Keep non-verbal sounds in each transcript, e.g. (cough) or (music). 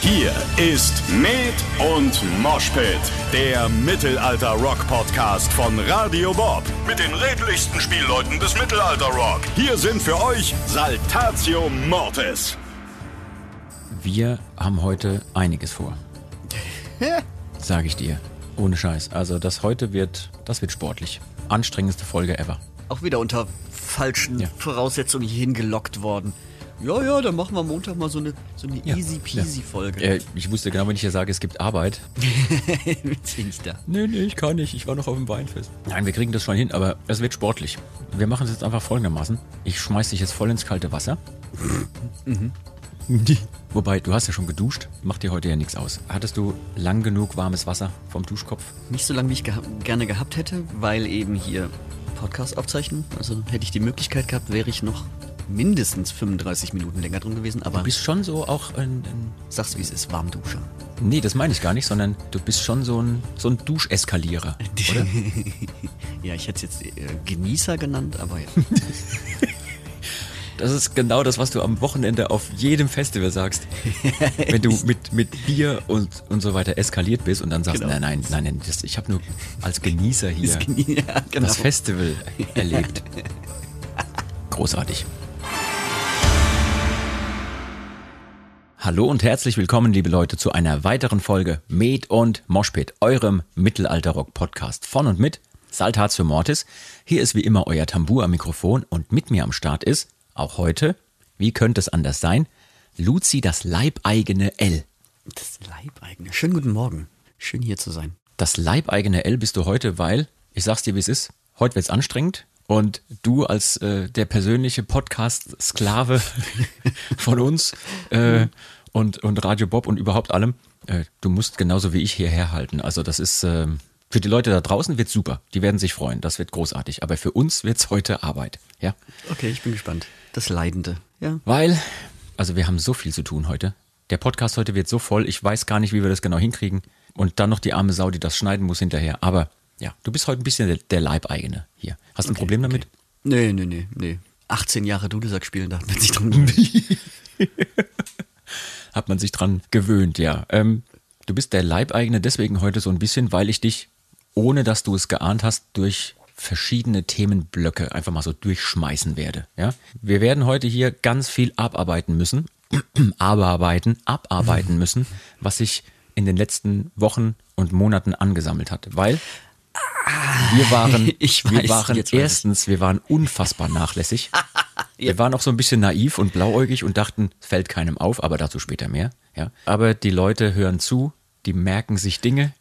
Hier ist Med und Moshpit, der Mittelalter-Rock-Podcast von Radio Bob. Mit den redlichsten Spielleuten des Mittelalter-Rock. Hier sind für euch Saltatio Mortis. Wir haben heute einiges vor. Sage ich dir. Ohne Scheiß. Also das heute wird, das wird sportlich. Anstrengendste Folge ever. Auch wieder unter falschen Ja. Voraussetzungen hier hingelockt worden. Ja, ja, dann machen wir Montag mal so eine, so eine Ja, easy peasy Folge. Äh, ich wusste genau, wenn ich dir sage, es gibt Arbeit. Jetzt bin ich da. Nee, nee, ich kann nicht. Ich war noch auf dem Weinfest. Nein, wir kriegen das schon hin, aber es wird sportlich. Wir machen es jetzt einfach folgendermaßen. Ich schmeiß dich jetzt voll ins kalte Wasser. (laughs) (laughs) Wobei, du hast ja schon geduscht. Macht dir heute ja nichts aus. Hattest du lang genug warmes Wasser vom Duschkopf? Nicht so lange, wie ich geha gerne gehabt hätte, weil eben hier Podcast aufzeichnen. Also hätte ich die Möglichkeit gehabt, wäre ich noch mindestens 35 Minuten länger drin gewesen. Aber Du bist schon so auch ein, ein sag's wie es ist, Warmduscher. Nee, das meine ich gar nicht, sondern du bist schon so ein, so ein Duscheskalierer. Oder? (laughs) ja, ich hätte es jetzt äh, Genießer genannt, aber ja. (laughs) Das ist genau das, was du am Wochenende auf jedem Festival sagst. (laughs) Wenn du mit, mit Bier und, und so weiter eskaliert bist und dann sagst, Genau. nein, nein, nein, nein, das, ich habe nur als Genießer hier Das Genie- ja, genau. das Festival erlebt. Großartig. Hallo und herzlich willkommen, liebe Leute, zu einer weiteren Folge Med und Moshpit, eurem Mittelalter-Rock-Podcast von und mit Saltatio Mortis. Hier ist wie immer euer Tambour am Mikrofon und mit mir am Start ist, auch heute, wie könnte es anders sein, Luzi das leibeigene L. Das Leibeigene. Schönen guten Morgen. Schön hier zu sein. Das leibeigene L bist du heute, weil, ich sag's dir wie es ist, heute wird's anstrengend und du als äh, der persönliche Podcast-Sklave (laughs) von uns äh, und, und Radio Bob und überhaupt allem, äh, du musst genauso wie ich hierher halten. Also das ist, äh, für die Leute da draußen wird's super, die werden sich freuen, das wird großartig, aber für uns wird's heute Arbeit, ja. Okay, ich bin gespannt. Das Leidende. Ja. Weil, also wir haben so viel zu tun heute. Der Podcast heute wird so voll, ich weiß gar nicht, wie wir das genau hinkriegen. Und dann noch die arme Sau, die das schneiden muss hinterher. Aber ja, du bist heute ein bisschen der, der Leibeigene hier. Hast du ein Problem damit? Nee, nee, nee, nee. 18 Jahre Dudelsack spielen, da hat man sich drum (laughs) gewöhnt. (laughs) Hat man sich dran gewöhnt, ja. Ähm, du bist der Leibeigene deswegen heute so ein bisschen, weil ich dich, ohne dass du es geahnt hast, durch verschiedene Themenblöcke einfach mal so durchschmeißen werde. Ja? Wir werden heute hier ganz viel abarbeiten müssen, (clears throat) abarbeiten, abarbeiten müssen, was sich in den letzten Wochen und Monaten angesammelt hat. Weil wir waren, (laughs) Ich wir waren erstens, wir waren unfassbar nachlässig. (laughs) Wir waren auch so ein bisschen naiv und blauäugig und dachten, es fällt keinem auf, aber dazu später mehr. Ja. Aber die Leute hören zu, die merken sich Dinge,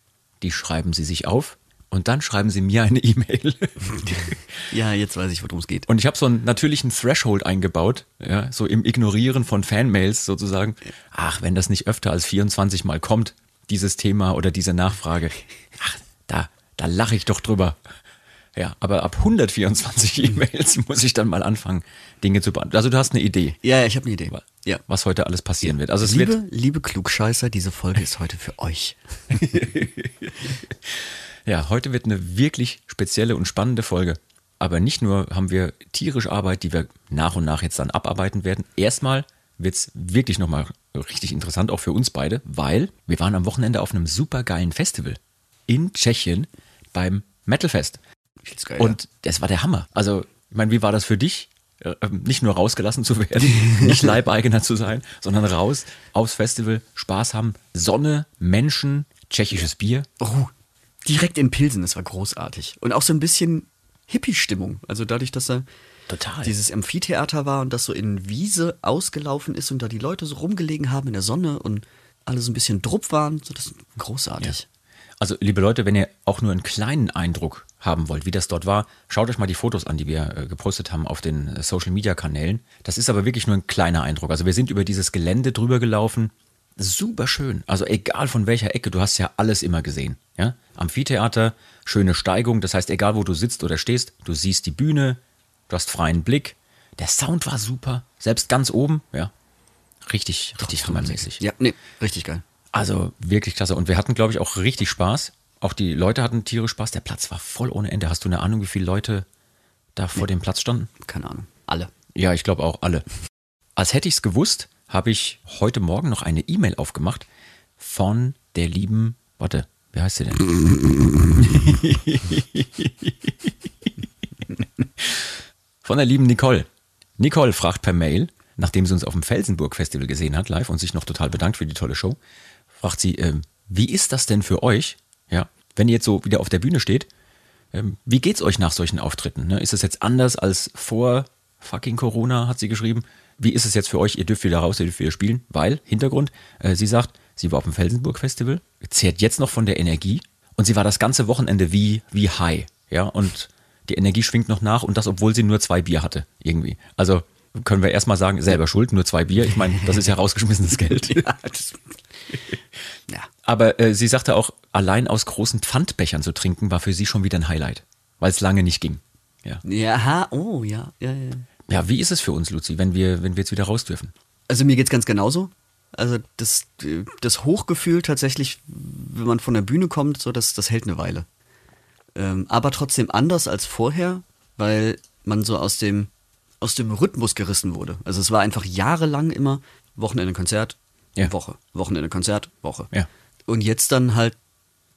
die schreiben sie sich auf und dann schreiben sie mir eine E-Mail. (laughs) Ja, jetzt weiß ich, worum es geht. Und ich habe so einen natürlichen Threshold eingebaut, ja, so im Ignorieren von Fanmails sozusagen. Ach, wenn das nicht öfter als 24 Mal kommt, dieses Thema oder diese Nachfrage, ach, da, da lache ich doch drüber. Ja, aber ab 124 E-Mails muss ich dann mal anfangen, Dinge zu beantworten. Also du hast eine Idee, Ja, ja, ich habe eine Idee. Ja. was heute alles passieren wird. Also es wird, Liebe, liebe Klugscheißer, diese Folge ist heute für euch. (laughs) Ja, heute wird eine wirklich spezielle und spannende Folge. Aber nicht nur haben wir tierisch Arbeit, die wir nach und nach jetzt dann abarbeiten werden. Erstmal wird's wirklich nochmal richtig interessant, auch für uns beide, weil wir waren am Wochenende auf einem supergeilen Festival in Tschechien beim Metalfest. Geil, Und das war der Hammer. Also, ich meine, wie war das für dich? Äh, Nicht nur rausgelassen zu werden, (laughs) nicht Leibeigener zu sein, sondern raus aufs Festival, Spaß haben, Sonne, Menschen, tschechisches Bier. Oh, direkt in Pilsen, das war großartig. Und auch so ein bisschen Hippie-Stimmung. Also dadurch, dass da Total. dieses Amphitheater war und das so in Wiese ausgelaufen ist und da die Leute so rumgelegen haben in der Sonne und alle so ein bisschen drupp waren, so das ist großartig. Also, liebe Leute, wenn ihr auch nur einen kleinen Eindruck haben wollt, wie das dort war, schaut euch mal die Fotos an, die wir äh, gepostet haben auf den äh, Social Media Kanälen. Das ist aber wirklich nur ein kleiner Eindruck. Also, wir sind über dieses Gelände drüber gelaufen. Super schön. Also, egal von welcher Ecke, du hast ja alles immer gesehen. Ja? Amphitheater, schöne Steigung. Das heißt, egal wo du sitzt oder stehst, du siehst die Bühne, du hast freien Blick. Der Sound war super. Selbst ganz oben, ja. Richtig, richtig hammermäßig. Ja, nee, richtig geil. Also wirklich klasse. Und wir hatten, glaube ich, auch richtig Spaß. Auch die Leute hatten tierisch Spaß. Der Platz war voll ohne Ende. Hast du eine Ahnung, wie viele Leute da vor dem Platz standen? Keine Ahnung. Alle. Ja, ich glaube auch alle. Als hätte ich es gewusst, habe ich heute Morgen noch eine E-Mail aufgemacht von der lieben, warte, wie heißt sie denn? (laughs) von der lieben Nicole. Nicole fragt per Mail, nachdem sie uns auf dem Felsenburg Festival gesehen hat, live und sich noch total bedankt für die tolle Show, fragt sie, äh, wie ist das denn für euch, ja, wenn ihr jetzt so wieder auf der Bühne steht, ähm, wie geht's euch nach solchen Auftritten? Ne? Ist es jetzt anders als vor fucking Corona, hat sie geschrieben. Wie ist es jetzt für euch? Ihr dürft wieder raus, ihr dürft wieder spielen, weil, Hintergrund, äh, sie sagt, sie war auf dem Felsenburg Festival, zehrt jetzt noch von der Energie und sie war das ganze Wochenende wie, wie high, ja, und die Energie schwingt noch nach und das, obwohl sie nur zwei Bier hatte, irgendwie. Also, können wir erstmal sagen, selber schuld, nur zwei Bier. Ich meine, das ist ja rausgeschmissenes Geld. (laughs) ja, (laughs) ja. Aber äh, sie sagte auch, allein aus großen Pfandbechern zu trinken, war für sie schon wieder ein Highlight, weil es lange nicht ging. Ja. Ja, oh, ja, ja, ja. Ja, wie ist es für uns, Luzi, wenn wir, wenn wir jetzt wieder raus dürfen? Also mir geht's ganz genauso. Also das, das Hochgefühl tatsächlich, wenn man von der Bühne kommt, so das, das hält eine Weile. Ähm, aber trotzdem anders als vorher, weil man so aus dem, aus dem Rhythmus gerissen wurde. Also es war einfach jahrelang immer Wochenende Konzert, ja. Woche, Wochenende Konzert, Woche. Ja. Und jetzt dann halt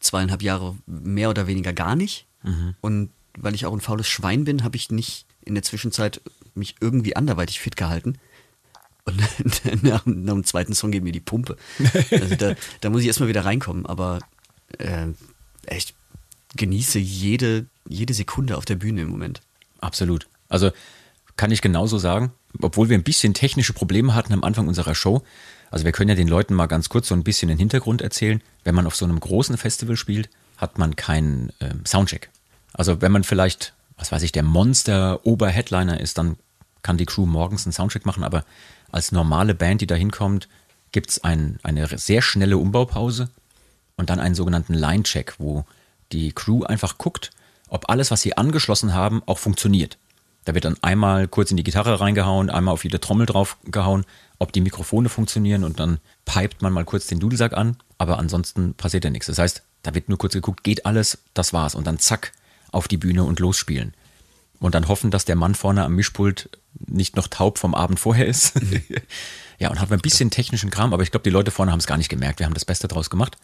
zweieinhalb Jahre mehr oder weniger gar nicht. Mhm. Und weil ich auch ein faules Schwein bin, habe ich nicht in der Zwischenzeit mich irgendwie anderweitig fit gehalten. Und (laughs) nach, nach dem zweiten Song geht mir die Pumpe. Also da, da muss ich erstmal wieder reinkommen. Aber äh, echt genieße jede, jede Sekunde auf der Bühne im Moment. Absolut. Also kann ich genauso sagen, obwohl wir ein bisschen technische Probleme hatten am Anfang unserer Show. Also wir können ja den Leuten mal ganz kurz so ein bisschen den Hintergrund erzählen. Wenn man auf so einem großen Festival spielt, hat man keinen äh, Soundcheck. Also wenn man vielleicht, was weiß ich, der Monster-Oberheadliner ist, dann kann die Crew morgens einen Soundcheck machen, aber als normale Band, die da hinkommt, gibt es ein, eine sehr schnelle Umbaupause und dann einen sogenannten Line-Check, wo die Crew einfach guckt, ob alles, was sie angeschlossen haben, auch funktioniert. Da wird dann einmal kurz in die Gitarre reingehauen, einmal auf jede Trommel draufgehauen, ob die Mikrofone funktionieren und dann pipet man mal kurz den Dudelsack an, aber ansonsten passiert ja nichts. Das heißt, da wird nur kurz geguckt, geht alles, das war's und dann zack, auf die Bühne und losspielen. Und dann hoffen, dass der Mann vorne am Mischpult nicht noch taub vom Abend vorher ist. (laughs) ja, und hat ein bisschen technischen Kram, aber ich glaube, die Leute vorne haben es gar nicht gemerkt. Wir haben das Beste draus gemacht.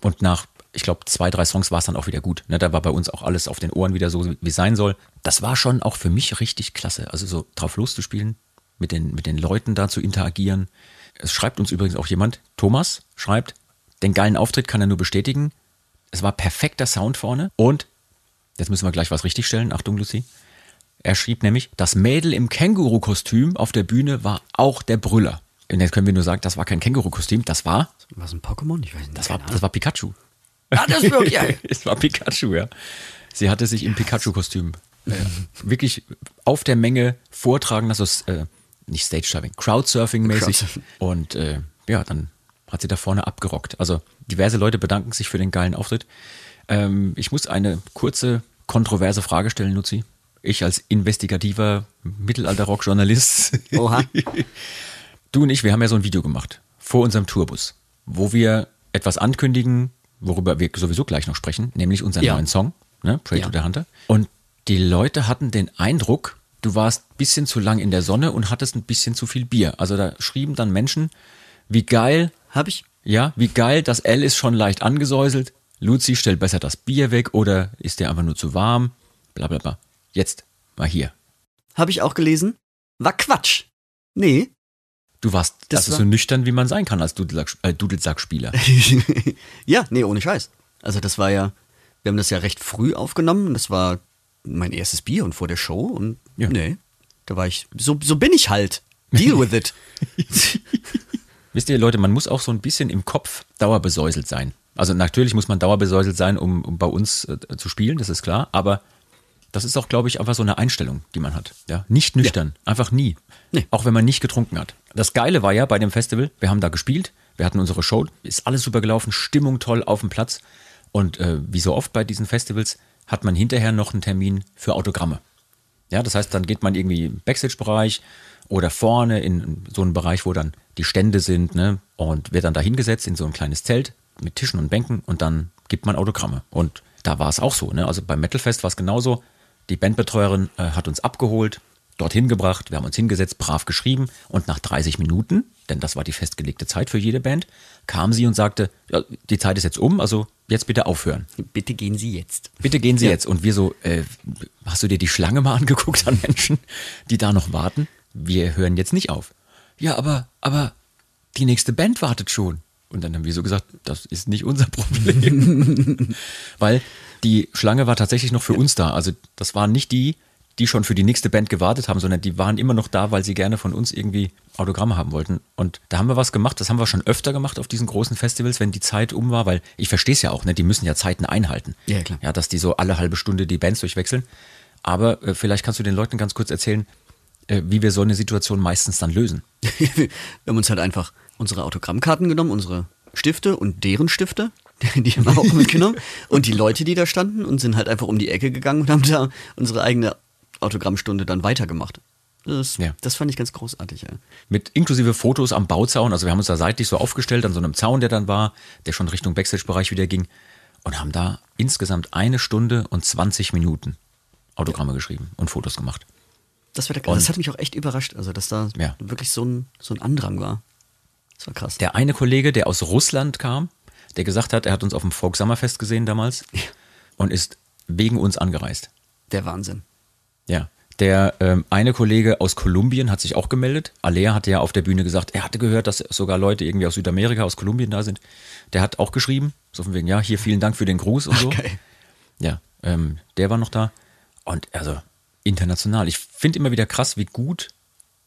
Und nach, ich glaube, zwei, drei Songs war es dann auch wieder gut. Ne, da war bei uns auch alles auf den Ohren wieder so, wie es sein soll. Das war schon auch für mich richtig klasse. Also so drauf loszuspielen, mit den, mit den Leuten da zu interagieren. Es schreibt uns übrigens auch jemand, Thomas schreibt, den geilen Auftritt kann er nur bestätigen. Es war perfekter Sound vorne und Jetzt müssen wir gleich was richtigstellen. Achtung, Lucy. Er schrieb nämlich, das Mädel im Känguru-Kostüm auf der Bühne war auch der Brüller. Und jetzt können wir nur sagen, das war kein Känguru-Kostüm, das war. Was ein Pokémon? Ich weiß nicht. Das war, das war Pikachu. Ah, das war (laughs) ja. es war Pikachu, ja. Sie hatte sich im Pikachu-Kostüm äh, wirklich auf der Menge vortragen, also äh, nicht Stage-Diving, Crowdsurfing-mäßig. Crowdsurfing. Und äh, ja, dann hat sie da vorne abgerockt. Also diverse Leute bedanken sich für den geilen Auftritt. Ähm, ich muss eine kurze, kontroverse Frage stellen, Luzi. Ich als investigativer Mittelalter-Rock-Journalist. (laughs) Oha. du und ich, wir haben ja so ein Video gemacht vor unserem Tourbus, wo wir etwas ankündigen, worüber wir sowieso gleich noch sprechen, nämlich unseren ja. neuen Song, ne? Pray ja. to the Hunter. Und die Leute hatten den Eindruck, du warst ein bisschen zu lang in der Sonne und hattest ein bisschen zu viel Bier. Also da schrieben dann Menschen, wie geil. Hab ich? Ja, wie geil, das L ist schon leicht angesäuselt. Luzi, stell besser das Bier weg oder ist dir einfach nur zu warm? Blablabla. Bla, bla. Jetzt mal hier. Habe ich auch gelesen. War Quatsch. Nee. Du warst das also war so nüchtern, wie man sein kann als Dudelsack, äh, Dudelsackspieler. (laughs) ja, nee, ohne Scheiß. Also das war ja, wir haben das ja recht früh aufgenommen. Das war mein erstes Bier und vor der Show und ja. nee, da war ich, so, so bin ich halt. Deal with it. (laughs) Wisst ihr, Leute, man muss auch so ein bisschen im Kopf dauerbesäuselt sein. Also natürlich muss man dauerbesäuselt sein, um, um bei uns äh, zu spielen, das ist klar, aber das ist auch, glaube ich, einfach so eine Einstellung, die man hat. Ja? Nicht nüchtern, ja. einfach nie. Nee. Auch wenn man nicht getrunken hat. Das Geile war ja bei dem Festival, wir haben da gespielt, wir hatten unsere Show, ist alles super gelaufen, Stimmung toll auf dem Platz. Und äh, wie so oft bei diesen Festivals hat man hinterher noch einen Termin für Autogramme. Ja, das heißt, dann geht man irgendwie im Backstage-Bereich oder vorne in so einen Bereich, wo dann die Stände sind, ne, und wird dann da hingesetzt in so ein kleines Zelt, mit Tischen und Bänken und dann gibt man Autogramme. Und da war es auch so. Ne? Also beim Metalfest war es genauso. Die Bandbetreuerin äh, hat uns abgeholt, dorthin gebracht, wir haben uns hingesetzt, brav geschrieben und nach 30 Minuten denn das war die festgelegte Zeit für jede Band, kam sie und sagte, ja, die Zeit ist jetzt um, also jetzt bitte aufhören. Bitte gehen Sie jetzt. Bitte gehen Sie jetzt. Und wir so, äh, hast du dir die Schlange mal (laughs) angeguckt an Menschen, die da noch warten? Wir hören jetzt nicht auf. Ja, aber, aber die nächste Band wartet schon. Und dann haben wir so gesagt, das ist nicht unser Problem. (laughs) Weil die Schlange war tatsächlich noch für uns da. Also das waren nicht die, die schon für die nächste Band gewartet haben, sondern die waren immer noch da, weil sie gerne von uns irgendwie Autogramme haben wollten. Und da haben wir was gemacht, das haben wir schon öfter gemacht auf diesen großen Festivals, wenn die Zeit um war, weil ich verstehe es ja auch, ne? die müssen ja Zeiten einhalten. Ja, klar. Ja, dass die so alle halbe Stunde die Bands durchwechseln. Aber äh, vielleicht kannst du den Leuten ganz kurz erzählen, äh, wie wir so eine Situation meistens dann lösen. (laughs) wir haben uns halt einfach unsere Autogrammkarten genommen, unsere Stifte und deren Stifte. (laughs) Die haben wir auch mitgenommen. Und die Leute, die da standen und sind halt einfach um die Ecke gegangen und haben da unsere eigene Autogrammstunde dann weitergemacht. Das, Ja. das fand ich ganz großartig, ja. Mit inklusive Fotos am Bauzaun. Also wir haben uns da seitlich so aufgestellt an so einem Zaun, der dann war, der schon Richtung Backstage-Bereich wieder ging. Und haben da insgesamt eine Stunde und 20 Minuten Autogramme geschrieben und Fotos gemacht. Das, war der, Und- das hat mich auch echt überrascht, also dass da Ja. wirklich so ein, so ein Andrang war. Das war krass. Der eine Kollege, der aus Russland kam, der gesagt hat, er hat uns auf dem Folk Summerfest gesehen damals und ist wegen uns angereist. Der Wahnsinn. Ja. Der ähm, eine Kollege aus Kolumbien hat sich auch gemeldet. Alea hatte ja auf der Bühne gesagt, er hatte gehört, dass sogar Leute irgendwie aus Südamerika, aus Kolumbien da sind. Der hat auch geschrieben, so von wegen, ja, hier vielen Dank für den Gruß und so. geil. Ja, ähm, der war noch da. Und also international. Ich finde immer wieder krass, wie gut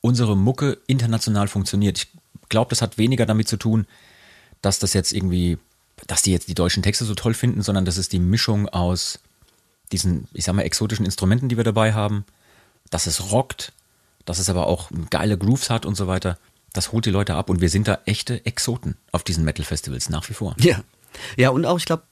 unsere Mucke international funktioniert. Ich glaube, das hat weniger damit zu tun, dass das jetzt irgendwie, dass die jetzt die deutschen Texte so toll finden, sondern das ist die Mischung aus diesen, ich sag mal, exotischen Instrumenten, die wir dabei haben, dass es rockt, dass es aber auch geile Grooves hat und so weiter. Das holt die Leute ab und wir sind da echte Exoten auf diesen Metal-Festivals nach wie vor. Ja. Ja, und auch, ich glaube,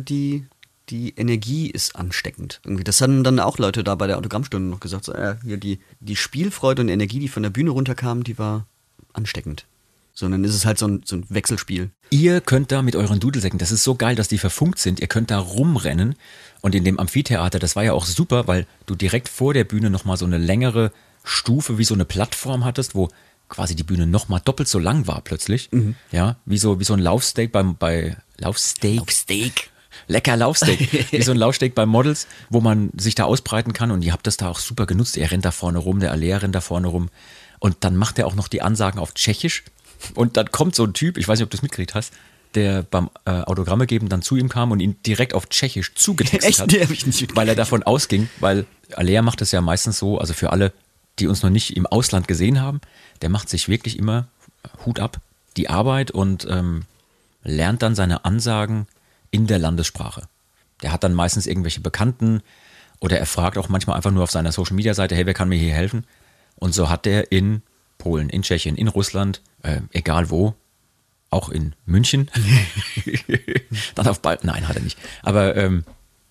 die, die Energie ist ansteckend. Irgendwie. Das haben dann auch Leute da bei der Autogrammstunde noch gesagt. So, äh, hier die, die Spielfreude und Energie, die von der Bühne runterkam, die war ansteckend. Sondern ist es halt so ein, so ein Wechselspiel. Ihr könnt da mit euren Dudelsäcken, das ist so geil, dass die verfunkt sind, ihr könnt da rumrennen und in dem Amphitheater, das war ja auch super, weil du direkt vor der Bühne nochmal so eine längere Stufe, wie so eine Plattform hattest, wo quasi die Bühne nochmal doppelt so lang war plötzlich. Ja, wie so, wie so ein Laufsteak beim, bei, Laufsteak? Steak. Lecker Laufsteak. (laughs) Wie so ein Laufsteak bei Models, wo man sich da ausbreiten kann. Und ihr habt das da auch super genutzt. Er rennt da vorne rum, der Alea rennt da vorne rum. Und dann macht er auch noch die Ansagen auf Tschechisch. Und dann kommt so ein Typ, ich weiß nicht, ob du es mitgekriegt hast, der beim äh, Autogramme geben dann zu ihm kam und ihn direkt auf Tschechisch zugetextet Echt? hat. Nee, weil er davon ausging, weil Alea macht es ja meistens so, also für alle, die uns noch nicht im Ausland gesehen haben, der macht sich wirklich immer Hut ab, die Arbeit und ähm, lernt dann seine Ansagen in der Landessprache. Der hat dann meistens irgendwelche Bekannten oder er fragt auch manchmal einfach nur auf seiner Social Media Seite, hey, wer kann mir hier helfen? Und so hat er in Polen, in Tschechien, in Russland, äh, egal wo, auch in München, (laughs) (laughs) dann auf Ball, nein, hat er nicht. Aber ähm,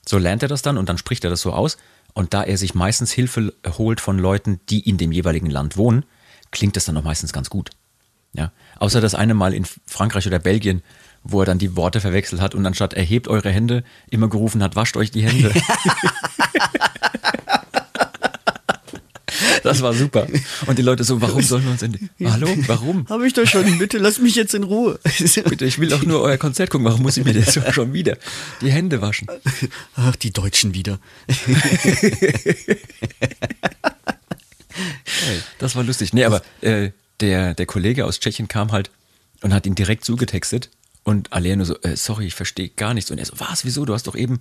so lernt er das dann und dann spricht er das so aus. Und da er sich meistens Hilfe holt von Leuten, die in dem jeweiligen Land wohnen, klingt das dann auch meistens ganz gut. Ja, außer das eine Mal in Frankreich oder Belgien, wo er dann die Worte verwechselt hat und anstatt erhebt eure Hände immer gerufen hat, wascht euch die Hände. (laughs) Das war super. Und die Leute so, warum sollen wir uns in die, Hallo, warum? Habe ich doch schon, bitte lass mich jetzt in Ruhe. (laughs) Bitte, ich will doch nur euer Konzert gucken, warum muss ich mir das schon wieder die Hände waschen? Ach, die Deutschen wieder. Das war lustig. Nee, aber äh, der, der Kollege aus Tschechien kam halt und hat ihn direkt zugetextet und Alea nur so, äh, sorry, ich verstehe gar nichts. Und er so, was, wieso? Du hast doch eben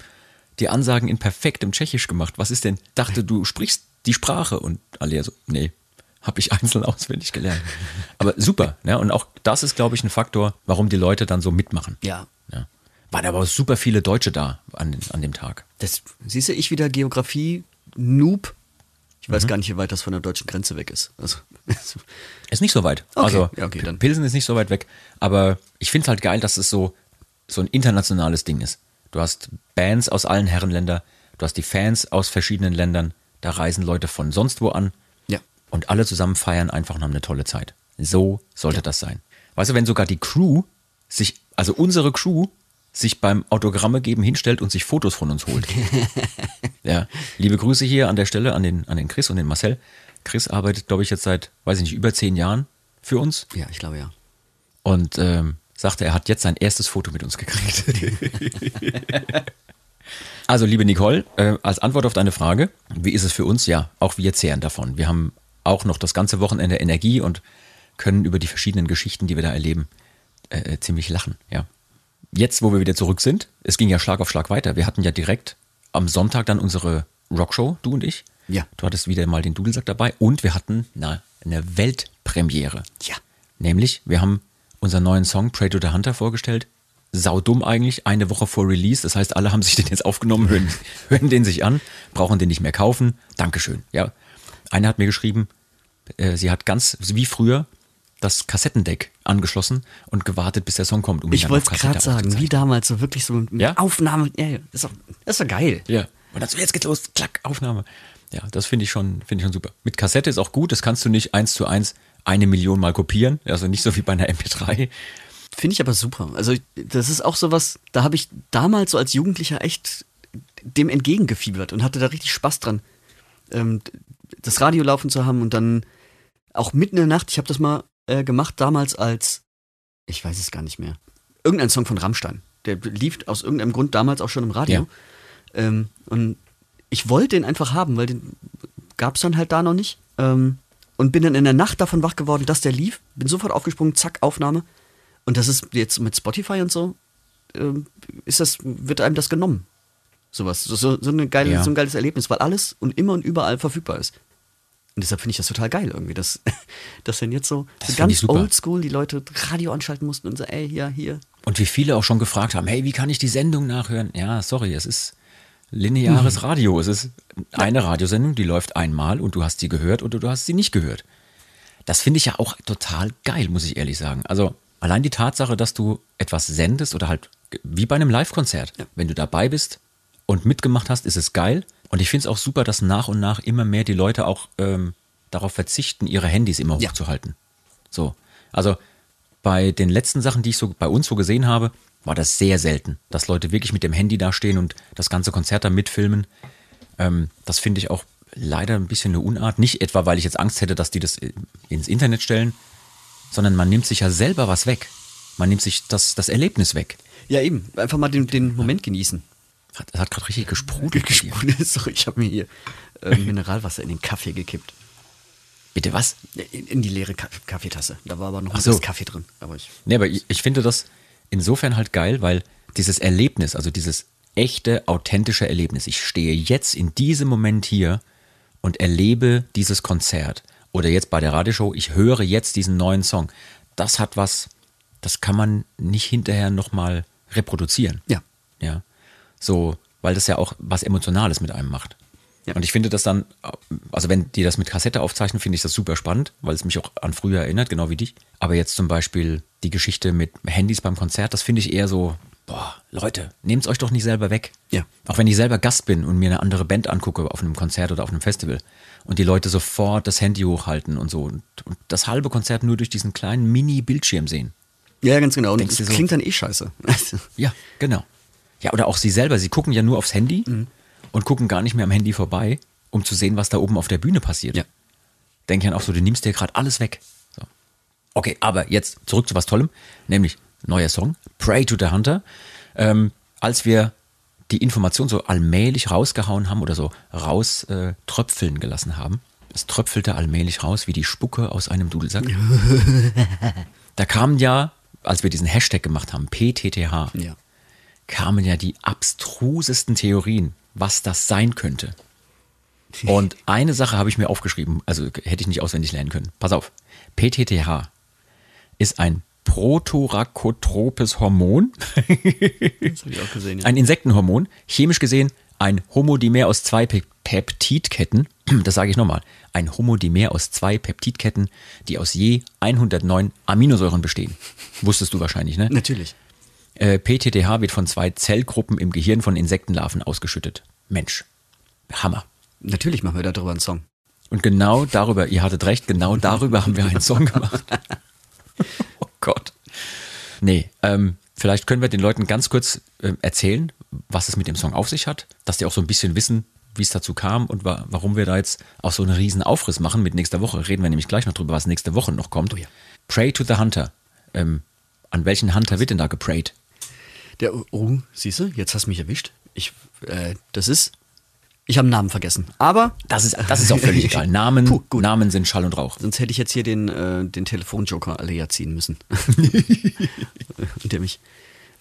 die Ansagen in perfektem Tschechisch gemacht. Was ist denn? Dachte, du sprichst die Sprache. Und Alea so, nee, habe ich einzeln auswendig gelernt. Aber super, (laughs) ne? Und auch das ist, glaube ich, ein Faktor, warum die Leute dann so mitmachen. Ja. Ja. Waren aber super viele Deutsche da an, an dem Tag. Das, siehst du, ich wieder Geografie, Noob. Ich weiß gar nicht, wie weit das von der deutschen Grenze weg ist. Also, (laughs) Ist nicht so weit. Okay, Also ja, okay, dann. Pilsen ist nicht so weit weg. Aber ich finde es halt geil, dass es so, so ein internationales Ding ist. Du hast Bands aus allen Herrenländern, du hast die Fans aus verschiedenen Ländern, da reisen Leute von sonst wo an ja. und alle zusammen feiern einfach und haben eine tolle Zeit. So sollte das sein. Weißt du, wenn sogar die Crew sich, also unsere Crew, sich beim Autogramme geben hinstellt und sich Fotos von uns holt. (laughs) ja, liebe Grüße hier an der Stelle an den, an den Chris und den Marcel. Chris arbeitet, glaube ich, jetzt seit, weiß ich nicht, über zehn Jahren für uns. Ja, ich glaube ja. Und ähm, sagte, er hat jetzt sein erstes Foto mit uns gekriegt. (laughs) also, liebe Nicole, äh, als Antwort auf deine Frage, wie ist es für uns? Ja, auch wir zehren davon. Wir haben auch noch das ganze Wochenende Energie und können über die verschiedenen Geschichten, die wir da erleben, äh, ziemlich lachen. Ja. Jetzt, wo wir wieder zurück sind, es ging ja Schlag auf Schlag weiter. Wir hatten ja direkt am Sonntag dann unsere Rockshow, du und ich. Ja. Du hattest wieder mal den Dudelsack dabei und wir hatten na, eine Weltpremiere. Ja. Nämlich, wir haben unseren neuen Song Pray to the Hunter vorgestellt. Saudumm eigentlich, eine Woche vor Release. Das heißt, alle haben sich den jetzt aufgenommen, hören, (laughs) hören den sich an, brauchen den nicht mehr kaufen. Dankeschön. Ja. Eine hat mir geschrieben, äh, sie hat ganz wie früher das Kassettendeck angeschlossen und gewartet, bis der Song kommt. Um Ich wollte es gerade sagen, wie damals, so wirklich so mit Ja? Aufnahme. Ja, das ist doch, das ist doch geil. Ja. Und dann so, jetzt geht's los, klack, Aufnahme. Ja, das finde ich schon, finde ich schon super. Mit Kassette ist auch gut, das kannst du nicht eins zu eins eine Million Mal kopieren. Also nicht so wie bei einer MP3. Finde ich aber super. Also das ist auch sowas, da habe ich damals so als Jugendlicher echt dem entgegengefiebert und hatte da richtig Spaß dran, ähm, das Radio laufen zu haben und dann auch mitten in der Nacht, ich habe das mal äh, gemacht damals als, ich weiß es gar nicht mehr, irgendein Song von Rammstein. Der lief aus irgendeinem Grund damals auch schon im Radio. Ähm, und ich wollte den einfach haben, weil den gab es dann halt da noch nicht. Ähm, und bin dann in der Nacht davon wach geworden, dass der lief. Bin sofort aufgesprungen, zack, Aufnahme. Und das ist jetzt mit Spotify und so, ähm, ist das, wird einem das genommen. Sowas. So, so, so, eine geile, Ja. so ein geiles Erlebnis, weil alles und immer und überall verfügbar ist. Und deshalb finde ich das total geil irgendwie, dass, (laughs) dass dann jetzt so, so ganz oldschool die Leute Radio anschalten mussten und so, ey, hier, hier. Und wie viele auch schon gefragt haben, hey, wie kann ich die Sendung nachhören? Ja, sorry, es ist lineares Radio. Es ist eine Radiosendung, die läuft einmal und du hast sie gehört oder du hast sie nicht gehört. Das finde ich ja auch total geil, muss ich ehrlich sagen. Also allein die Tatsache, dass du etwas sendest oder halt wie bei einem Live-Konzert, Ja. wenn du dabei bist und mitgemacht hast, ist es geil. Und ich finde es auch super, dass nach und nach immer mehr die Leute auch ähm, darauf verzichten, ihre Handys immer Ja. hochzuhalten. So. Also bei den letzten Sachen, die ich so bei uns so gesehen habe, war das sehr selten, dass Leute wirklich mit dem Handy da stehen und das ganze Konzert da mitfilmen. Ähm, das finde ich auch leider ein bisschen eine Unart. Nicht etwa, weil ich jetzt Angst hätte, dass die das ins Internet stellen, sondern man nimmt sich ja selber was weg. Man nimmt sich das, das Erlebnis weg. Ja, eben. Einfach mal den, den Moment genießen. Hat- Das hat gerade richtig gesprudelt. dir. (laughs) Sorry, ich habe mir hier äh, Mineralwasser in den Kaffee gekippt. Bitte was? In, in die leere Ka Kaffeetasse. Da war aber noch ein so. bisschen Kaffee drin. Aber ich, Nee, aber ich, ich finde das insofern halt geil, weil dieses Erlebnis, also dieses echte, authentische Erlebnis, ich stehe jetzt in diesem Moment hier und erlebe dieses Konzert oder jetzt bei der Radioshow, ich höre jetzt diesen neuen Song. Das hat was, das kann man nicht hinterher nochmal reproduzieren. Ja. Ja. So, weil das ja auch was Emotionales mit einem macht. Ja. Und ich finde das dann, also wenn die das mit Kassette aufzeichnen, finde ich das super spannend, weil es mich auch an früher erinnert, genau wie dich. Aber jetzt zum Beispiel die Geschichte mit Handys beim Konzert, das finde ich eher so, boah, Leute, nehmt es euch doch nicht selber weg. Ja. Auch wenn ich selber Gast bin und mir eine andere Band angucke auf einem Konzert oder auf einem Festival und die Leute sofort das Handy hochhalten und so und, und das halbe Konzert nur durch diesen kleinen Mini-Bildschirm sehen. ja, ganz genau. Und Denkst das so- klingt dann eh scheiße. (laughs) Ja, genau. Ja, oder auch sie selber, sie gucken ja nur aufs Handy und gucken gar nicht mehr am Handy vorbei, um zu sehen, was da oben auf der Bühne passiert. Ja. Denke dann auch so, du nimmst dir gerade alles weg. So. Okay, aber jetzt zurück zu was Tollem, nämlich neuer Song, Pray to the Hunter. Ähm, als wir die Information so allmählich rausgehauen haben oder so raus äh, tröpfeln gelassen haben, es tröpfelte allmählich raus wie die Spucke aus einem Dudelsack. (laughs) da kamen ja, als wir diesen Hashtag gemacht haben, PTTH, ja. kamen ja die abstrusesten Theorien, was das sein könnte. Und eine Sache habe ich mir aufgeschrieben, also hätte ich nicht auswendig lernen können. Pass auf. PTTH ist ein protorachotropes Hormon, Das habe ich auch gesehen. Ja. ein Insektenhormon, chemisch gesehen ein Homodimer aus zwei Pe Peptidketten, das sage ich nochmal, ein Homodimer aus zwei Peptidketten, die aus je 109 Aminosäuren bestehen. Wusstest du wahrscheinlich, ne? Natürlich. Äh, PTTH wird von zwei Zellgruppen im Gehirn von Insektenlarven ausgeschüttet. Mensch, Hammer. Natürlich machen wir darüber einen Song. Und genau darüber, ihr hattet recht, genau darüber haben wir einen Song gemacht. (laughs) Gott. Nee, ähm, vielleicht können wir den Leuten ganz kurz ähm, erzählen, was es mit dem Song auf sich hat, dass die auch so ein bisschen wissen, wie es dazu kam und wa warum wir da jetzt auch so einen riesen Aufriss machen mit nächster Woche. Reden wir nämlich gleich noch drüber, was nächste Woche noch kommt. Oh ja. Pray to the Hunter. Ähm, an welchen Hunter wird denn da geprayt? Der, oh, siehst du, jetzt hast du mich erwischt. Ich, äh, das ist, ich habe einen Namen vergessen. Aber Das ist, das ist auch völlig egal. (laughs) Namen, Puh, gut. Namen sind Schall und Rauch. sonst hätte ich jetzt hier den, äh, den Telefonjoker alle ja ziehen müssen. (laughs) (laughs) der mich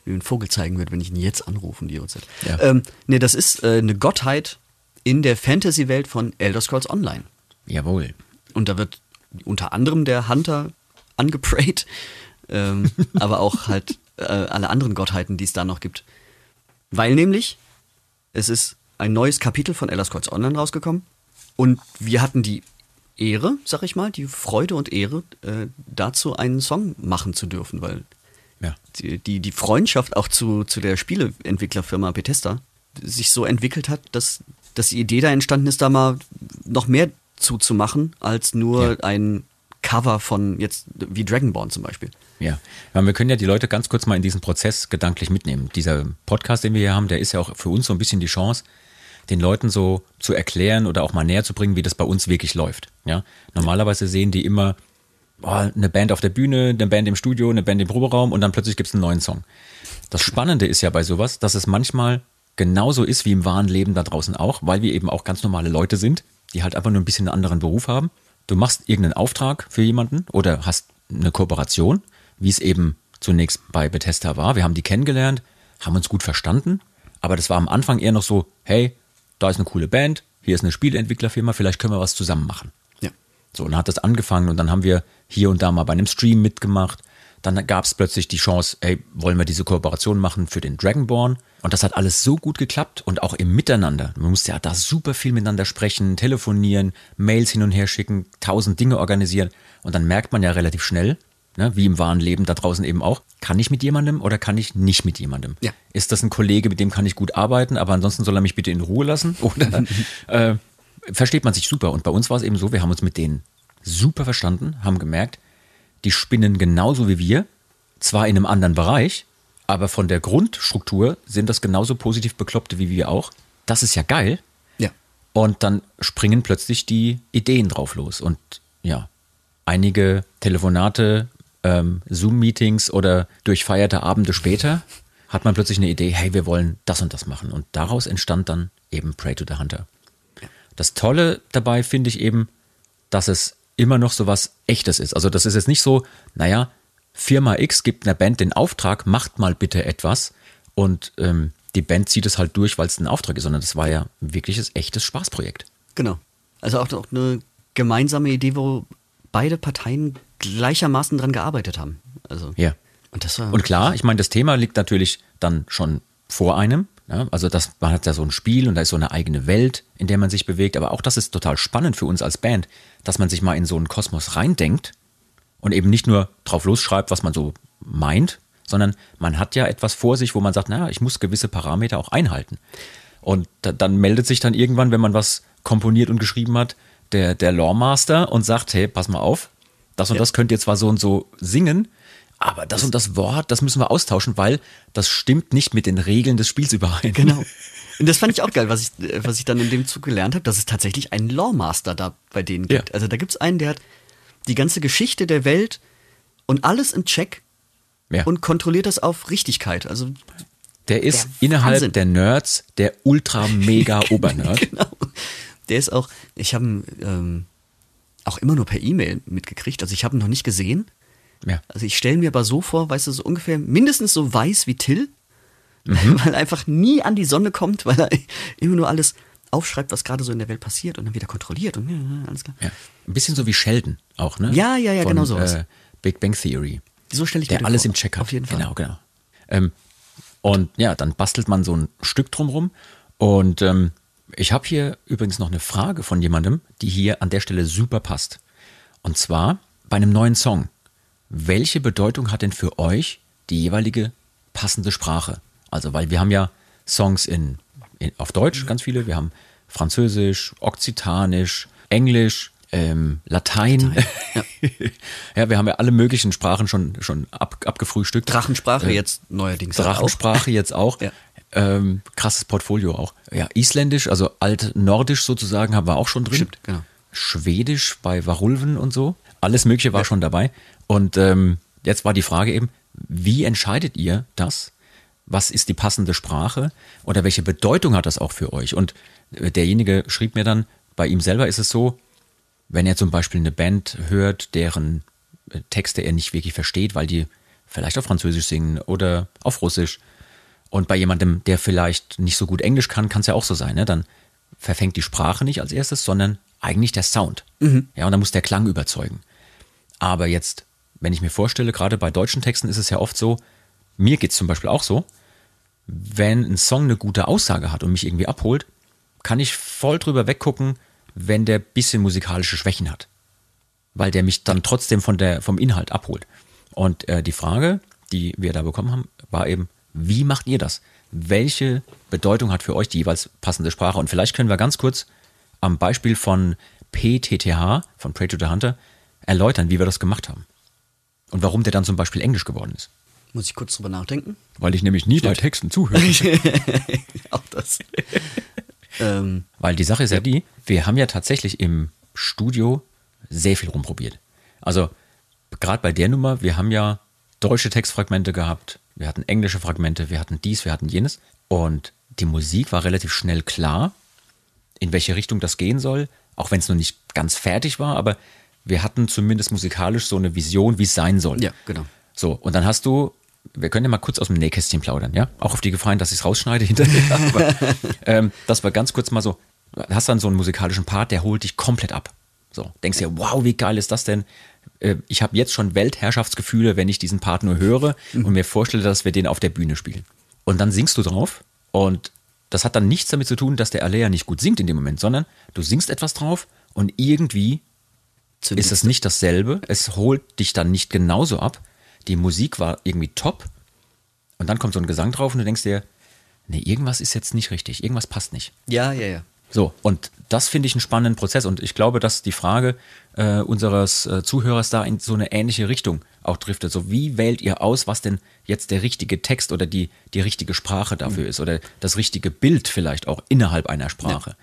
wie ein Vogel zeigen wird, wenn ich ihn jetzt anrufe um die Uhrzeit. Ja. Ähm, nee, das ist äh, eine Gottheit in der Fantasy-Welt von Elder Scrolls Online. Jawohl. Und da wird unter anderem der Hunter angeprayt, ähm, aber auch halt äh, alle anderen Gottheiten, die es da noch gibt. Weil nämlich es ist ein neues Kapitel von Elder Scrolls Online rausgekommen und wir hatten die Ehre, sag ich mal, die Freude und Ehre, äh, dazu einen Song machen zu dürfen, weil Ja. die, die, die Freundschaft auch zu, zu der Spieleentwicklerfirma Bethesda sich so entwickelt hat, dass, dass die Idee da entstanden ist, da mal noch mehr zuzumachen, als nur Ja. ein Cover von jetzt wie Dragonborn zum Beispiel. Ja, weil wir können ja die Leute ganz kurz mal in diesen Prozess gedanklich mitnehmen. Dieser Podcast, den wir hier haben, der ist ja auch für uns so ein bisschen die Chance, den Leuten so zu erklären oder auch mal näher zu bringen, wie das bei uns wirklich läuft. Ja, normalerweise sehen die immer oh, eine Band auf der Bühne, eine Band im Studio, eine Band im Proberaum und dann plötzlich gibt es einen neuen Song. Das Spannende ist ja bei sowas, dass es manchmal genauso ist wie im wahren Leben da draußen auch, weil wir eben auch ganz normale Leute sind, die halt einfach nur ein bisschen einen anderen Beruf haben. Du machst irgendeinen Auftrag für jemanden oder hast eine Kooperation, wie es eben zunächst bei Bethesda war. Wir haben die kennengelernt, haben uns gut verstanden, aber das war am Anfang eher noch so, hey, da ist eine coole Band, hier ist eine Spieleentwicklerfirma, vielleicht können wir was zusammen machen. Ja. So, und dann hat das angefangen und dann haben wir hier und da mal bei einem Stream mitgemacht. Dann gab es plötzlich die Chance, ey, wollen wir diese Kooperation machen für den Dragonborn? Und das hat alles so gut geklappt und auch im Miteinander. Man musste ja da super viel miteinander sprechen, telefonieren, Mails hin und her schicken, tausend Dinge organisieren. Und dann merkt man ja relativ schnell, ne, wie im wahren Leben da draußen eben auch, kann ich mit jemandem oder kann ich nicht mit jemandem? Ja. Ist das ein Kollege, mit dem kann ich gut arbeiten, aber ansonsten soll er mich bitte in Ruhe lassen? (laughs) Oder äh, versteht man sich super? Und bei uns war es eben so, wir haben uns mit denen super verstanden, haben gemerkt, die spinnen genauso wie wir, zwar in einem anderen Bereich, aber von der Grundstruktur sind das genauso positiv Bekloppte wie wir auch. Das ist ja geil. Ja. Und dann springen plötzlich die Ideen drauf los. Und ja, einige Telefonate, ähm, Zoom-Meetings oder durchfeierte Abende später hat man plötzlich eine Idee, hey, wir wollen das und das machen. Und daraus entstand dann eben Pray to the Hunter. Das Tolle dabei finde ich eben, dass es immer noch so was Echtes ist. Also das ist jetzt nicht so, naja, Firma X gibt einer Band den Auftrag, macht mal bitte etwas und ähm, die Band zieht es halt durch, weil es ein Auftrag ist, sondern das war ja ein wirkliches, echtes Spaßprojekt. Genau. Also auch, auch eine gemeinsame Idee, wo beide Parteien gleichermaßen dran gearbeitet haben. Also, Ja. Und das war. Und klar, ich meine, das Thema liegt natürlich dann schon vor einem. Ja, also das, man hat ja so ein Spiel und da ist so eine eigene Welt, in der man sich bewegt. Aber auch das ist total spannend für uns als Band, dass man sich mal in so einen Kosmos reindenkt und eben nicht nur drauf losschreibt, was man so meint, sondern man hat ja etwas vor sich, wo man sagt, naja, ich muss gewisse Parameter auch einhalten. Und da, dann meldet sich dann irgendwann, wenn man was komponiert und geschrieben hat, der, der Lawmaster und sagt, hey, pass mal auf, das und Ja. das könnt ihr zwar so und so singen, aber das und das Wort, das müssen wir austauschen, weil das stimmt nicht mit den Regeln des Spiels überein. Genau. (laughs) Und das fand ich auch geil, was ich, äh, was ich dann in dem Zug gelernt habe, dass es tatsächlich einen Lawmaster da bei denen gibt. Ja. Also da gibt es einen, der hat die ganze Geschichte der Welt und alles im Check Ja. und kontrolliert das auf Richtigkeit. Also Der ist Der innerhalb Wahnsinn. der Nerds der ultra mega (laughs) Obernerd. genau. Der ist auch, ich habe ähm, auch immer nur per E-Mail mitgekriegt. Also ich habe ihn noch nicht gesehen. Ja. Also ich stelle mir aber so vor, weißt du, so ungefähr mindestens so weiß wie Till, Mhm. (laughs) weil er einfach nie an die Sonne kommt, weil er immer nur alles aufschreibt, was gerade so in der Welt passiert und dann wieder kontrolliert und ja, alles klar. ja. Ein bisschen so wie Sheldon auch, ne? Ja, ja, ja, Von, genau sowas. Äh, Big Bang Theory. So stelle ich mir der den alles vor. im Check hat. Auf jeden Fall. Genau, genau. Ähm, und ja, dann bastelt man so ein Stück drumrum. Und ähm, ich habe hier übrigens noch eine Frage von jemandem, die hier an der Stelle super passt. Und zwar bei einem neuen Song. Welche Bedeutung hat denn für euch die jeweilige passende Sprache? Also, weil wir haben ja Songs in, in auf Deutsch ganz viele, wir haben Französisch, Okzitanisch, Englisch, ähm, Latein. (laughs) Ja. wir haben ja alle möglichen Sprachen schon, schon ab, abgefrühstückt. Drachensprache Äh, jetzt neuerdings halt auch. Drachensprache jetzt auch. Ja. Ähm, krasses Portfolio auch. Ja, Isländisch, also alt-nordisch sozusagen, haben wir auch schon drin. Stimmt, genau. Schwedisch bei Varulven und so. alles Mögliche war schon dabei. Und ähm, jetzt war die Frage eben, wie entscheidet ihr das? Was ist die passende Sprache oder welche Bedeutung hat das auch für euch? Und äh, derjenige schrieb mir dann, bei ihm selber ist es so, wenn er zum Beispiel eine Band hört, deren äh, Texte er nicht wirklich versteht, weil die vielleicht auf Französisch singen oder auf Russisch. Und bei jemandem, der vielleicht nicht so gut Englisch kann, kann es ja auch so sein. Ne? Dann verfängt die Sprache nicht als erstes, sondern eigentlich der Sound. Mhm. Ja, und dann muss der Klang überzeugen. Aber jetzt, wenn ich mir vorstelle, gerade bei deutschen Texten ist es ja oft so, mir geht es zum Beispiel auch so, wenn ein Song eine gute Aussage hat und mich irgendwie abholt, kann ich voll drüber weggucken, wenn der bisschen musikalische Schwächen hat. Weil der mich dann trotzdem von der, vom Inhalt abholt. Und äh, die Frage, die wir da bekommen haben, war eben, wie macht ihr das? Welche Bedeutung hat für euch die jeweils passende Sprache? Und vielleicht können wir ganz kurz am Beispiel von PTTH, von Pray to the Hunter, erläutern, wie wir das gemacht haben. Und warum der dann zum Beispiel Englisch geworden ist. Muss ich kurz drüber nachdenken? Weil ich nämlich nie bei Texten zuhöre. (laughs) Auch das. (laughs) ähm, Weil die Sache ist ja. ja die, wir haben ja tatsächlich im Studio sehr viel rumprobiert. Also gerade bei der Nummer, wir haben ja deutsche Textfragmente gehabt, wir hatten englische Fragmente, wir hatten dies, wir hatten jenes. Und die Musik war relativ schnell klar, in welche Richtung das gehen soll, auch wenn es noch nicht ganz fertig war, aber wir hatten zumindest musikalisch so eine Vision, wie es sein soll. Ja, genau. So, und dann hast du, wir können ja mal kurz aus dem Nähkästchen plaudern, ja? Auch auf die Gefahren, dass ich es rausschneide hinterher. (laughs) aber, ähm, das war ganz kurz mal so, hast dann so einen musikalischen Part, der holt dich komplett ab. So, denkst dir, wow, wie geil ist das denn? Äh, ich habe jetzt schon Weltherrschaftsgefühle, wenn ich diesen Part nur höre mhm. und mir vorstelle, dass wir den auf der Bühne spielen. Und dann singst du drauf und das hat dann nichts damit zu tun, dass der Alea nicht gut singt in dem Moment, sondern du singst etwas drauf und irgendwie Zündet ist es nicht dasselbe. Es holt dich dann nicht genauso ab. Die Musik war irgendwie top und dann kommt so ein Gesang drauf und du denkst dir, nee, irgendwas ist jetzt nicht richtig, irgendwas passt nicht. Ja, ja, ja. So, und das finde ich einen spannenden Prozess und ich glaube, dass die Frage äh, unseres äh, Zuhörers da in so eine ähnliche Richtung auch driftet. So, wie wählt ihr aus, was denn jetzt der richtige Text oder die, die richtige Sprache dafür mhm. ist oder das richtige Bild vielleicht auch innerhalb einer Sprache?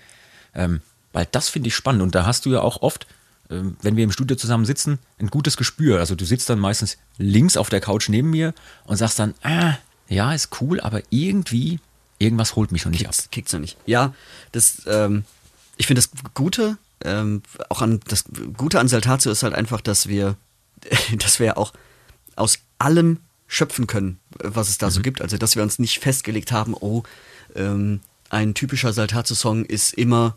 Ja. Ähm, weil das finde ich spannend und da hast du ja auch oft, äh, wenn wir im Studio zusammen sitzen, ein gutes Gespür. Also du sitzt dann meistens links auf der Couch neben mir und sagst dann, ah, ja, ist cool, aber irgendwie irgendwas holt mich schon nicht Kickt's, ab. Kickt's noch nicht. Ja, das, ähm, ich finde das Gute, ähm, auch an das Gute an Saltatio ist halt einfach, dass wir, (laughs) dass wir auch aus allem schöpfen können, was es da mhm. so gibt. Also dass wir uns nicht festgelegt haben, oh, ähm, ein typischer Saltatio-Song ist immer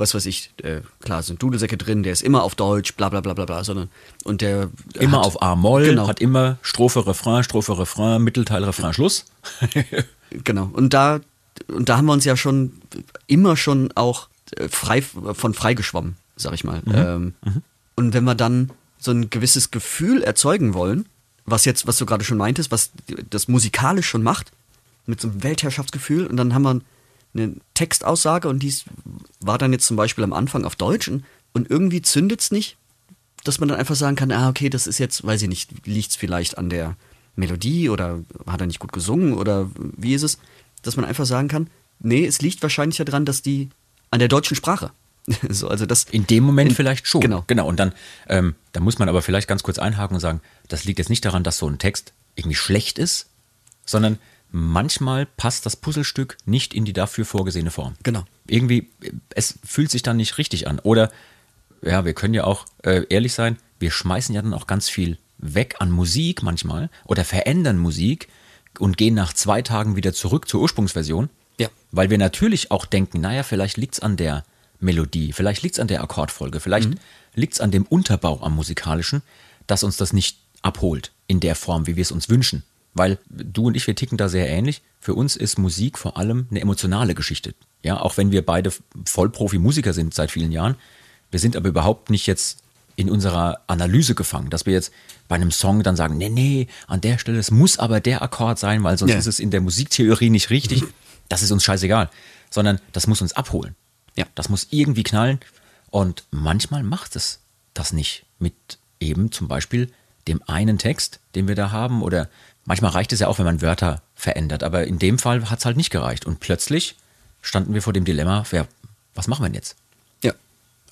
was weiß ich, äh, klar sind Dudelsäcke drin, der ist immer auf Deutsch, bla bla bla bla bla, sondern und der immer hat, auf A-Moll, genau. hat immer Strophe, Refrain, Strophe, Refrain, Mittelteil, Refrain, Schluss. (laughs) genau. Und da und da haben wir uns ja schon immer schon auch äh, frei von frei geschwommen, sag ich mal. Mhm. Ähm, mhm. Und wenn wir dann so ein gewisses Gefühl erzeugen wollen, was jetzt, was du gerade schon meintest, was das musikalisch schon macht, mit so einem Weltherrschaftsgefühl, und dann haben wir eine Textaussage und dies war dann jetzt zum Beispiel am Anfang auf Deutsch und, und irgendwie zündet es nicht, dass man dann einfach sagen kann, ah, okay, das ist jetzt, weiß ich nicht, liegt es vielleicht an der Melodie oder hat er nicht gut gesungen oder wie ist es, dass man einfach sagen kann, nee, es liegt wahrscheinlich daran, dass die an der deutschen Sprache. (laughs) so, also das in dem Moment in, vielleicht schon. Genau. Genau. Und dann, ähm, da muss man aber vielleicht ganz kurz einhaken und sagen, das liegt jetzt nicht daran, dass so ein Text irgendwie schlecht ist, sondern manchmal passt das Puzzlestück nicht in die dafür vorgesehene Form. Genau. Irgendwie, es fühlt sich dann nicht richtig an. Oder, ja, wir können ja auch äh, ehrlich sein, wir schmeißen ja dann auch ganz viel weg an Musik manchmal oder verändern Musik und gehen nach zwei Tagen wieder zurück zur Ursprungsversion. Ja. Weil wir natürlich auch denken, naja, vielleicht liegt es an der Melodie, vielleicht liegt es an der Akkordfolge, vielleicht mhm. liegt es an dem Unterbau am musikalischen, dass uns das nicht abholt in der Form, wie wir es uns wünschen. Weil du und ich, wir ticken da sehr ähnlich. Für uns ist Musik vor allem eine emotionale Geschichte. Ja, auch wenn wir beide Vollprofi-Musiker sind seit vielen Jahren. Wir sind aber überhaupt nicht jetzt in unserer Analyse gefangen, dass wir jetzt bei einem Song dann sagen, nee, nee, an der Stelle, es muss aber der Akkord sein, weil sonst ja. ist es in der Musiktheorie nicht richtig. Das ist uns scheißegal. Sondern das muss uns abholen. Ja. Das muss irgendwie knallen. Und manchmal macht es das nicht mit eben zum Beispiel dem einen Text, den wir da haben oder Manchmal reicht es ja auch, wenn man Wörter verändert, aber in dem Fall hat es halt nicht gereicht. Und plötzlich standen wir vor dem Dilemma, wer, was machen wir denn jetzt? Ja.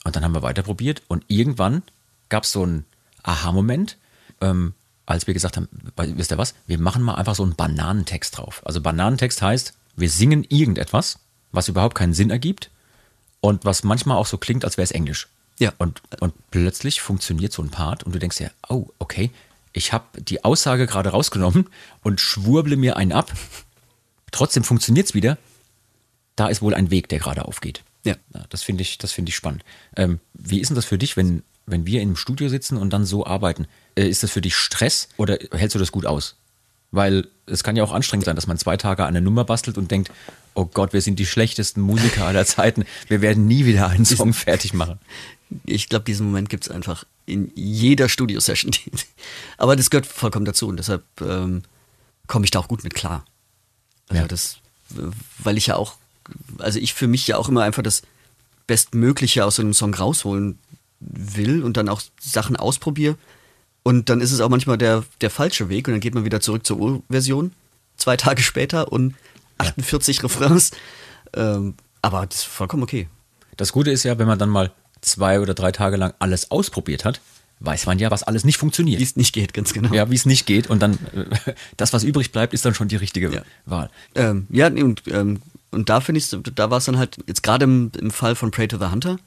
Und dann haben wir weiter probiert und irgendwann gab es so ein Aha-Moment, ähm, als wir gesagt haben, wisst ihr was, wir machen mal einfach so einen Bananentext drauf. Also Bananentext heißt, wir singen irgendetwas, was überhaupt keinen Sinn ergibt und was manchmal auch so klingt, als wäre es Englisch. Ja. Und, und plötzlich funktioniert so ein Part und du denkst ja, oh, okay, ich habe die Aussage gerade rausgenommen und schwurble mir einen ab. Trotzdem funktioniert es wieder. Da ist wohl ein Weg, der gerade aufgeht. Ja. das finde ich, das finde ich spannend. Ähm, wie ist denn das für dich, wenn, wenn wir im Studio sitzen und dann so arbeiten? Äh, ist das für dich Stress oder hältst du das gut aus? Weil es kann ja auch anstrengend sein, dass man zwei Tage an eine Nummer bastelt und denkt, oh Gott, wir sind die schlechtesten Musiker aller Zeiten. Wir werden nie wieder einen Song fertig machen. Ich glaube, diesen Moment gibt es einfach in jeder Studio-Session. (laughs) Aber das gehört vollkommen dazu und deshalb ähm, komme ich da auch gut mit klar. Also Ja. das, weil ich ja auch, also ich für mich ja auch immer einfach das Bestmögliche aus so einem Song rausholen will und dann auch Sachen ausprobiere. Und dann ist es auch manchmal der, der falsche Weg und dann geht man wieder zurück zur Urversion, zwei Tage später und 48 Refrains. Ähm, aber das ist vollkommen okay. Das Gute ist ja, wenn man dann mal zwei oder drei Tage lang alles ausprobiert hat, weiß man ja, was alles nicht funktioniert. Wie es nicht geht, ganz genau. Ja, wie es nicht geht. Und dann, äh, das, was übrig bleibt, ist dann schon die richtige Ja. Wahl. Ähm, ja, und, ähm, und da finde ich, da war es dann halt, jetzt gerade im, im Fall von Pray to the Hunter,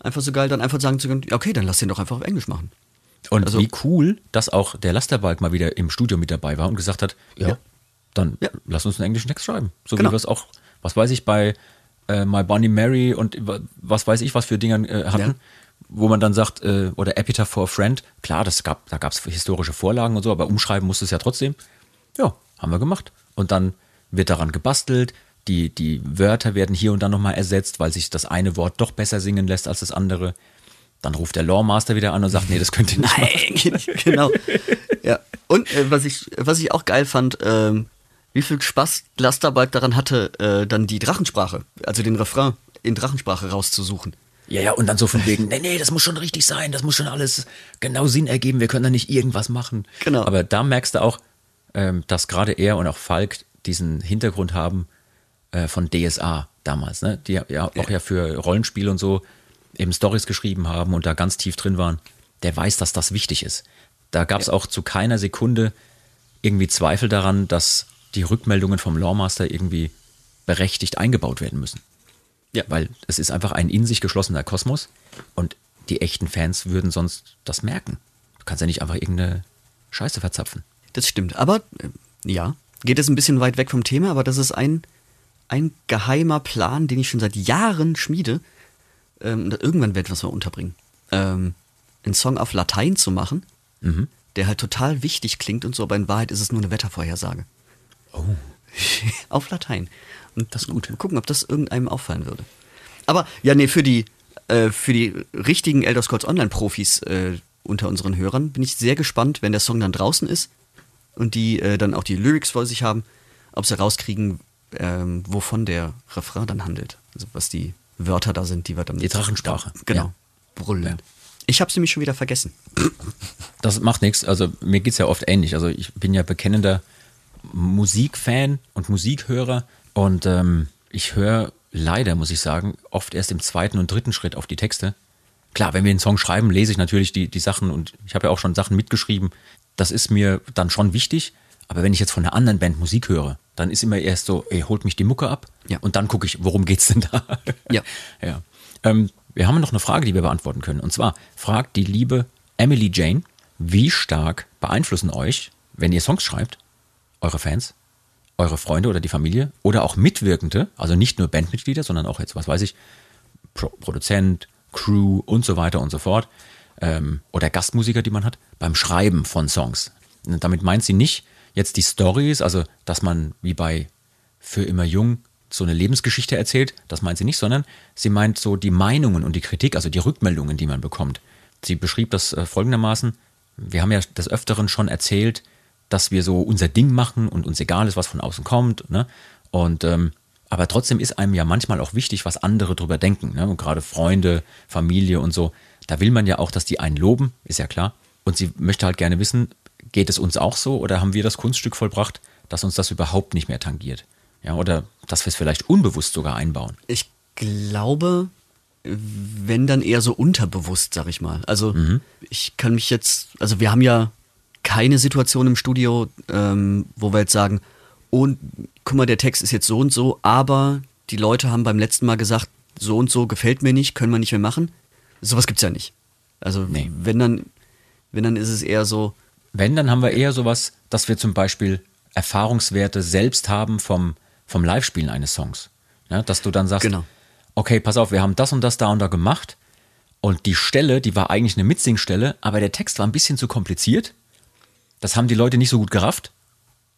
einfach so geil, dann einfach sagen zu können, ja, okay, dann lass den doch einfach auf Englisch machen. Und Also- wie cool, dass auch der Lasterbalk mal wieder im Studio mit dabei war und gesagt hat, ja, Ja. dann Ja. lass uns einen englischen Text schreiben. So Genau. wie wir es auch, was weiß ich, bei äh, My Bonnie Mary und wa- was weiß ich, was für Dingern äh, hatten, Ja. wo man dann sagt, äh, oder Epitaph for a Friend, klar, das gab, da gab es historische Vorlagen und so, aber umschreiben musste es ja trotzdem. Ja, haben wir gemacht. Und dann wird daran gebastelt, die, die Wörter werden hier und da nochmal ersetzt, weil sich das eine Wort doch besser singen lässt als das andere. Dann ruft der Lawmaster wieder an und sagt, nee, das könnt ihr nicht (laughs) machen. Nein, (laughs) nicht. genau. Ja. Und äh, was, ich, was ich auch geil fand, ähm, wie viel Spaß Lasterbalk daran hatte, äh, dann die Drachensprache, also den Refrain in Drachensprache rauszusuchen. Ja, ja, und dann so von wegen, nee, nee, das muss schon richtig sein, das muss schon alles genau Sinn ergeben, wir können da nicht irgendwas machen. Genau. Aber da merkst du auch, ähm, dass gerade er und auch Falk diesen Hintergrund haben äh, von DSA damals, ne? die ja auch ja für Rollenspiele und so eben Stories geschrieben haben und da ganz tief drin waren. Der weiß, dass das wichtig ist. Da gab es auch zu keiner Sekunde irgendwie Zweifel daran, dass die Rückmeldungen vom Lawmaster irgendwie berechtigt eingebaut werden müssen. Ja. Weil es ist einfach ein in sich geschlossener Kosmos und die echten Fans würden sonst das merken. Du kannst ja nicht einfach irgendeine Scheiße verzapfen. Das stimmt. Aber äh, ja, geht es ein bisschen weit weg vom Thema, aber das ist ein, ein geheimer Plan, den ich schon seit Jahren schmiede. Ähm, irgendwann werde ich was mal unterbringen. Ähm, einen Song auf Latein zu machen, der halt total wichtig klingt und so, aber in Wahrheit ist es nur eine Wettervorhersage. Oh. (laughs) auf Latein. Und Das ist gut. Mal gucken, ob das irgendeinem auffallen würde. Aber ja, nee, für die, äh, für die richtigen Elder Scrolls Online-Profis äh, unter unseren Hörern bin ich sehr gespannt, wenn der Song dann draußen ist und die äh, dann auch die Lyrics vor sich haben, ob sie rauskriegen, ähm, wovon der Refrain dann handelt. Also was die Wörter da sind, die wir dann. Die Drachensprache. Genau. Ja. Brüllen. Ja. Ich habe sie nämlich schon wieder vergessen. Das macht nichts. Also mir geht's ja oft ähnlich. Also ich bin ja bekennender Musikfan und Musikhörer und ähm, ich höre leider, muss ich sagen, oft erst im zweiten und dritten Schritt auf die Texte. Klar, wenn wir einen Song schreiben, lese ich natürlich die, die Sachen und ich habe ja auch schon Sachen mitgeschrieben. Das ist mir dann schon wichtig. Aber wenn ich jetzt von einer anderen Band Musik höre, dann ist immer erst so, ey, holt mich die Mucke ab Ja. und dann gucke ich, worum geht's denn da? (laughs) Ja. ja. Ähm, wir haben noch eine Frage, die wir beantworten können. Und zwar fragt die liebe Emily Jane, wie stark beeinflussen euch, wenn ihr Songs schreibt, eure Fans, eure Freunde oder die Familie oder auch Mitwirkende, also nicht nur Bandmitglieder, sondern auch jetzt, was weiß ich, Pro Produzent, Crew und so weiter und so fort ähm, oder Gastmusiker, die man hat, beim Schreiben von Songs. Und damit meint sie nicht jetzt die Stories, also dass man wie bei Für immer jung so eine Lebensgeschichte erzählt, das meint sie nicht, sondern sie meint so die Meinungen und die Kritik, also die Rückmeldungen, die man bekommt. Sie beschrieb das äh, folgendermaßen, wir haben ja des Öfteren schon erzählt, dass wir so unser Ding machen und uns egal ist, was von außen kommt. Ne? Und ähm, aber trotzdem ist einem ja manchmal auch wichtig, was andere drüber denken. Ne? Und gerade Freunde, Familie und so. Da will man ja auch, dass die einen loben, ist ja klar. Und sie möchte halt gerne wissen, geht es uns auch so oder haben wir das Kunststück vollbracht, dass uns das überhaupt nicht mehr tangiert? Ja, oder dass wir es vielleicht unbewusst sogar einbauen. Ich glaube, wenn dann eher so unterbewusst, sag ich mal. Also ich kann mich jetzt, also wir haben ja keine Situation im Studio, ähm, wo wir jetzt sagen, und guck mal, der Text ist jetzt so und so, aber die Leute haben beim letzten Mal gesagt, so und so gefällt mir nicht, können wir nicht mehr machen. Sowas gibt's ja nicht. Also Nee. wenn dann, wenn dann ist es eher so, Wenn, dann haben wir eher sowas, dass wir zum Beispiel Erfahrungswerte selbst haben vom, vom Live-Spielen eines Songs. Ja, dass du dann sagst, Genau. okay, pass auf, wir haben das und das da und da gemacht und die Stelle, die war eigentlich eine Mitsingstelle, aber der Text war ein bisschen zu kompliziert. Das haben die Leute nicht so gut gerafft.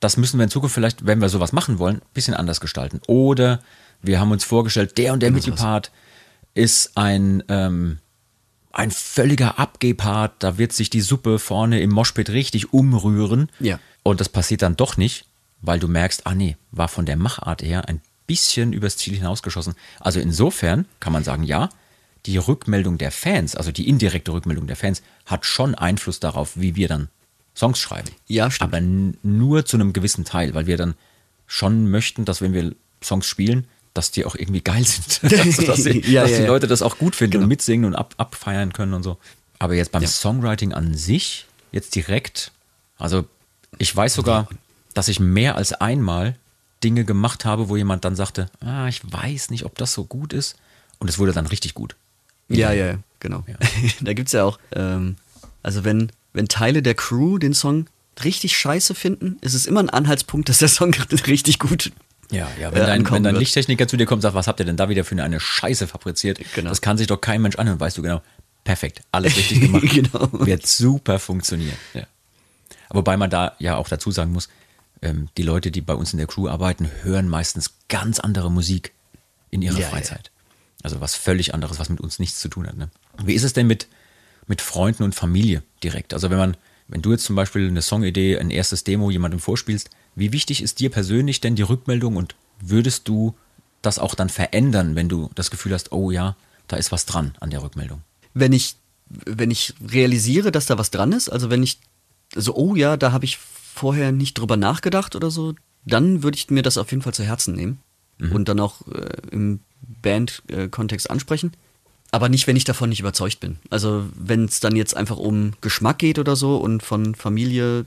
Das müssen wir in Zukunft vielleicht, wenn wir sowas machen wollen, ein bisschen anders gestalten. Oder wir haben uns vorgestellt, der und der Genau. Mittelpart ist ein, ähm, ein völliger Abgehpart, da wird sich die Suppe vorne im Moshpit richtig umrühren. Ja. Und das passiert dann doch nicht, weil du merkst, ah nee, war von der Machart her ein bisschen übers Ziel hinausgeschossen. Also insofern kann man sagen, ja, die Rückmeldung der Fans, also die indirekte Rückmeldung der Fans, hat schon Einfluss darauf, wie wir dann Songs schreiben. Ja, stimmt. Aber nur zu einem gewissen Teil, weil wir dann schon möchten, dass wenn wir Songs spielen, dass die auch irgendwie geil sind. (laughs) (laughs) also, dass die, Ja, dass ja, die. Leute das auch gut finden Genau. und mitsingen und ab, abfeiern können und so. Aber jetzt beim. Songwriting an sich, jetzt direkt, also ich weiß sogar, dass ich mehr als einmal Dinge gemacht habe, wo jemand dann sagte, ah, ich weiß nicht, ob das so gut ist. Und es wurde dann richtig gut. Ja, ja, ja, genau. Ja. (laughs) da gibt's ja auch, ähm, also wenn, wenn Teile der Crew den Song richtig scheiße finden, ist es immer ein Anhaltspunkt, dass der Song (laughs) richtig gut Ja, ja, äh, wenn dein, ankommen wenn dein. Lichttechniker zu dir kommt und sagt, was habt ihr denn da wieder für eine, Scheiße fabriziert? Genau. Das kann sich doch kein Mensch anhören, weißt du genau. Perfekt, alles richtig gemacht. (laughs) Genau. Wird super funktionieren. Ja. Wobei man da ja auch dazu sagen muss, ähm, die Leute, die bei uns in der Crew arbeiten, hören meistens ganz andere Musik in ihrer Ja, ja. Freizeit. Also was völlig anderes, was mit uns nichts zu tun hat. Ne? Wie ist es denn mit, mit Freunden und Familie direkt? Also wenn man, wenn du jetzt zum Beispiel eine Songidee, ein erstes Demo jemandem vorspielst, wie wichtig ist dir persönlich denn die Rückmeldung und würdest du das auch dann verändern, wenn du das Gefühl hast, oh ja, da ist was dran an der Rückmeldung? wenn ich, wenn ich realisiere, dass da was dran ist, also wenn ich so, oh ja, da habe ich vorher nicht drüber nachgedacht oder so, dann würde ich mir das auf jeden Fall zu Herzen nehmen und dann auch äh, im Band-Kontext ansprechen. Aber nicht, wenn ich davon nicht überzeugt bin. Also wenn es dann jetzt einfach um Geschmack geht oder so und von Familie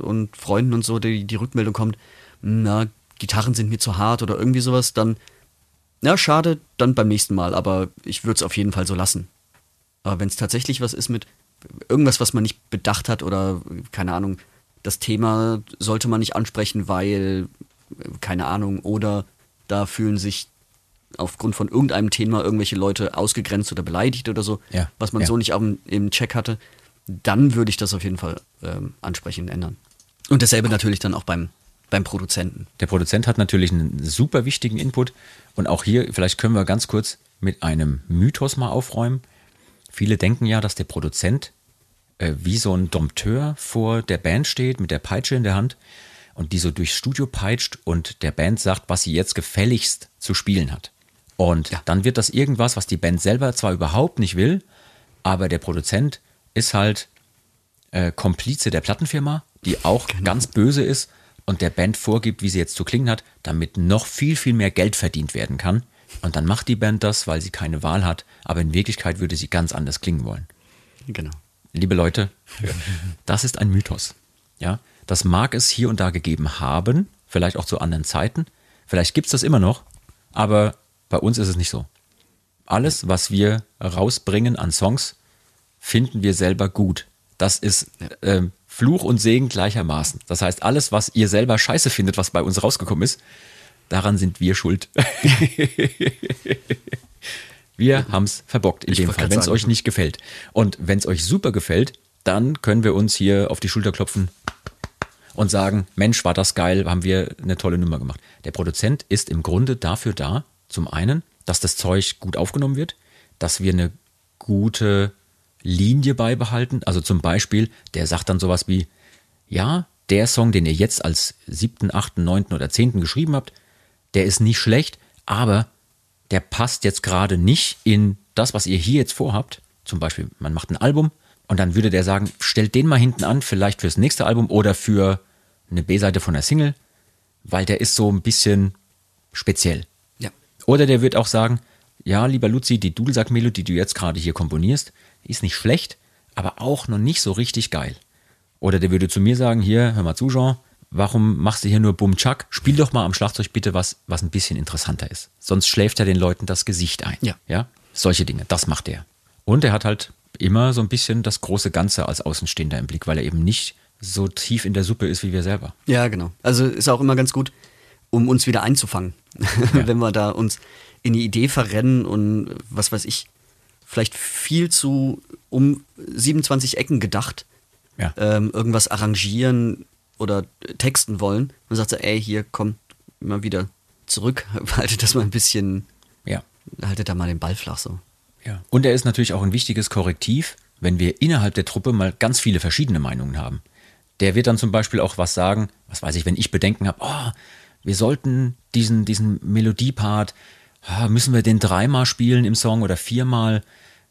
und Freunden und so die, die Rückmeldung kommt, na, Gitarren sind mir zu hart oder irgendwie sowas, dann, na, schade, dann beim nächsten Mal. Aber ich würde es auf jeden Fall so lassen. Aber wenn es tatsächlich was ist mit irgendwas, was man nicht bedacht hat oder keine Ahnung, das Thema sollte man nicht ansprechen, weil keine Ahnung oder da fühlen sich aufgrund von irgendeinem Thema irgendwelche Leute ausgegrenzt oder beleidigt oder so, Ja, was man ja. so nicht auf im Check hatte, dann würde ich das auf jeden Fall ähm, ansprechen ändern. Und dasselbe natürlich dann auch beim, beim Produzenten. Der Produzent hat natürlich einen super wichtigen Input. Und auch hier, vielleicht können wir ganz kurz mit einem Mythos mal aufräumen. Viele denken ja, dass der Produzent äh, wie so ein Dompteur vor der Band steht, mit der Peitsche in der Hand und die so durchs Studio peitscht und der Band sagt, was sie jetzt gefälligst zu spielen hat. Und Ja. dann wird das irgendwas, was die Band selber zwar überhaupt nicht will, aber der Produzent ist halt äh, Komplize der Plattenfirma, die auch ganz böse ist und der Band vorgibt, wie sie jetzt zu klingen hat, damit noch viel, viel mehr Geld verdient werden kann. Und dann macht die Band das, weil sie keine Wahl hat, aber in Wirklichkeit würde sie ganz anders klingen wollen. Genau. Liebe Leute, (laughs) das ist ein Mythos. Ja, das mag es hier und da gegeben haben, vielleicht auch zu anderen Zeiten. Vielleicht gibt es das immer noch, aber bei uns ist es nicht so. Alles, was wir rausbringen an Songs, finden wir selber gut. Das ist ähm, Fluch und Segen gleichermaßen. Das heißt, alles, was ihr selber scheiße findet, was bei uns rausgekommen ist, daran sind wir schuld. (laughs) wir haben es verbockt in Ich dem Fall, wenn es euch nicht gefällt. Und wenn es euch super gefällt, dann können wir uns hier auf die Schulter klopfen und sagen, Mensch, war das geil, haben wir eine tolle Nummer gemacht. Der Produzent ist im Grunde dafür da, zum einen, dass das Zeug gut aufgenommen wird, dass wir eine gute Linie beibehalten. Also zum Beispiel, der sagt dann sowas wie, ja, der Song, den ihr jetzt als siebten, achten, neunten oder zehnten geschrieben habt, der ist nicht schlecht, aber der passt jetzt gerade nicht in das, was ihr hier jetzt vorhabt. Zum Beispiel, man macht ein Album und dann würde der sagen, stellt den mal hinten an, vielleicht fürs nächste Album oder für eine B-Seite von der Single, weil der ist so ein bisschen speziell. Oder der wird auch sagen, ja, lieber Luzi, die Dudelsack-Melodie, die du jetzt gerade hier komponierst, ist nicht schlecht, aber auch noch nicht so richtig geil. Oder der würde zu mir sagen, hier, hör mal zu, Jean, warum machst du hier nur Bum Chuck? Spiel doch mal am Schlagzeug bitte was, was ein bisschen interessanter ist. Sonst schläft er den Leuten das Gesicht ein. Ja. Ja? Solche Dinge, das macht er. Und er hat halt immer so ein bisschen das große Ganze als Außenstehender im Blick, weil er eben nicht so tief in der Suppe ist wie wir selber. Ja, genau. Also ist auch immer ganz gut, um uns wieder einzufangen. (laughs) Wenn wir da uns in die Idee verrennen und was weiß ich, vielleicht viel zu um 27 Ecken gedacht, Ja. ähm, irgendwas arrangieren oder texten wollen. Und sagt so, ey, hier, komm, mal wieder zurück, (laughs) haltet das mal ein bisschen, Ja. haltet da mal den Ball flach so. Ja. Und er ist natürlich auch ein wichtiges Korrektiv, wenn wir innerhalb der Truppe mal ganz viele verschiedene Meinungen haben. Der wird dann zum Beispiel auch was sagen, was weiß ich, wenn ich Bedenken habe, oh, wir sollten diesen, diesen Melodiepart, ah, müssen wir den dreimal spielen im Song oder viermal?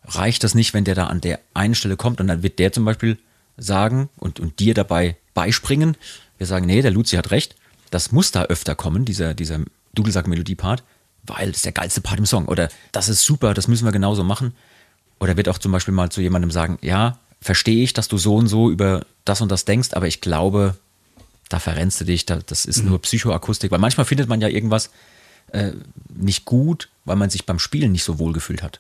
Reicht das nicht, wenn der da an der einen Stelle kommt? Und dann wird der zum Beispiel sagen und, und dir dabei beispringen. Wir sagen, nee, der Luzi hat recht, das muss da öfter kommen, dieser, dieser Dudelsack-Melodie-Part, weil das ist der geilste Part im Song. Oder das ist super, das müssen wir genauso machen. Oder wird auch zum Beispiel mal zu jemandem sagen, ja, verstehe ich, dass du so und so über das und das denkst, aber ich glaube, da verrennst du dich, da, das ist nur Psychoakustik. Weil manchmal findet man ja irgendwas äh, nicht gut, weil man sich beim Spielen nicht so wohl gefühlt hat.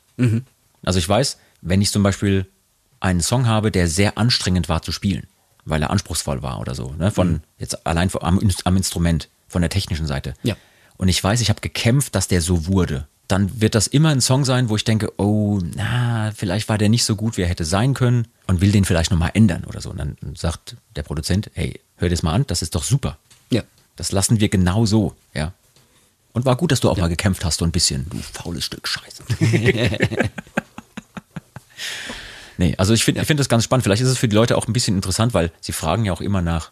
Also ich weiß, wenn ich zum Beispiel einen Song habe, der sehr anstrengend war zu spielen, weil er anspruchsvoll war oder so, ne, von jetzt allein von- am, am Instrument, von der technischen Seite. Ja. Und ich weiß, ich habe gekämpft, dass der so wurde. Dann wird das immer ein Song sein, wo ich denke, oh, na, vielleicht war der nicht so gut, wie er hätte sein können und will den vielleicht nochmal ändern oder so. Und dann sagt der Produzent, hey, hör das mal an, das ist doch super. Ja. Das lassen wir genau so, ja. Und war gut, dass du auch mal gekämpft hast, so ein bisschen, du faules Stück Scheiße. (laughs) nee, also ich finde ich find das ganz spannend. Vielleicht ist es für die Leute auch ein bisschen interessant, weil sie fragen ja auch immer nach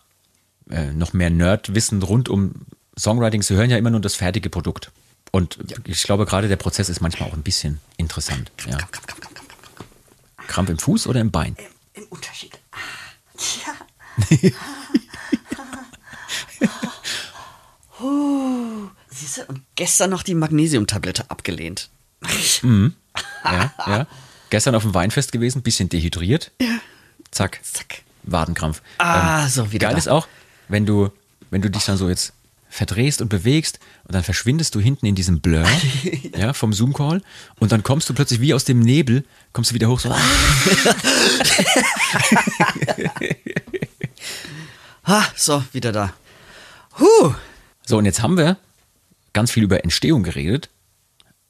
äh, noch mehr Nerdwissen rund um Songwriting. Sie hören ja immer nur das fertige Produkt. Und ich glaube, gerade der Prozess ist manchmal auch ein bisschen interessant. Ja. Komm, komm, komm, komm. Krampf im Fuß oder im Bein? Im Unterschied. Ah, Ja. (laughs) huh. Siehst du, und gestern noch die Magnesiumtablette abgelehnt. Ja, ja. Gestern auf dem Weinfest gewesen, bisschen dehydriert. Zack. Zack. Wadenkrampf. Ah, so wieder Geil da. ist auch, wenn du, wenn du dich dann so jetzt verdrehst und bewegst und dann verschwindest du hinten in diesem Blur (laughs) ja. vom Zoom-Call und dann kommst du plötzlich wie aus dem Nebel, kommst du wieder hoch so. Ah, (laughs) so, wieder da. Huh. So, und jetzt haben wir ganz viel über Entstehung geredet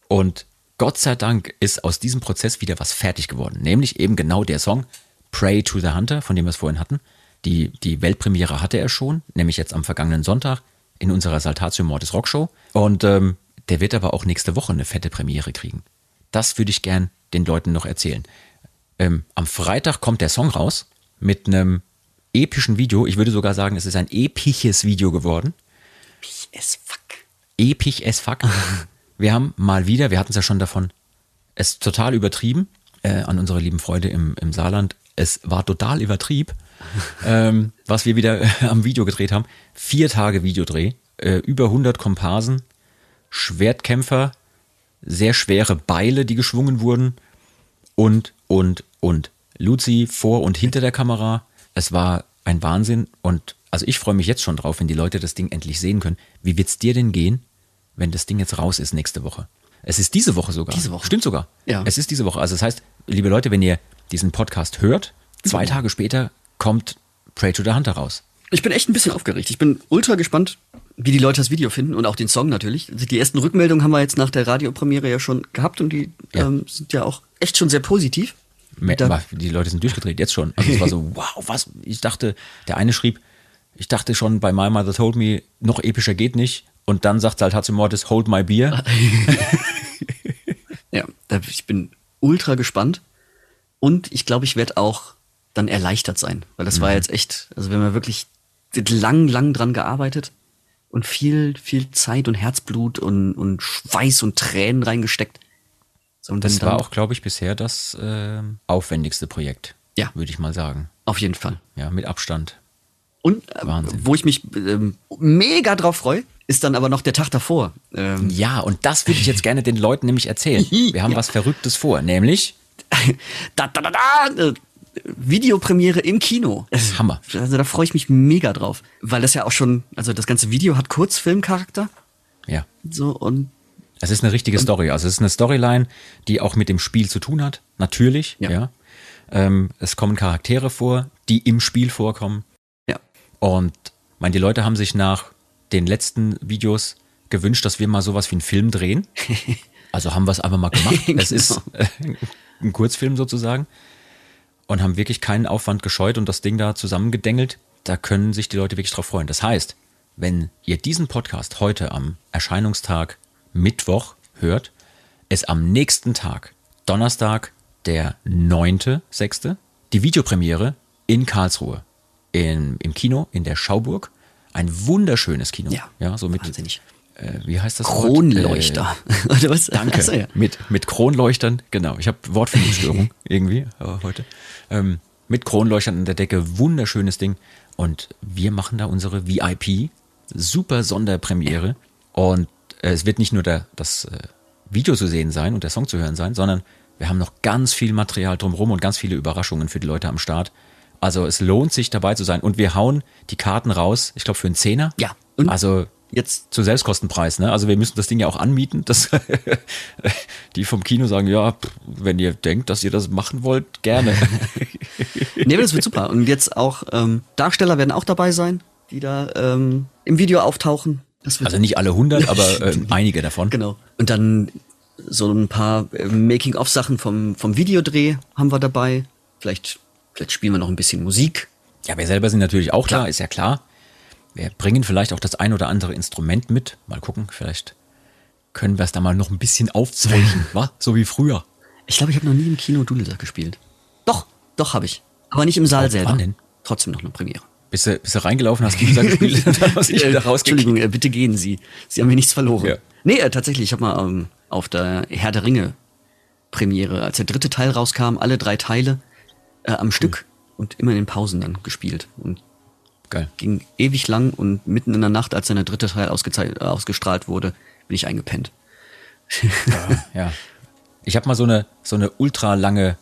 und Gott sei Dank ist aus diesem Prozess wieder was fertig geworden. Nämlich eben genau der Song Pray to the Hunter, von dem wir es vorhin hatten. Die, die Weltpremiere hatte er schon, nämlich jetzt am vergangenen Sonntag in unserer Saltatio Mortis Rockshow. Und ähm, der wird aber auch nächste Woche eine fette Premiere kriegen. Das würde ich gern den Leuten noch erzählen. Ähm, am Freitag kommt der Song raus mit einem epischen Video. Ich würde sogar sagen, es ist ein episches Video geworden Es fuck. episch as fuck. (laughs) Wir haben mal wieder, wir hatten es ja schon davon, es total übertrieben äh, an unsere lieben Freunde im, im Saarland. Es war total übertrieb, (laughs) ähm, was wir wieder (laughs) am Video gedreht haben. Vier Tage Videodreh, äh, über 100 Komparsen, Schwertkämpfer, sehr schwere Beile, die geschwungen wurden und, und, und. Luzi vor und hinter der Kamera. Es war ein Wahnsinn und also ich freue mich jetzt schon drauf, wenn die Leute das Ding endlich sehen können. Wie wird's dir denn gehen, wenn das Ding jetzt raus ist nächste Woche? Es ist diese Woche sogar. Diese Woche. Stimmt sogar. Ja. Es ist diese Woche. Also das heißt, liebe Leute, wenn ihr diesen Podcast hört, zwei (clears throat) Tage später kommt Pray to the Hunter raus. Ich bin echt ein bisschen aufgeregt. Ich bin ultra gespannt, wie die Leute das Video finden und auch den Song natürlich. Die ersten Rückmeldungen haben wir jetzt nach der Radiopremiere ja schon gehabt und die Ja. Ähm, sind ja auch echt schon sehr positiv. Da- die Leute sind durchgedreht, jetzt schon. Also es war so, (laughs) wow, was? Ich dachte, der eine schrieb, ich dachte schon bei My Mother Told Me, noch epischer geht nicht. Und dann sagt Saltatio Mortis, hold my beer. (laughs) Ja, ich bin ultra gespannt und ich glaube, ich werde auch dann erleichtert sein, weil das war jetzt echt, also wir haben ja wirklich lang, lang dran gearbeitet und viel, viel Zeit und Herzblut und, und Schweiß und Tränen reingesteckt. So, und Das war auch, glaube ich, bisher das ähm, aufwendigste Projekt. Ja. Würde ich mal sagen. auf jeden Fall. Ja, mit Abstand. Und äh, Wahnsinn. wo ich mich ähm, mega drauf freue, ist dann aber noch der Tag davor. Ähm, Ja, und das würde ich jetzt gerne den Leuten nämlich erzählen. (laughs) Wir haben Ja. was Verrücktes vor, nämlich (laughs) da, da, da, da, äh, Videopremiere im Kino. Hammer. Also da freue ich mich mega drauf, weil das ja auch schon, also das ganze Video hat Kurzfilmcharakter, ja, so und es ist eine richtige Story. Also es ist eine Storyline, die auch mit dem Spiel zu tun hat. Natürlich, ja. Ja. Ähm, es kommen Charaktere vor, die im Spiel vorkommen. ja. Und mein, die Leute haben sich nach den letzten Videos gewünscht, dass wir mal sowas wie einen Film drehen. (laughs) Also haben wir es einfach mal gemacht. (laughs) Es ist äh, (laughs) ein Kurzfilm sozusagen. Und haben wirklich keinen Aufwand gescheut und das Ding da zusammengedengelt. Da können sich die Leute wirklich drauf freuen. Das heißt, wenn ihr diesen Podcast heute am Erscheinungstag Mittwoch hört, ist am nächsten Tag, Donnerstag, der 9.6., die Videopremiere in Karlsruhe. In, Im Kino, in der Schauburg. Ein wunderschönes Kino. Ja, ja so mit, wahnsinnig. Äh, wie heißt das? Kronleuchter. (laughs) Oder was? Äh, danke. Achso, ja. Mit, mit Kronleuchtern, genau. Ich habe Wortfindungsstörung (laughs) irgendwie äh, heute. Ähm, mit Kronleuchtern an der Decke, wunderschönes Ding. Und wir machen da unsere VIP, super Sonderpremiere. Und äh, es wird nicht nur der, das äh, Video zu sehen sein und der Song zu hören sein, sondern wir haben noch ganz viel Material drumherum und ganz viele Überraschungen für die Leute am Start. Also es lohnt sich dabei zu sein. Und wir hauen die Karten raus, ich glaube für einen Zehner. Ja. Und also Jetzt zu Selbstkostenpreis, ne? Also wir müssen das Ding ja auch anmieten. Das (laughs) die vom Kino sagen, ja, wenn ihr denkt, dass ihr das machen wollt, gerne. (laughs) Nee, das wird super. Und jetzt auch ähm, Darsteller werden auch dabei sein, die da ähm, im Video auftauchen. Also nicht alle 100, aber (laughs) ähm, einige davon. genau. Und dann so ein paar äh, Making-of-Sachen vom, vom Videodreh haben wir dabei. Vielleicht, vielleicht spielen wir noch ein bisschen Musik. Ja, wir selber sind natürlich auch Klar. da, ist ja klar. Wir bringen vielleicht auch das ein oder andere Instrument mit. Mal gucken, vielleicht können wir es da mal noch ein bisschen aufzweichen, (laughs) wa? So wie früher. Ich glaube, ich habe noch nie im Kino Dudelsack gespielt. Doch, doch habe ich. Aber nicht im Saal Wann selber. denn? Trotzdem noch eine Premiere. Bist du, bist du reingelaufen, hast Kiefer (laughs) gespielt und dann hast du dich Äh, wieder rausgekriegt. Entschuldigung, äh, bitte gehen Sie. Sie haben mir nichts verloren. Ja. Nee, äh, tatsächlich, ich habe mal ähm, auf der Herr der Ringe Premiere, als der dritte Teil rauskam, alle drei Teile äh, am Stück und immer in den Pausen dann gespielt. Und Geil. ging ewig lang und mitten in der Nacht, als dann der dritte Teil äh, ausgestrahlt wurde, bin ich eingepennt. Ja. Ich habe mal so eine, so eine ultra lange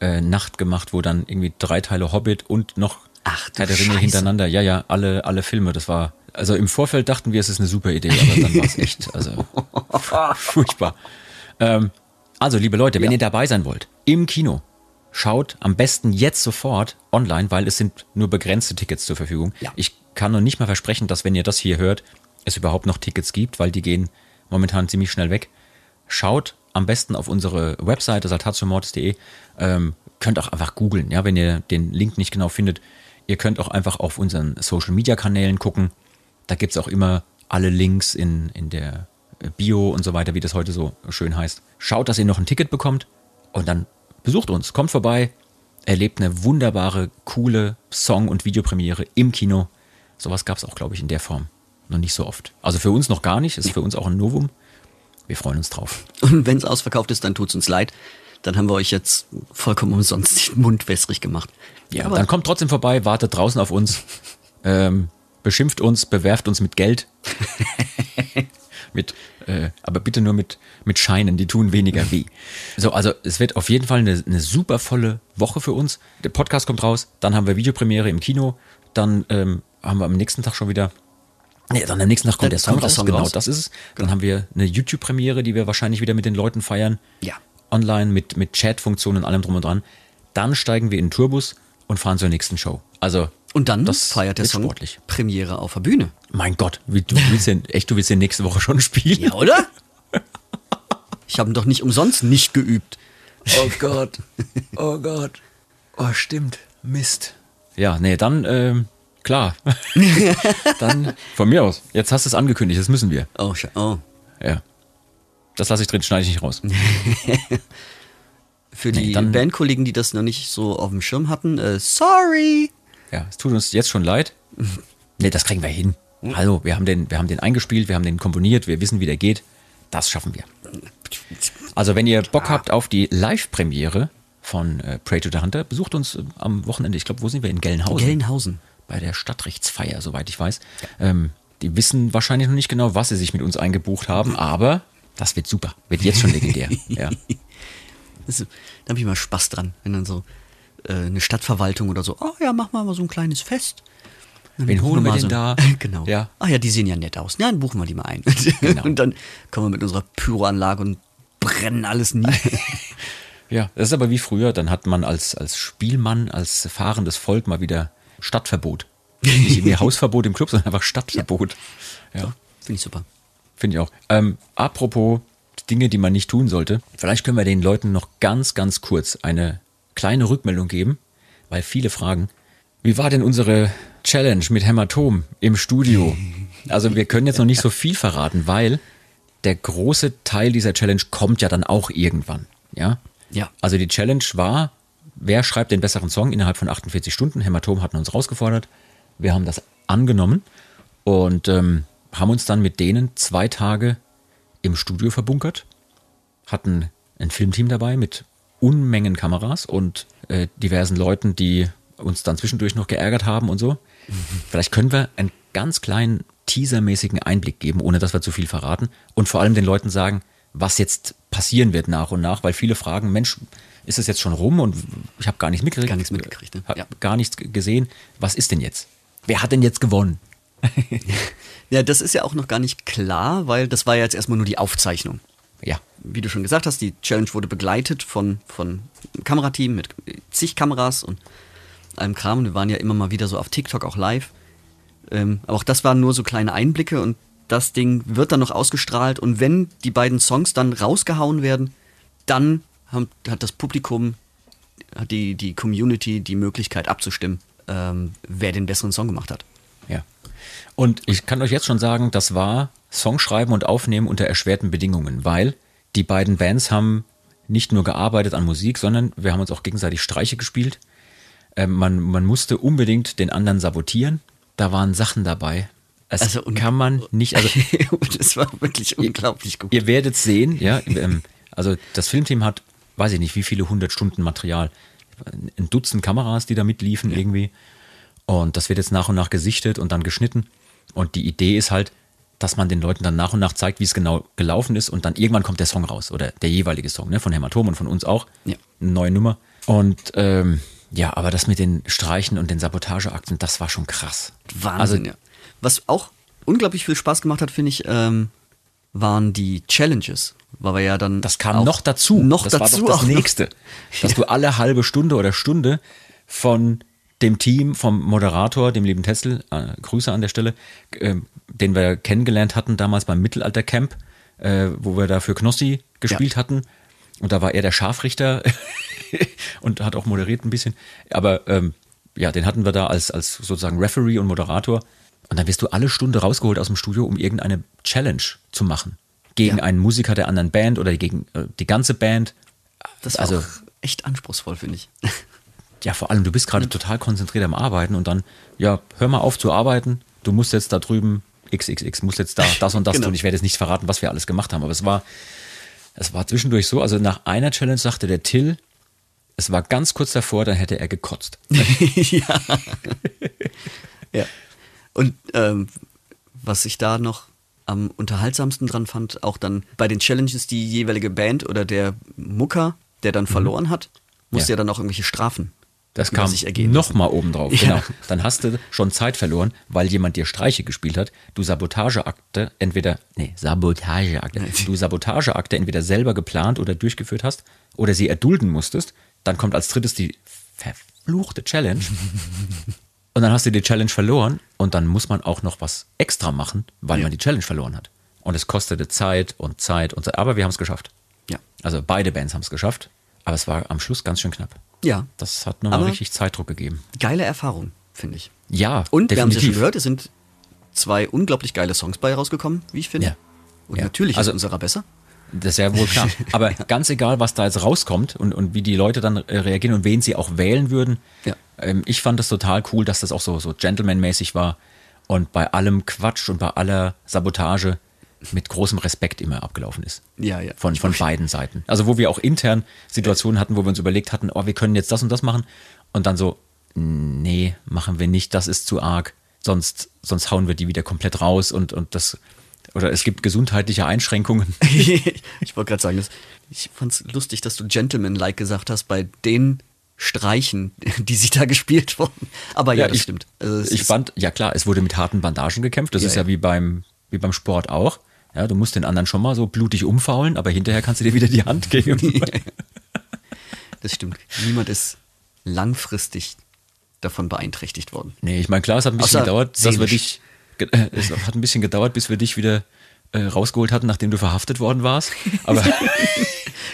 äh, Nacht gemacht, wo dann irgendwie drei Teile Hobbit und noch Ach, Herr der Ringe Scheiße. hintereinander. Ja, ja, alle, alle Filme. Das war, also im Vorfeld dachten wir, es ist eine super Idee, aber dann war es (laughs) echt, also furchtbar. Ähm, also, liebe Leute, wenn Ja. ihr dabei sein wollt, im Kino, schaut am besten jetzt sofort online, weil es sind nur begrenzte Tickets zur Verfügung. Ja. Ich kann noch nicht mal versprechen, dass wenn ihr das hier hört, es überhaupt noch Tickets gibt, weil die gehen momentan ziemlich schnell weg. Schaut am besten auf unsere Webseite saltatiomortis.de. Ähm, könnt auch einfach googeln, ja, wenn ihr den Link nicht genau findet. Ihr könnt auch einfach auf unseren Social Media Kanälen gucken. Da gibt's auch immer alle Links in, in der Bio und so weiter, wie das heute so schön heißt. Schaut, dass ihr noch ein Ticket bekommt und dann besucht uns, kommt vorbei, erlebt eine wunderbare, coole Song- und Videopremiere im Kino. Sowas gab's auch, glaube ich, in der Form noch nicht so oft. Also für uns noch gar nicht, ist für uns auch ein Novum. Wir freuen uns drauf. Und wenn es ausverkauft ist, dann tut's uns leid. Dann haben wir euch jetzt vollkommen umsonst den Mund wässrig gemacht. Ja, aber dann kommt trotzdem vorbei, wartet draußen auf uns, ähm, beschimpft uns, bewerft uns mit Geld. (laughs) mit, äh, aber bitte nur mit, mit Scheinen, die tun weniger weh. (laughs) So, also es wird auf jeden Fall eine, eine super volle Woche für uns. Der Podcast kommt raus, dann haben wir Videopremiere im Kino, dann ähm, haben wir am nächsten Tag schon wieder. Nee, dann am nächsten Tag kommt Dann der Song kommt raus. Song genau, raus. das ist es. Dann haben wir eine YouTube-Premiere, die wir wahrscheinlich wieder mit den Leuten feiern Ja. online mit, mit Chat-Funktionen und allem drum und dran. Dann steigen wir in den Tourbus und fahren zur nächsten Show. Also, Und dann das feiert der Song sportlich. Premiere auf der Bühne. Mein Gott, wie, du willst den, echt, du willst den nächste Woche schon spielen? Ja, oder? Ich habe ihn doch nicht umsonst nicht geübt. Oh Gott, oh Gott. Oh, stimmt. Mist. Ja, nee, dann, ähm, klar. (laughs) dann, von mir aus. Jetzt hast du es angekündigt, das müssen wir. Oh, oh. Ja. Das lasse ich drin, schneide ich nicht raus. (laughs) Für Nee, die dann- Bandkollegen, die das noch nicht so auf dem Schirm hatten, äh, sorry. Ja, es tut uns jetzt schon leid. (laughs) Nee, das kriegen wir hin. Hallo, wir haben den, wir haben den eingespielt, wir haben den komponiert, wir wissen, wie der geht. Das schaffen wir. Also, wenn ihr Bock habt auf die Live-Premiere von äh, Pray to the Hunter, besucht uns äh, am Wochenende. Ich glaube, wo sind wir? In Gelnhausen. Gelnhausen. Bei der Stadtrechtsfeier, soweit ich weiß. Ähm, Die wissen wahrscheinlich noch nicht genau, was sie sich mit uns eingebucht haben, aber das wird super. Wird jetzt schon legendär. (laughs) ja. Das, da habe ich mal Spaß dran, wenn dann so äh, eine Stadtverwaltung oder so, oh ja, mach mal so ein kleines Fest. Dann Wen holen wir denn da? (laughs) Genau. Ja. Ach ja, die sehen ja nett aus. Ja, dann buchen wir die mal ein. Genau. (laughs) Und dann kommen wir mit unserer Pyroanlage und brennen alles nieder. (laughs) Ja, das ist aber wie früher. Dann hat man als, als Spielmann, als fahrendes Volk mal wieder Stadtverbot. Nicht mehr Hausverbot im Club, sondern einfach Stadtverbot. Ja, Finde ich super. finde ich auch. Ähm, apropos Dinge, die man nicht tun sollte. Vielleicht können wir den Leuten noch ganz, ganz kurz eine kleine Rückmeldung geben, weil viele fragen, wie war denn unsere Challenge mit Hämatom im Studio? Also wir können jetzt noch nicht so viel verraten, weil der große Teil dieser Challenge kommt ja dann auch irgendwann. Ja, Ja. also die Challenge war, wer schreibt den besseren Song innerhalb von 48 Stunden? Hämatom hatten uns rausgefordert. Wir haben das angenommen und ähm, haben uns dann mit denen zwei Tage im Studio verbunkert, hatten ein Filmteam dabei mit Unmengen Kameras und äh, diversen Leuten, die uns dann zwischendurch noch geärgert haben und so. Vielleicht können wir einen ganz kleinen teasermäßigen Einblick geben, ohne dass wir zu viel verraten und vor allem den Leuten sagen, was jetzt passieren wird nach und nach, weil viele fragen, Mensch, ist es jetzt schon rum und ich habe gar nichts mitgekriegt. Gar nichts mitgekriegt, ne? Ja. Gar nichts gesehen. Was ist denn jetzt? Wer hat denn jetzt gewonnen? (laughs) Ja, das ist ja auch noch gar nicht klar, weil das war ja jetzt erstmal nur die Aufzeichnung. Ja, Wie du schon gesagt hast, die Challenge wurde begleitet von, von einem Kamerateam mit zig Kameras und allem Kram. Wir waren ja immer mal wieder so auf TikTok auch live. Ähm, aber auch das waren nur so kleine Einblicke und das Ding wird dann noch ausgestrahlt. Und wenn die beiden Songs dann rausgehauen werden, dann haben, hat das Publikum, hat die, die Community die Möglichkeit abzustimmen, ähm, wer den besseren Song gemacht hat. ja. Und ich kann euch jetzt schon sagen, das war Songschreiben und Aufnehmen unter erschwerten Bedingungen, weil die beiden Bands haben nicht nur gearbeitet an Musik, sondern wir haben uns auch gegenseitig Streiche gespielt. Ähm, man, man musste unbedingt den anderen sabotieren. Da waren Sachen dabei. Das Also, kann man nicht, also (laughs) das war wirklich unglaublich gut. Ihr werdet sehen, ja. Ähm, also das Filmteam hat, weiß ich nicht, wie viele hundert Stunden Material. Ein Dutzend Kameras, die da mitliefen irgendwie. Und das wird jetzt nach und nach gesichtet und dann geschnitten. Und die Idee ist halt, dass man den Leuten dann nach und nach zeigt, wie es genau gelaufen ist. Und dann irgendwann kommt der Song raus. Oder der jeweilige Song, ne? Von Hämatom und von uns auch. Ja. Eine neue Nummer. Und ähm, ja, aber das mit den Streichen und den Sabotageakten, das war schon krass. Wahnsinn, Also- ja. Was auch unglaublich viel Spaß gemacht hat, finde ich, ähm, waren die Challenges. Weil wir ja dann. Das kam noch dazu. Noch das dazu war doch das nächste. (laughs) Dass du alle halbe Stunde oder Stunde von dem Team, vom Moderator, dem lieben Tessel, äh, Grüße an der Stelle, äh, den wir kennengelernt hatten damals beim Mittelaltercamp, äh, wo wir da für Knossi gespielt hatten. Und da war er der Scharfrichter (laughs) und hat auch moderiert ein bisschen. Aber ähm, ja, den hatten wir da als, als sozusagen Referee und Moderator. Und dann wirst du alle Stunde rausgeholt aus dem Studio, um irgendeine Challenge zu machen. Gegen Ja. einen Musiker der anderen Band oder gegen äh, die ganze Band. Das war also, auch echt anspruchsvoll, finde ich. (laughs) ja, vor allem, du bist gerade total konzentriert am Arbeiten und dann, ja, hör mal auf zu arbeiten. Du musst jetzt da drüben XXX, musst jetzt da (laughs) das und das Genau. tun. Ich werde jetzt nicht verraten, was wir alles gemacht haben, aber es war, es war zwischendurch so. Also nach einer Challenge sagte der Till, es war ganz kurz davor, dann hätte er gekotzt. (laughs) ja. ja. Und ähm, was ich da noch am unterhaltsamsten dran fand, auch dann bei den Challenges, die jeweilige Band oder der Mucker, der dann verloren hat, musste Ja. ja. dann auch irgendwelche Strafen Das kam nochmal oben drauf. Ja. Genau. Dann hast du schon Zeit verloren, weil jemand dir Streiche gespielt hat. Du Sabotageakte entweder, nee, Sabotageakte, du Sabotageakte entweder selber geplant oder durchgeführt hast oder sie erdulden musstest. Dann kommt als drittes die verfluchte Challenge. (laughs) und dann hast du die Challenge verloren und dann muss man auch noch was extra machen, weil Ja. man die Challenge verloren hat. Und es kostete Zeit und Zeit und Zeit. Aber wir haben es geschafft. Ja. Also beide Bands haben es geschafft. Aber es war am Schluss ganz schön knapp. Ja. Das hat nochmal richtig Zeitdruck gegeben. Geile Erfahrung, finde ich. Ja, Und wir haben es ja schon definitiv. gehört, es sind zwei unglaublich geile Songs bei rausgekommen, wie ich finde. Ja. Und Ja. natürlich Also- ist unserer besser. Das ist ja wohl klar. (laughs) Aber ganz egal, was da jetzt rauskommt und, und wie die Leute dann reagieren und wen sie auch wählen würden. Ja. Ähm, ich fand das total cool, dass das auch so, so gentlemanmäßig war und bei allem Quatsch und bei aller Sabotage mit großem Respekt immer abgelaufen ist. Ja, ja. Von, von beiden Seiten. Also wo wir auch intern Situationen hatten, wo wir uns überlegt hatten, oh, wir können jetzt das und das machen und dann so, nee, machen wir nicht, das ist zu arg. sonst, sonst hauen wir die wieder komplett raus und, und das, oder es gibt gesundheitliche Einschränkungen. (laughs) ich wollte gerade sagen, das, ich fand es lustig, dass du Gentleman-like gesagt hast bei den Streichen, die sich da gespielt wurden. Aber ja, Ja, das ich- stimmt. Also ich fand, ja klar, es wurde mit harten Bandagen gekämpft. Das Ja, ist ja, ja. wie beim, wie beim Sport auch. Ja, du musst den anderen schon mal so blutig umfaulen, aber hinterher kannst du dir wieder die Hand (laughs) geben. Das stimmt. Niemand ist langfristig davon beeinträchtigt worden. nee, ich meine, klar, es hat ein bisschen Außer gedauert, dass wir dich, äh, es hat ein bisschen gedauert, bis wir dich wieder äh, rausgeholt hatten, nachdem du verhaftet worden warst. Aber (laughs)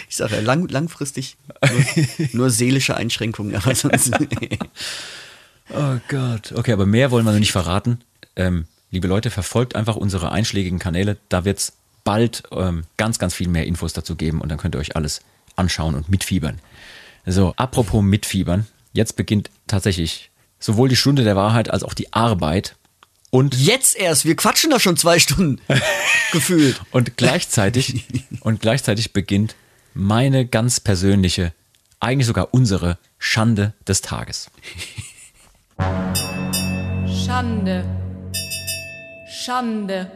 Ich sage ja, lang, langfristig nur, nur seelische Einschränkungen, aber sonst. (laughs) Oh Gott. Okay, aber mehr wollen wir noch nicht verraten. Ähm, liebe Leute, verfolgt einfach unsere einschlägigen Kanäle. Da wird es bald ähm, ganz, ganz viel mehr Infos dazu geben und dann könnt ihr euch alles anschauen und mitfiebern. So, apropos mitfiebern. Jetzt beginnt tatsächlich sowohl die Stunde der Wahrheit als auch die Arbeit. Und, Jetzt erst, wir quatschen da schon zwei Stunden (laughs) gefühlt. und gleichzeitig, und gleichzeitig beginnt meine ganz persönliche, eigentlich sogar unsere Schande des Tages. Schande. Schande.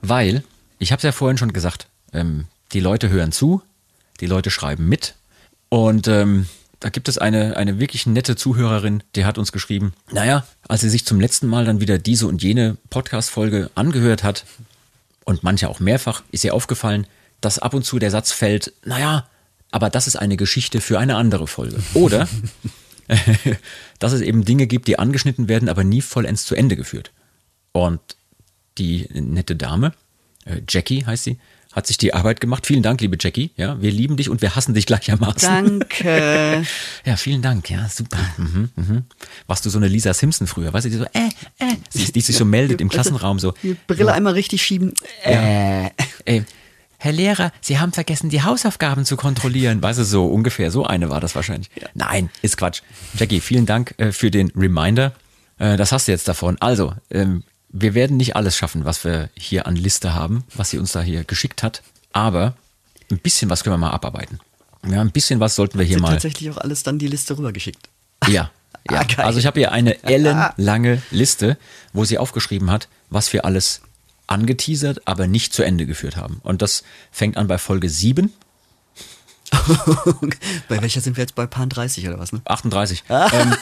Weil, ich habe es ja vorhin schon gesagt, ähm, die Leute hören zu, die Leute schreiben mit und ähm, da gibt es eine, eine wirklich nette Zuhörerin, die hat uns geschrieben, naja, als sie sich zum letzten Mal dann wieder diese und jene Podcast-Folge angehört hat und manche auch mehrfach, ist ihr aufgefallen, dass ab und zu der Satz fällt, naja, aber das ist eine Geschichte für eine andere Folge. Oder (laughs) dass es eben Dinge gibt, die angeschnitten werden, aber nie vollends zu Ende geführt. Und die nette Dame, äh, Jackie heißt sie, hat sich die Arbeit gemacht. Vielen Dank, liebe Jackie. Ja, wir lieben dich und wir hassen dich gleichermaßen. Danke. (laughs) Ja, vielen Dank. Ja, super. Mhm, mhm. Warst du so eine Lisa Simpson früher? Weißt du, die so, äh, äh, die, die sich so meldet im Klassenraum so. Die Brille einmal richtig schieben. Äh. Ey, Herr Lehrer, Sie haben vergessen, die Hausaufgaben zu kontrollieren. Weißt du, so ungefähr, so eine war das wahrscheinlich. Nein, ist Quatsch. Jackie, vielen Dank äh, für den Reminder. Äh, das hast du jetzt davon. Also, ähm, wir werden nicht alles schaffen, was wir hier an Liste haben, was sie uns da hier geschickt hat. Aber ein bisschen was können wir mal abarbeiten. Ja, ein bisschen was sollten wir hier mal. tatsächlich auch alles dann die Liste rübergeschickt. Ja. (laughs) ja. Ah, also ich habe hier eine (laughs) ellenlange Liste, wo sie aufgeschrieben hat, was wir alles angeteasert, aber nicht zu Ende geführt haben. Und das fängt an bei Folge 7, (laughs) bei welcher sind wir jetzt bei Pan 30 oder was? Ne? 38. Ähm,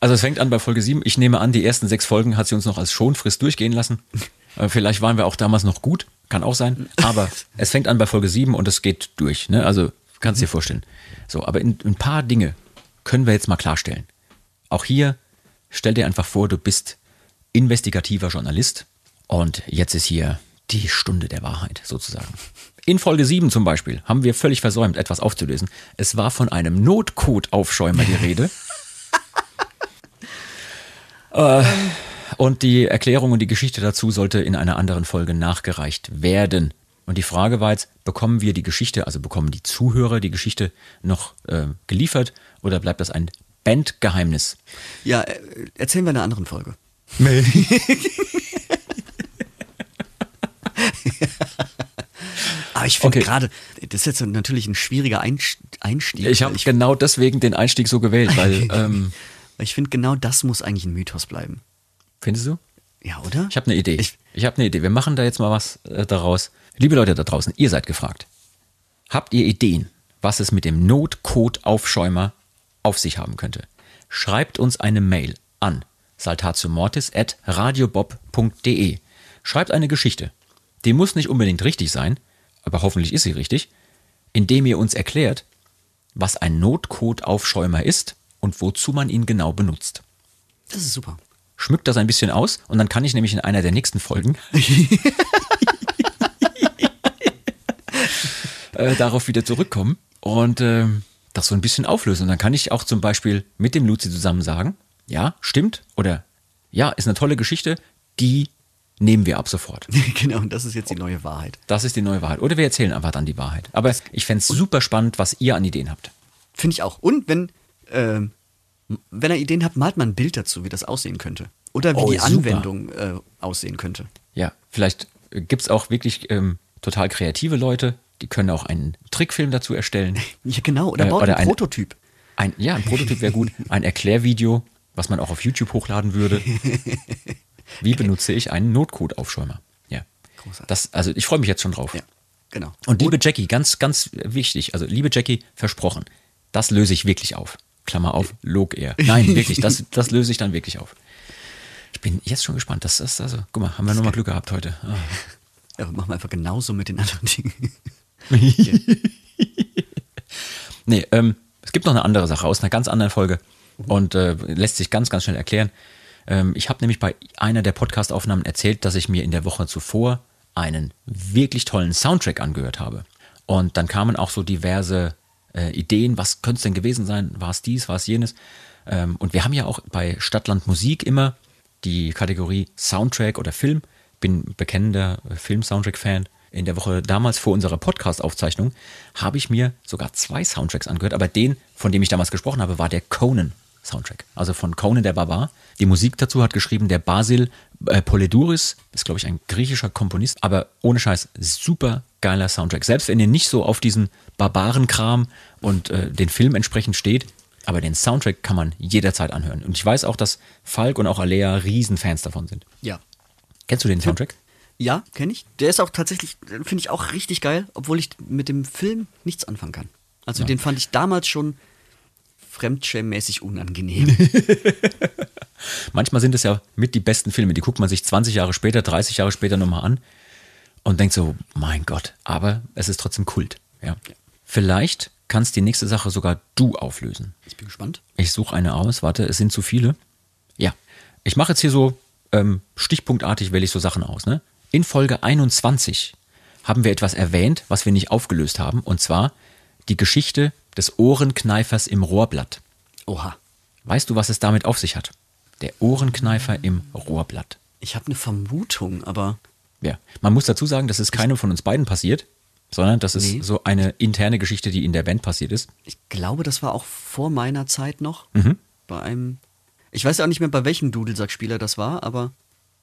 also es fängt an bei Folge 7. Ich nehme an, die ersten sechs Folgen hat sie uns noch als Schonfrist durchgehen lassen. Äh, Vielleicht waren wir auch damals noch gut, kann auch sein. Aber (laughs) es fängt an bei Folge 7 und es geht durch. Ne? Also kannst dir vorstellen. So, aber in, ein paar Dinge können wir jetzt mal klarstellen. Auch hier stell dir einfach vor, du bist investigativer Journalist und jetzt ist hier die Stunde der Wahrheit sozusagen. In Folge 7 zum Beispiel haben wir völlig versäumt, etwas aufzulösen. Es war von einem Notcode-Aufschäumer die (laughs) Rede. Äh, und die Erklärung und die Geschichte dazu sollte in einer anderen Folge nachgereicht werden. Und die Frage war jetzt, bekommen wir die Geschichte, also bekommen die Zuhörer die Geschichte noch äh, geliefert oder bleibt das ein Bandgeheimnis? Ja, äh, erzählen wir in einer anderen Folge. (laughs) Aber ich finde Okay. gerade, das ist jetzt natürlich ein schwieriger Einst- Einstieg. Ich habe genau deswegen den Einstieg so gewählt, weil, (laughs) ähm, weil ich finde, genau das muss eigentlich ein Mythos bleiben. findest du? Ja, oder? Ich habe eine Idee. Ich- Ich, habe eine Idee. Wir machen da jetzt mal was äh, daraus. Liebe Leute da draußen, ihr seid gefragt. Habt ihr Ideen, was es mit dem Notcode-Aufschäumer auf sich haben könnte? Schreibt uns eine Mail an saltatiomortis.radiobob.de. Schreibt eine Geschichte. Die muss nicht unbedingt richtig sein, aber hoffentlich ist sie richtig, indem ihr uns erklärt, was ein Notcode-Aufschäumer ist und wozu man ihn genau benutzt Das ist super. schmückt das ein bisschen aus und dann kann ich nämlich in einer der nächsten Folgen (laughs) äh, darauf wieder zurückkommen und ähm, das so ein bisschen auflösen. Und dann kann ich auch zum Beispiel mit dem Luzi zusammen sagen, ja, stimmt oder ja, ist eine tolle Geschichte, die nehmen wir ab sofort. (laughs) genau, und das ist jetzt die neue Wahrheit. Das ist die neue Wahrheit. Oder wir erzählen einfach dann die Wahrheit. Aber ich fänd's super spannend, was ihr an Ideen habt. Finde ich auch. Und wenn, ähm, wenn ihr Ideen habt, malt mal ein Bild dazu, wie das aussehen könnte. Oder wie Oh, die super. Anwendung äh, aussehen könnte. Ja, vielleicht äh, gibt's auch wirklich ähm, total kreative Leute, die können auch einen Trickfilm dazu erstellen. (laughs) Ja, genau. Oder Äh, baut oder einen eine- Prototyp. Ein, ja, ein Prototyp wäre gut. (laughs) Ein Erklärvideo, was man auch auf YouTube hochladen würde. (laughs) Wie benutze ich einen Notcode-Aufschäumer? Ja. Großartig. Das, also ich freue mich jetzt schon drauf. Ja, genau. Und liebe Jackie, ganz, ganz wichtig, also liebe Jackie, versprochen, das löse ich wirklich auf. Klammer auf, log er. Nein, wirklich, das, (laughs) das löse ich dann wirklich auf. Ich bin jetzt schon gespannt. Das ist also, guck mal, haben wir nochmal Glück gehabt heute. Ah. (laughs) Ja, machen wir einfach genauso mit den anderen Dingen. (laughs) Nee, ähm, es gibt noch eine andere Sache aus einer ganz anderen Folge und äh, lässt sich ganz, ganz schnell erklären. Ähm, ich habe nämlich bei einer der Podcast-Aufnahmen erzählt, dass ich mir in der Woche zuvor einen wirklich tollen Soundtrack angehört habe. Und dann kamen auch so diverse äh, Ideen, was könnte es denn gewesen sein? War es dies, war es jenes? Ähm, und wir haben ja auch bei Stadtland Musik immer die Kategorie Soundtrack oder Film. Bin bekennender Film-Soundtrack-Fan. In der Woche damals vor unserer Podcast-Aufzeichnung habe ich mir sogar zwei Soundtracks angehört, aber den, von dem ich damals gesprochen habe, war der Conan Soundtrack. Also von Conan der Barbar. Die Musik dazu hat geschrieben der Basil äh, Poledouris, ist glaube ich ein griechischer Komponist, aber ohne Scheiß, super geiler Soundtrack. Selbst wenn ihr nicht so auf diesen Barbarenkram und äh, den Film entsprechend steht, aber den Soundtrack kann man jederzeit anhören. Und ich weiß auch, dass Falk und auch Alea Riesenfans davon sind. Ja. Kennst du den Soundtrack? Ja, kenne ich. Der ist auch tatsächlich, finde ich auch richtig geil, obwohl ich mit dem Film nichts anfangen kann. Also den fand ich damals schon fremdschämmäßig unangenehm. (laughs) Manchmal sind es ja mit die besten Filme. Die guckt man sich 20 Jahre später, 30 Jahre später nochmal an und denkt so, mein Gott, aber es ist trotzdem Kult. Ja. Vielleicht kannst die nächste Sache sogar du auflösen. Ich bin gespannt. Ich suche eine aus. Warte, es sind zu viele. Ja. Ich mache jetzt hier so ähm, stichpunktartig, wähle ich so Sachen aus. Ne? In Folge 21 haben wir etwas erwähnt, was wir nicht aufgelöst haben. Und zwar die Geschichte des Ohrenkneifers im Rohrblatt. Oha. Weißt du, was es damit auf sich hat? Der Ohrenkneifer im Rohrblatt. Ich habe eine Vermutung, aber Ja. Man muss dazu sagen, das ist keinem von uns beiden passiert, sondern das ist Nee. so eine interne Geschichte, die in der Band passiert ist. ich glaube, das war auch vor meiner Zeit noch. Mhm. Bei einem. Ich weiß ja auch nicht mehr, bei welchem Dudelsackspieler das war, aber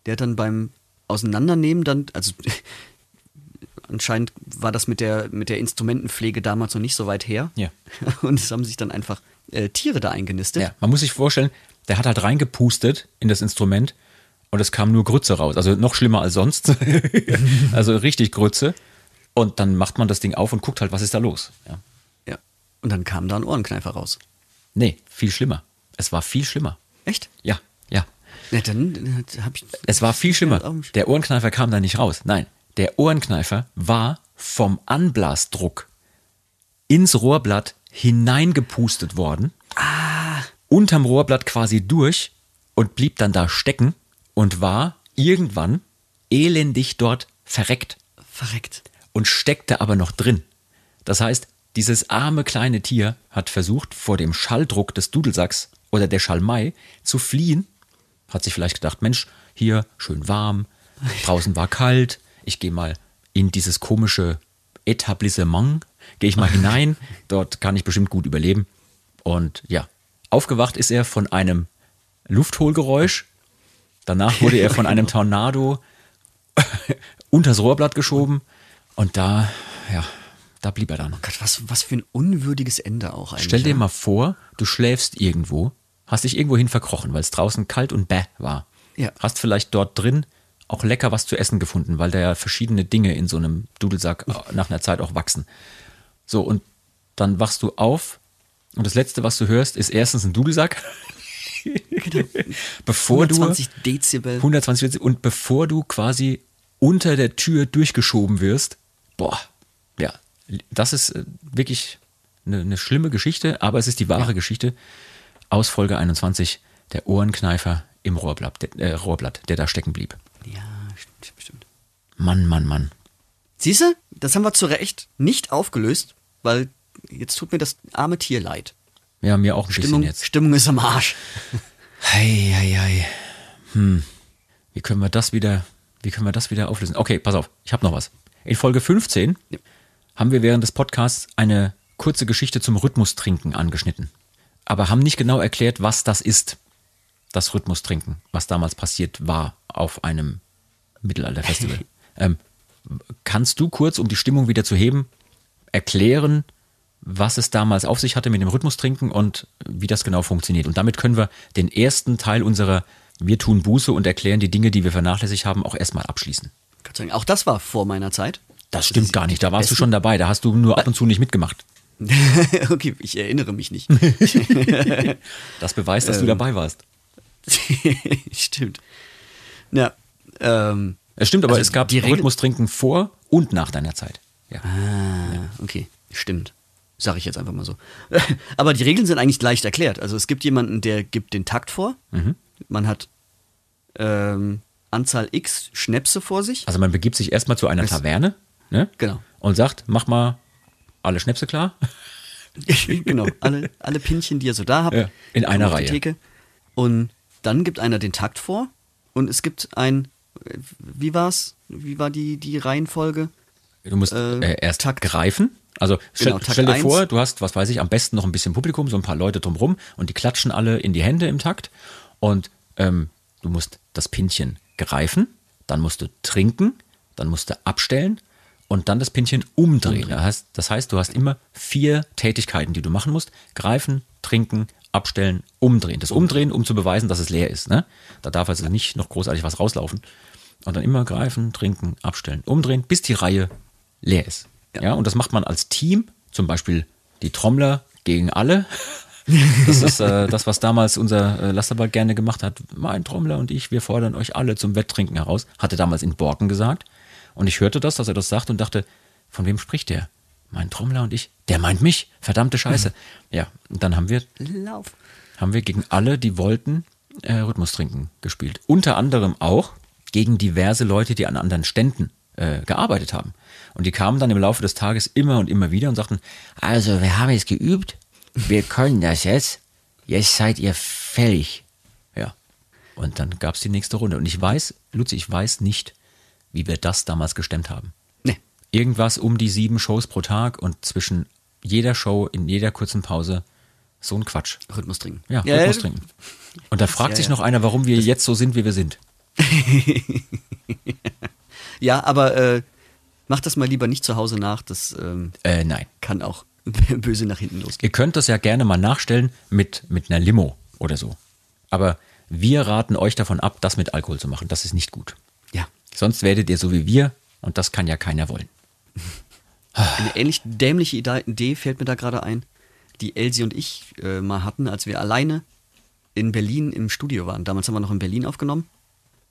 der hat dann beim Auseinandernehmen dann, also (laughs) anscheinend war das mit der, mit der Instrumentenpflege damals noch nicht so weit her. Ja. (laughs) Und es haben sich dann einfach äh, Tiere da eingenistet. Ja, man muss sich vorstellen, der hat halt reingepustet in das Instrument und es kam nur Grütze raus. Also noch schlimmer als sonst. (laughs) also richtig Grütze. Und dann macht man das Ding auf und guckt halt, was ist da los. Ja. Ja. Und dann kam da ein Ohrenkneifer raus. Nee, viel schlimmer. Es war viel schlimmer. Echt? Ja, ja. Ja, dann habe ich. Es war viel schlimmer. Der Ohrenkneifer kam da nicht raus. Nein, der Ohrenkneifer war vom Anblasdruck ins Rohrblatt hineingepustet worden. Unterm Rohrblatt quasi durch und blieb dann da stecken und war irgendwann elendig dort verreckt Verreckt. Und steckte aber noch drin. Das heißt, dieses arme kleine Tier hat versucht, vor dem Schalldruck des Dudelsacks oder der Schalmei zu fliehen. Hat sich vielleicht gedacht, Mensch, hier schön warm, (laughs) draußen war kalt, ich gehe mal in dieses komische Etablissement, gehe ich mal (laughs) hinein, dort kann ich bestimmt gut überleben. Und ja, aufgewacht ist er von einem Lufthohlgeräusch. Danach wurde er von (laughs) einem Tornado unters Rohrblatt geschoben und da, ja, da blieb er dann. Gott, was, was für ein unwürdiges Ende auch eigentlich. Stell dir mal vor, du schläfst irgendwo, hast dich irgendwohin verkrochen, weil es draußen kalt und bäh war. Ja. Hast vielleicht dort drin auch lecker was zu essen gefunden, weil da ja verschiedene Dinge in so einem Dudelsack nach einer Zeit auch wachsen. So, und dann wachst du auf und das Letzte, was du hörst, ist erstens ein Dudelsack. (laughs) bevor 120 du Dezibel. 120 Dezibel und bevor du quasi unter der Tür durchgeschoben wirst, boah, ja, das ist äh, wirklich eine, eine schlimme Geschichte, aber es ist die wahre Geschichte aus Folge 21, der Ohrenkneifer im Rohrblatt, der, äh, Rohrblatt, der da stecken blieb. Ja, stimmt, stimmt. Mann, Mann, Mann. Siehst du, das haben wir zu Recht nicht aufgelöst, weil jetzt tut mir das arme Tier leid. Ja, mir auch ein Stimmung, bisschen jetzt. Stimmung ist am Arsch. (laughs) Hei, hei, hei. Hm. Wie können wir das wieder, wie können wir das wieder auflösen? Okay, pass auf, ich habe noch was. In Folge 15 Ja. haben wir während des Podcasts eine kurze Geschichte zum Rhythmustrinken angeschnitten. Aber haben nicht genau erklärt, was das ist, das Rhythmustrinken, was damals passiert war auf einem Mittelalterfestival. (laughs) ähm, kannst du kurz, um die Stimmung wieder zu heben, erklären, was es damals auf sich hatte mit dem Rhythmustrinken und wie das genau funktioniert. Und damit können wir den ersten Teil unserer Wir tun Buße und erklären die Dinge, die wir vernachlässigt haben, auch erstmal abschließen. Dank. Auch das war vor meiner Zeit. Das stimmt gar nicht, da warst du schon dabei, da hast du nur ab und zu nicht mitgemacht. (laughs) okay, ich erinnere mich nicht. (laughs) Das beweist, dass du dabei warst. (laughs) Stimmt. Ja, ähm, Es stimmt, aber Also es gab die Regel- Rhythmustrinken vor und nach deiner Zeit. Ja. Ah, okay, stimmt. Sag ich jetzt einfach mal so. Aber die Regeln sind eigentlich leicht erklärt. Also es gibt jemanden, der gibt den Takt vor. Mhm. Man hat ähm, Anzahl X Schnäpse vor sich. Also man begibt sich erstmal zu einer Es- Taverne ne? Genau. und sagt, mach mal alle Schnäpse klar. (laughs) genau, alle, alle Pinchen, die ihr so da habt. Ja, in einer Reihe. Theke. Und dann gibt einer den Takt vor und es gibt ein, wie war's? Wie war die, die Reihenfolge? Du musst Äh, äh, erst Takt- greifen. Also stell, Genau, stell dir eins. vor, du hast, was weiß ich, am besten noch ein bisschen Publikum, so ein paar Leute drumrum und die klatschen alle in die Hände im Takt. Und ähm, du musst das Pinchen greifen, dann musst du trinken, dann musst du abstellen und dann das Pinchen umdrehen. Das heißt, das heißt, du hast immer vier Tätigkeiten, die du machen musst. Greifen, trinken, abstellen, umdrehen. Das Umdrehen, um zu beweisen, dass es leer ist. Ne? Da darf also nicht noch großartig was rauslaufen. Und dann immer greifen, trinken, abstellen, umdrehen, bis die Reihe leer ist. Ja. und das macht man als Team, zum Beispiel die Trommler gegen alle. Das ist äh, das, was damals unser äh, Lasterball gerne gemacht hat. Mein Trommler und ich, wir fordern euch alle zum Wetttrinken heraus. Hatte damals in Borken gesagt. Und ich hörte das, dass er das sagt und dachte, von wem spricht der? Mein Trommler und ich. Der meint mich. Verdammte Scheiße. Ja, und dann haben wir Lauf. haben wir gegen alle, die wollten, äh, Rhythmustrinken gespielt. Unter anderem auch gegen diverse Leute, die an anderen Ständen äh, gearbeitet haben. Und die kamen dann im Laufe des Tages immer und immer wieder und sagten, also wir haben jetzt geübt, wir können das jetzt, jetzt seid ihr fällig. Ja. Und dann gab es die nächste Runde. Und ich weiß, Luzi, ich weiß nicht, wie wir das damals gestemmt haben. Nee. Irgendwas um die sieben Shows pro Tag und zwischen jeder Show in jeder kurzen Pause so ein Quatsch. Rhythmus trinken. Ja, Rhythmus trinken. Und da fragt ja, sich ja. noch einer, warum wir jetzt so sind, wie wir sind. (laughs) Ja, aber äh, macht das mal lieber nicht zu Hause nach. Das ähm, Äh, nein. kann auch (laughs) böse nach hinten losgehen. Ihr könnt das ja gerne mal nachstellen mit, mit einer Limo oder so. Aber wir raten euch davon ab, das mit Alkohol zu machen. Das ist nicht gut. Ja. Sonst werdet ihr so wie wir und das kann ja keiner wollen. (laughs) Eine ähnlich dämliche Idee fällt mir da gerade ein, die Elsie und ich äh, mal hatten, als wir alleine in Berlin im Studio waren. Damals haben wir noch in Berlin aufgenommen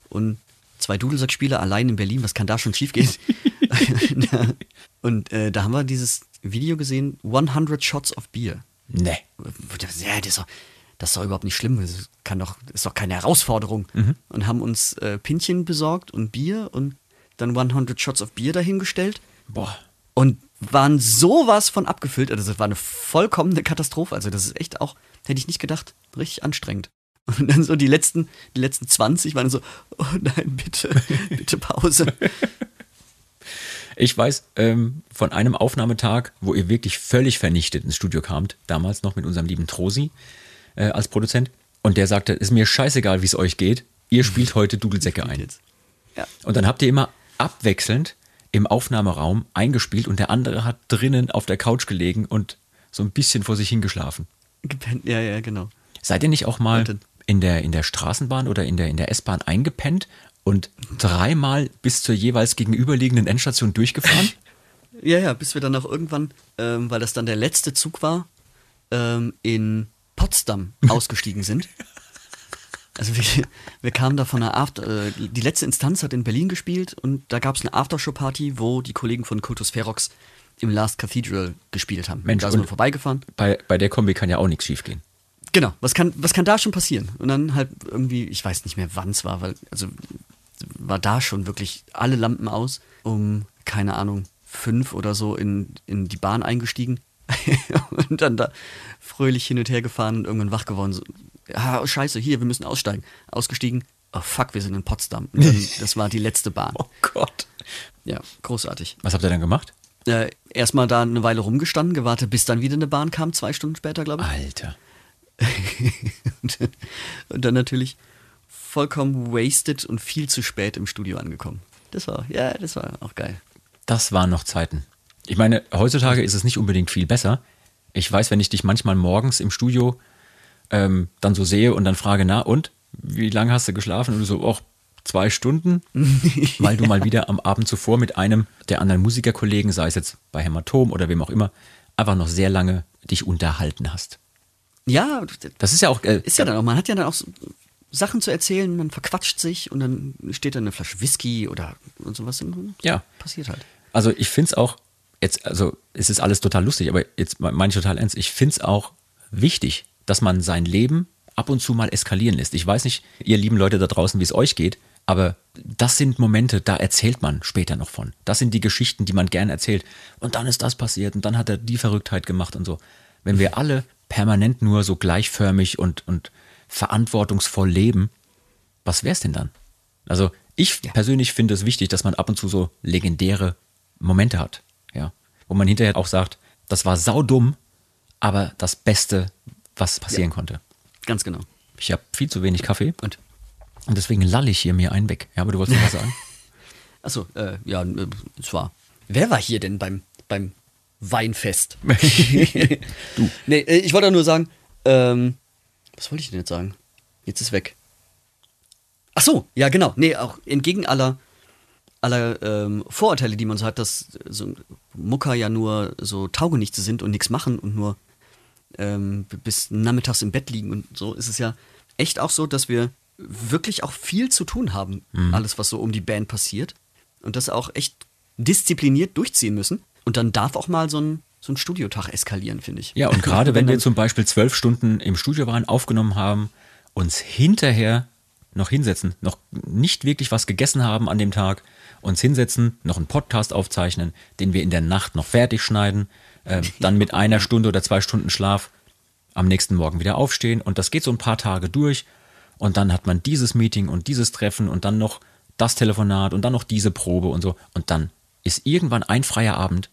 und zwei Dudelsackspieler allein in Berlin, was kann da schon schiefgehen? (laughs) und äh, da haben wir dieses Video gesehen, 100 Shots of Beer. Nee. Ja, das ist, doch, das ist doch überhaupt nicht schlimm. Das kann doch, ist doch keine Herausforderung. Und haben uns äh, Pinchen besorgt und Bier und dann 100 Shots of Bier dahingestellt Boah. und waren sowas von abgefüllt. Also das war eine vollkommene Katastrophe. Also das ist echt auch, hätte ich nicht gedacht, richtig anstrengend. Und dann so die letzten, die letzten 20 waren so, oh nein, bitte, (laughs) bitte Pause. Ich weiß ähm, von einem Aufnahmetag, wo ihr wirklich völlig vernichtet ins Studio kamt, damals noch mit unserem lieben Trosi äh, als Produzent. Und der sagte, ist mir scheißegal, wie es euch geht. Ihr spielt heute Dudelsäcke ein. Ja. Und dann habt ihr immer abwechselnd im Aufnahmeraum eingespielt und der andere hat drinnen auf der Couch gelegen und so ein bisschen vor sich hingeschlafen. Gepennt. Ja, ja, genau. Seid ihr nicht auch mal in der, in der Straßenbahn oder in der, in der S-Bahn eingepennt und dreimal bis zur jeweils gegenüberliegenden Endstation durchgefahren? (laughs) Ja, ja, bis wir dann auch irgendwann, ähm, weil das dann der letzte Zug war, ähm, in Potsdam (laughs) ausgestiegen sind. Also wir, wir kamen da von einer After, äh, die letzte Instanz hat in Berlin gespielt und da gab es eine Aftershow-Party, wo die Kollegen von Kultus Ferox im Last Cathedral gespielt haben. Mensch, da sind wir und- vorbeigefahren. bei, bei der Kombi kann ja auch nichts schiefgehen. Genau, was kann, was kann da schon passieren? Und dann halt irgendwie, ich weiß nicht mehr wann es war, weil, also war da schon wirklich alle Lampen aus, um, keine Ahnung, fünf oder so in, in die Bahn eingestiegen (laughs) und dann da fröhlich hin und her gefahren und irgendwann wach geworden. So, ah, oh, scheiße, hier, wir müssen aussteigen. Ausgestiegen, oh fuck, wir sind in Potsdam. Dann, (laughs) das war die letzte Bahn. Gott. Ja, großartig. Was habt ihr dann gemacht? Äh, Erstmal da eine Weile rumgestanden, gewartet, bis dann wieder eine Bahn kam, zwei Stunden später, glaube ich. Alter. (laughs) und dann natürlich vollkommen wasted und viel zu spät im Studio angekommen. Das war, ja, das war auch geil. Das waren noch Zeiten. Ich meine, heutzutage ist es nicht unbedingt viel besser, Ich weiß, wenn ich dich manchmal morgens im Studio ähm, dann so sehe und dann frage, na und, wie lange hast du geschlafen? Und du so, auch zwei Stunden, (laughs) weil du mal wieder am Abend zuvor mit einem der anderen Musikerkollegen, sei es jetzt bei Hämatom oder wem auch immer, einfach noch sehr lange dich unterhalten hast. Ja, Das ist ja auch, äh, ist ja dann auch, man hat ja dann auch so Sachen zu erzählen, man verquatscht sich und dann steht da eine Flasche Whisky oder und sowas. Ja. Passiert halt. Also ich finde es auch, jetzt, also es ist alles total lustig, aber jetzt meine ich total ernst, ich finde es auch wichtig, dass man sein Leben ab und zu mal eskalieren lässt. Ich weiß nicht, ihr lieben Leute da draußen, wie es euch geht, aber das sind Momente, da erzählt man später noch von. Das sind die Geschichten, die man gern erzählt. Und dann ist das passiert und dann hat er die Verrücktheit gemacht und so. Wenn wir alle permanent nur so gleichförmig und, und verantwortungsvoll leben, was wär's denn dann? Also ich persönlich finde es wichtig, dass man ab und zu so legendäre Momente hat, ja, wo man hinterher auch sagt, das war saudumm, aber das Beste, was passieren konnte. Ganz genau. Ich habe viel zu wenig Kaffee Und und deswegen lalle ich hier mir einen weg. Ja, aber du wolltest noch was sagen? (laughs) Achso, äh, ja, äh, es war. Wer war hier denn beim, beim Weinfest? (laughs) (laughs) du. Nee, äh, ich wollte nur sagen, ähm, was wollte ich denn jetzt sagen? Jetzt ist weg. Ach so, ja, genau. Nee, auch entgegen aller, aller ähm, Vorurteile, die man so hat, dass so Mucker ja nur so Taugenichte sind und nichts machen und nur ähm, bis nachmittags im Bett liegen und so, ist es ja echt auch so, dass wir wirklich auch viel zu tun haben, alles, was so um die Band passiert. Und das auch echt diszipliniert durchziehen müssen. Und dann darf auch mal so ein, so ein Studiotag eskalieren, finde ich. Ja, und gerade (laughs) wenn wir zum Beispiel zwölf Stunden im Studio waren, aufgenommen haben, uns hinterher noch hinsetzen, noch nicht wirklich was gegessen haben an dem Tag, uns hinsetzen, noch einen Podcast aufzeichnen, den wir in der Nacht noch fertig schneiden, äh, (laughs) dann mit einer Stunde oder zwei Stunden Schlaf am nächsten Morgen wieder aufstehen und das geht so ein paar Tage durch und dann hat man dieses Meeting und dieses Treffen und dann noch das Telefonat und dann noch diese Probe und so und dann ist irgendwann ein freier Abend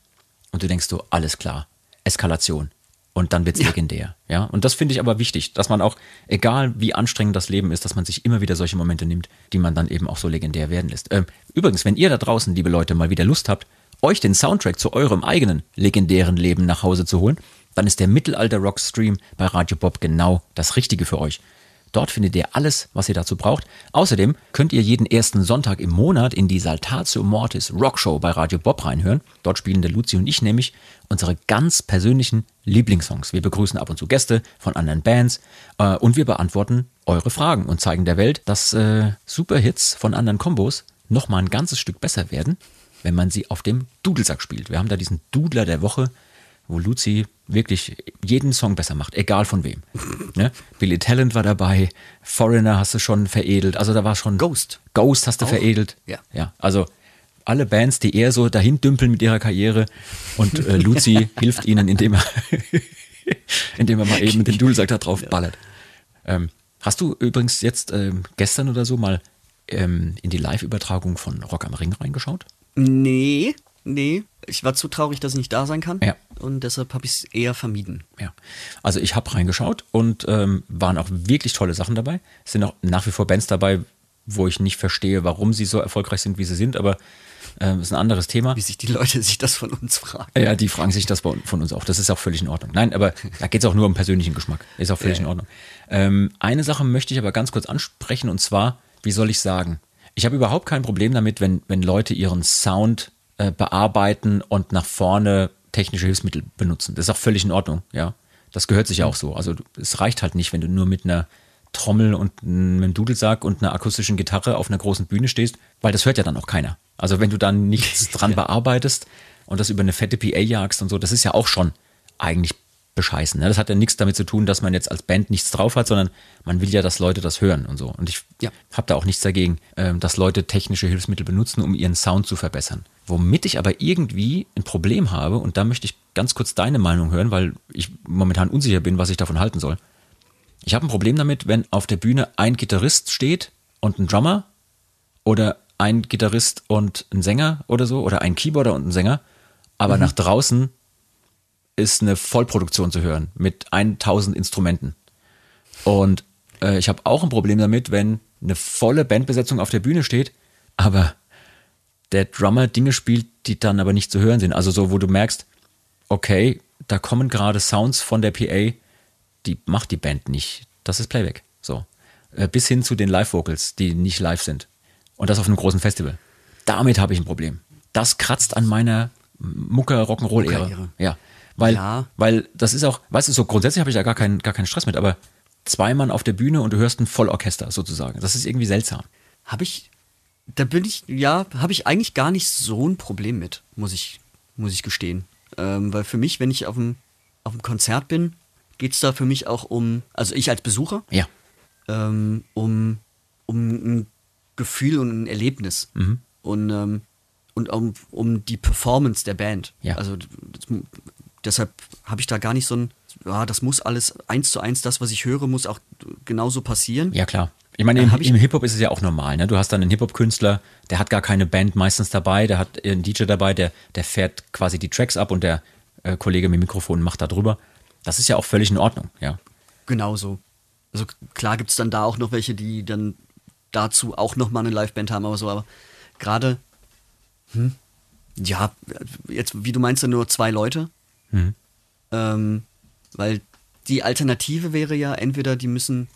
und du denkst so, alles klar, Eskalation. Und dann wird's legendär. Ja. Und das finde ich aber wichtig, dass man auch, egal wie anstrengend das Leben ist, dass man sich immer wieder solche Momente nimmt, die man dann eben auch so legendär werden lässt. Ähm, übrigens, wenn ihr da draußen, liebe Leute, mal wieder Lust habt, euch den Soundtrack zu eurem eigenen legendären Leben nach Hause zu holen, dann ist der Mittelalter Rock Stream bei Radio Bob genau das Richtige für euch. Dort findet ihr alles, was ihr dazu braucht. Außerdem könnt ihr jeden ersten Sonntag im Monat in die Saltatio Mortis Rockshow bei Radio Bob reinhören. Dort spielen der Luzi und ich nämlich unsere ganz persönlichen Lieblingssongs. Wir begrüßen ab und zu Gäste von anderen Bands äh, und wir beantworten eure Fragen und zeigen der Welt, dass äh, Superhits von anderen Kombos noch mal ein ganzes Stück besser werden, wenn man sie auf dem Dudelsack spielt. Wir haben da diesen Dudler der Woche, wo Luzi wirklich jeden Song besser macht, egal von wem. (laughs) Ne? Billy Talent war dabei, Foreigner hast du schon veredelt, also da war schon Ghost. Ghost hast du Auch? veredelt. Ja. ja. Also alle Bands, die eher so dahin dümpeln mit ihrer Karriere und äh, (laughs) Luzi hilft ihnen, indem er, (laughs) indem er mal eben den Dudelsack da drauf ballert. Ähm, hast du übrigens jetzt ähm, gestern oder so mal ähm, in die Live-Übertragung von Rock am Ring reingeschaut? Nee, nee. Ich war zu traurig, dass ich nicht da sein kann. Ja. Und deshalb habe ich es eher vermieden. Ja, also ich habe reingeschaut und ähm, waren auch wirklich tolle Sachen dabei. Es sind auch nach wie vor Bands dabei, wo ich nicht verstehe, warum sie so erfolgreich sind, wie sie sind, aber ähm, ist ein anderes Thema. Wie sich die Leute sich das von uns fragen. Ja, die fragen sich das von uns auch. Das ist auch völlig in Ordnung. Nein, aber da geht es auch nur um persönlichen Geschmack. Ist auch völlig in Ordnung. Ähm, eine Sache möchte ich aber ganz kurz ansprechen und zwar, wie soll ich sagen? Ich habe überhaupt kein Problem damit, wenn, wenn Leute ihren Sound äh, bearbeiten und nach vorne technische Hilfsmittel benutzen. Das ist auch völlig in Ordnung, ja. Das gehört sich ja auch so. Also es reicht halt nicht, wenn du nur mit einer Trommel und einem Dudelsack und einer akustischen Gitarre auf einer großen Bühne stehst, weil das hört ja dann auch keiner. Also wenn du dann nichts (laughs) dran bearbeitest und das über eine fette PA jagst und so, das ist ja auch schon eigentlich bescheißen. Ne? Das hat ja nichts damit zu tun, dass man jetzt als Band nichts drauf hat, sondern man will ja, dass Leute das hören und so. Und ich Ja. habe da auch nichts dagegen, ähm, dass Leute technische Hilfsmittel benutzen, um ihren Sound zu verbessern. Womit ich aber irgendwie ein Problem habe, und da möchte ich ganz kurz deine Meinung hören, weil ich momentan unsicher bin, was ich davon halten soll. Ich habe ein Problem damit, wenn auf der Bühne ein Gitarrist steht und ein Drummer oder ein Gitarrist und ein Sänger oder so oder ein Keyboarder und ein Sänger, aber nach draußen ist eine Vollproduktion zu hören mit 1000 Instrumenten. Und äh, ich habe auch ein Problem damit, wenn eine volle Bandbesetzung auf der Bühne steht, aber der Drummer Dinge spielt, die dann aber nicht zu hören sind. Also so, wo du merkst, okay, da kommen gerade Sounds von der PA, die macht die Band nicht. Das ist Playback. So. Äh, bis hin zu den Live-Vocals, die nicht live sind. Und das auf einem großen Festival. Damit habe ich ein Problem. Das kratzt an meiner Mucker-Rock'n'Roll-Ehre. Mucker-Ehre. Ja. Weil, Ja. weil das ist auch, weißt du, so grundsätzlich habe ich da gar keinen, gar keinen Stress mit, aber zwei Mann auf der Bühne und du hörst ein Vollorchester sozusagen. Das ist irgendwie seltsam. Habe ich, da bin ich, ja, habe ich eigentlich gar nicht so ein Problem mit, muss ich, muss ich gestehen. Ähm, weil für mich, wenn ich auf dem, auf dem Konzert bin, geht es da für mich auch um, also ich als Besucher, Ja. ähm, um, um ein Gefühl und ein Erlebnis. Mhm. Und, ähm, und um, um die Performance der Band. Ja. Also das, deshalb habe ich da gar nicht so ein, ja, das muss alles eins zu eins, das, was ich höre, muss auch genauso passieren. Ja, klar. Ich meine, Dann im, ich- im Hip-Hop ist es ja auch normal. Ne? Du hast dann einen Hip-Hop-Künstler, der hat gar keine Band meistens dabei, der hat einen DJ dabei, der, der fährt quasi die Tracks ab und der äh, Kollege mit dem Mikrofon macht da drüber. Das ist ja auch völlig in Ordnung, ja. Genauso. Also klar gibt es dann da auch noch welche, die dann dazu auch noch mal eine Liveband haben, aber so, aber gerade, hm, ja, jetzt, wie du meinst, ja nur zwei Leute. Ähm, weil die Alternative wäre ja, entweder die müssen,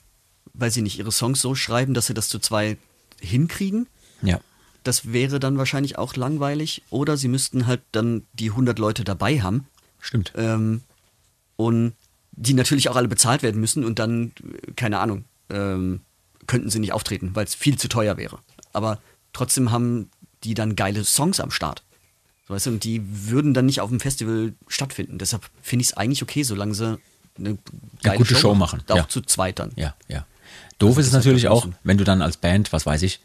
weil sie nicht ihre Songs so schreiben, dass sie das zu zwei hinkriegen. Ja. Das wäre dann wahrscheinlich auch langweilig. Oder sie müssten halt dann die 100 Leute dabei haben. Stimmt. Ähm, und die natürlich auch alle bezahlt werden müssen und dann, keine Ahnung, ähm, könnten sie nicht auftreten, weil es viel zu teuer wäre. Aber trotzdem haben die dann geile Songs am Start. Weißt du, und die würden dann nicht auf dem Festival stattfinden. Deshalb finde ich es eigentlich okay, solange sie eine geile gute Show machen, Auch ja. zu zweit dann. Ja, ja. Doof ist es natürlich auch, ein wenn du dann als Band, was weiß ich,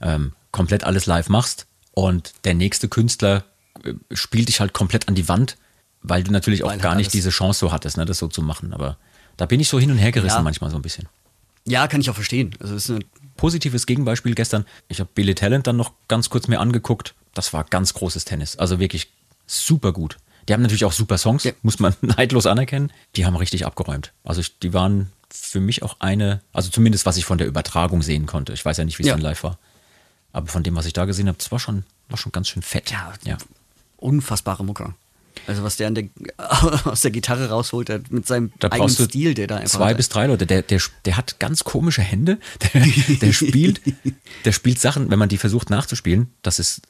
ähm, komplett alles live machst und der nächste Künstler äh, spielt dich halt komplett an die Wand, weil du natürlich auch Weil gar nicht diese Chance so hattest, ne, das so zu machen. Aber da bin ich so hin und her gerissen Ja. manchmal so ein bisschen. Ja, kann ich auch verstehen. Also es ist eine, Positives Gegenbeispiel gestern. Ich habe Billy Talent dann noch ganz kurz mir angeguckt. Das war ganz großes Tennis. Also wirklich super gut. Die haben natürlich auch super Songs, Ja. muss man (laughs) neidlos anerkennen. Die haben richtig abgeräumt. Also ich, die waren für mich auch eine, also zumindest was ich von der Übertragung sehen konnte. Ich weiß ja nicht, wie es Ja. dann live war. Aber von dem, was ich da gesehen habe, das war schon, war schon ganz schön fett. Ja, ja. unfassbare Mucke. Also was der, an der (laughs) aus der Gitarre rausholt, der mit seinem Da eigenen Stil, der da einfach zwei hat. bis drei Leute. Der, der, der hat ganz komische Hände. (laughs) Der, der spielt, (laughs) der spielt Sachen, wenn man die versucht nachzuspielen, das ist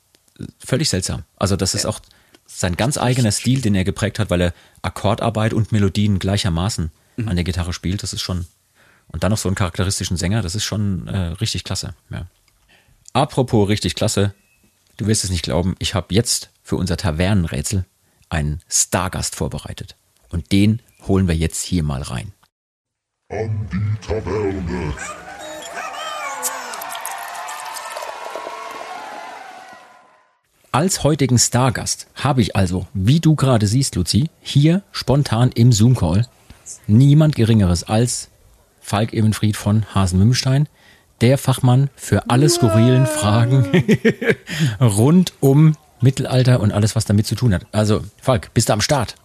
völlig seltsam. Also das ist auch sein ganz eigener Stil, den er geprägt hat, weil er Akkordarbeit und Melodien gleichermaßen Mhm. an der Gitarre spielt. Das ist schon und dann noch so einen charakteristischen Sänger. Das ist schon äh, richtig klasse. Ja. Apropos richtig klasse, du wirst es nicht glauben. Ich habe jetzt für unser Tavernenrätsel einen Stargast vorbereitet und den holen wir jetzt hier mal rein. An die Taverne. Als heutigen Stargast habe ich also, wie du gerade siehst, Luzi, hier spontan im Zoom-Call niemand Geringeres als Falk Ebenfried von Hasen-Mümstein, der Fachmann für alle skurrilen Fragen (laughs) rund um Mittelalter und alles, was damit zu tun hat. Also, Falk, bist du am Start?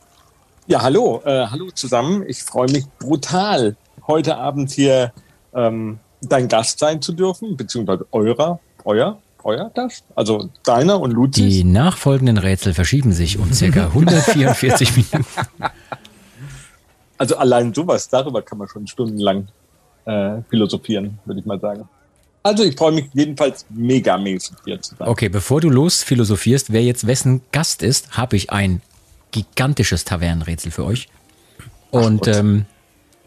Ja, hallo, äh, hallo zusammen. Ich freue mich brutal, heute Abend hier ähm, dein Gast sein zu dürfen, beziehungsweise eurer, euer, euer Gast, also deiner und Luzis. Die nachfolgenden Rätsel verschieben sich um circa (laughs) 144 Minuten. Also allein sowas, darüber kann man schon stundenlang äh, philosophieren, würde ich mal sagen. Also ich freue mich jedenfalls megamäßig hier zu sein. Okay, bevor du los philosophierst, wer jetzt wessen Gast ist, habe ich ein gigantisches Tavernenrätsel für euch. Und ähm,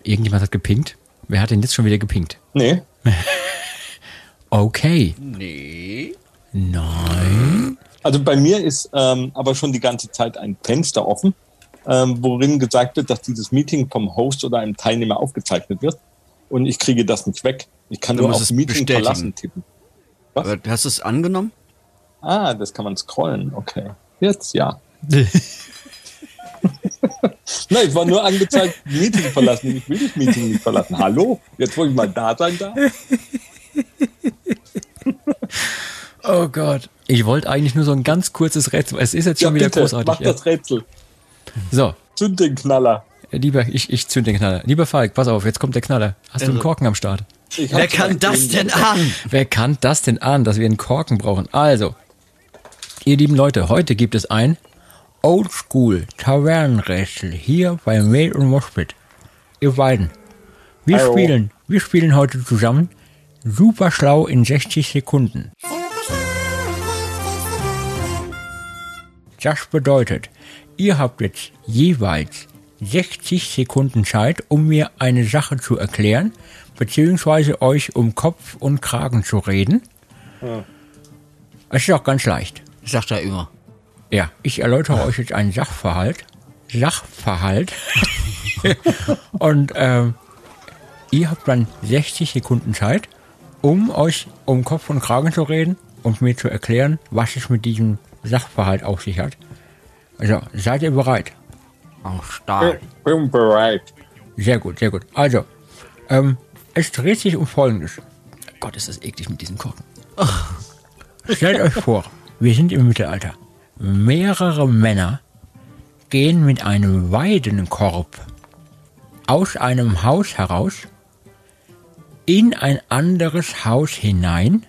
irgendjemand hat gepinkt. Wer hat denn jetzt schon wieder gepinkt? Nee, (laughs) Okay. Nee. Nein. also bei mir ist ähm, aber schon die ganze Zeit ein Fenster offen, ähm, worin gesagt wird, dass dieses Meeting vom Host oder einem Teilnehmer aufgezeichnet wird. Und ich kriege das nicht weg. Ich kann Du nur auf es Meeting bestätigen. verlassen tippen. Aber Hast du es angenommen? Ah, das kann man scrollen. Okay. Jetzt ja. (laughs) Nein, ich war nur angezeigt, Meeting verlassen. Ich will das Meeting nicht verlassen. Hallo? Jetzt, wo ich mal da sein darf? (laughs) Oh Gott. Ich wollte eigentlich nur so ein ganz kurzes Rätsel. Es ist jetzt schon Ja, wieder bitte, großartig. mach Ja. das Rätsel. So, Zünd den Knaller. lieber, ich, ich zünd den Knaller. Lieber Falk, pass auf, jetzt kommt der Knaller. Hast du einen Also- Korken am Start? Ich Wer kann das denn an? Wer kann das denn an, dass wir einen Korken brauchen? Also, ihr lieben Leute, heute gibt es ein Oldschool Tavernenrätsel hier bei Mail und Moshpit. Ihr beiden, wir Hallo. spielen, wir spielen heute zusammen super schlau in 60 Sekunden. Das bedeutet, ihr habt jetzt jeweils 60 Sekunden Zeit, um mir eine Sache zu erklären, beziehungsweise euch um Kopf und Kragen zu reden. Es ist auch ganz leicht. Sagt er immer. Ja, ich erläutere euch jetzt einen Sachverhalt. Sachverhalt. (laughs) und ähm, ihr habt dann 60 Sekunden Zeit, um euch um Kopf und Kragen zu reden und mir zu erklären, was es mit diesem Sachverhalt auf sich hat. Also, seid ihr bereit? Am Start. Ich bin bereit. Sehr gut, sehr gut. Also, ähm, es dreht sich um Folgendes. Gott, ist das eklig mit diesen Korken. Stellt euch vor, wir sind im Mittelalter. Mehrere Männer gehen mit einem Weidenkorb aus einem Haus heraus in ein anderes Haus hinein.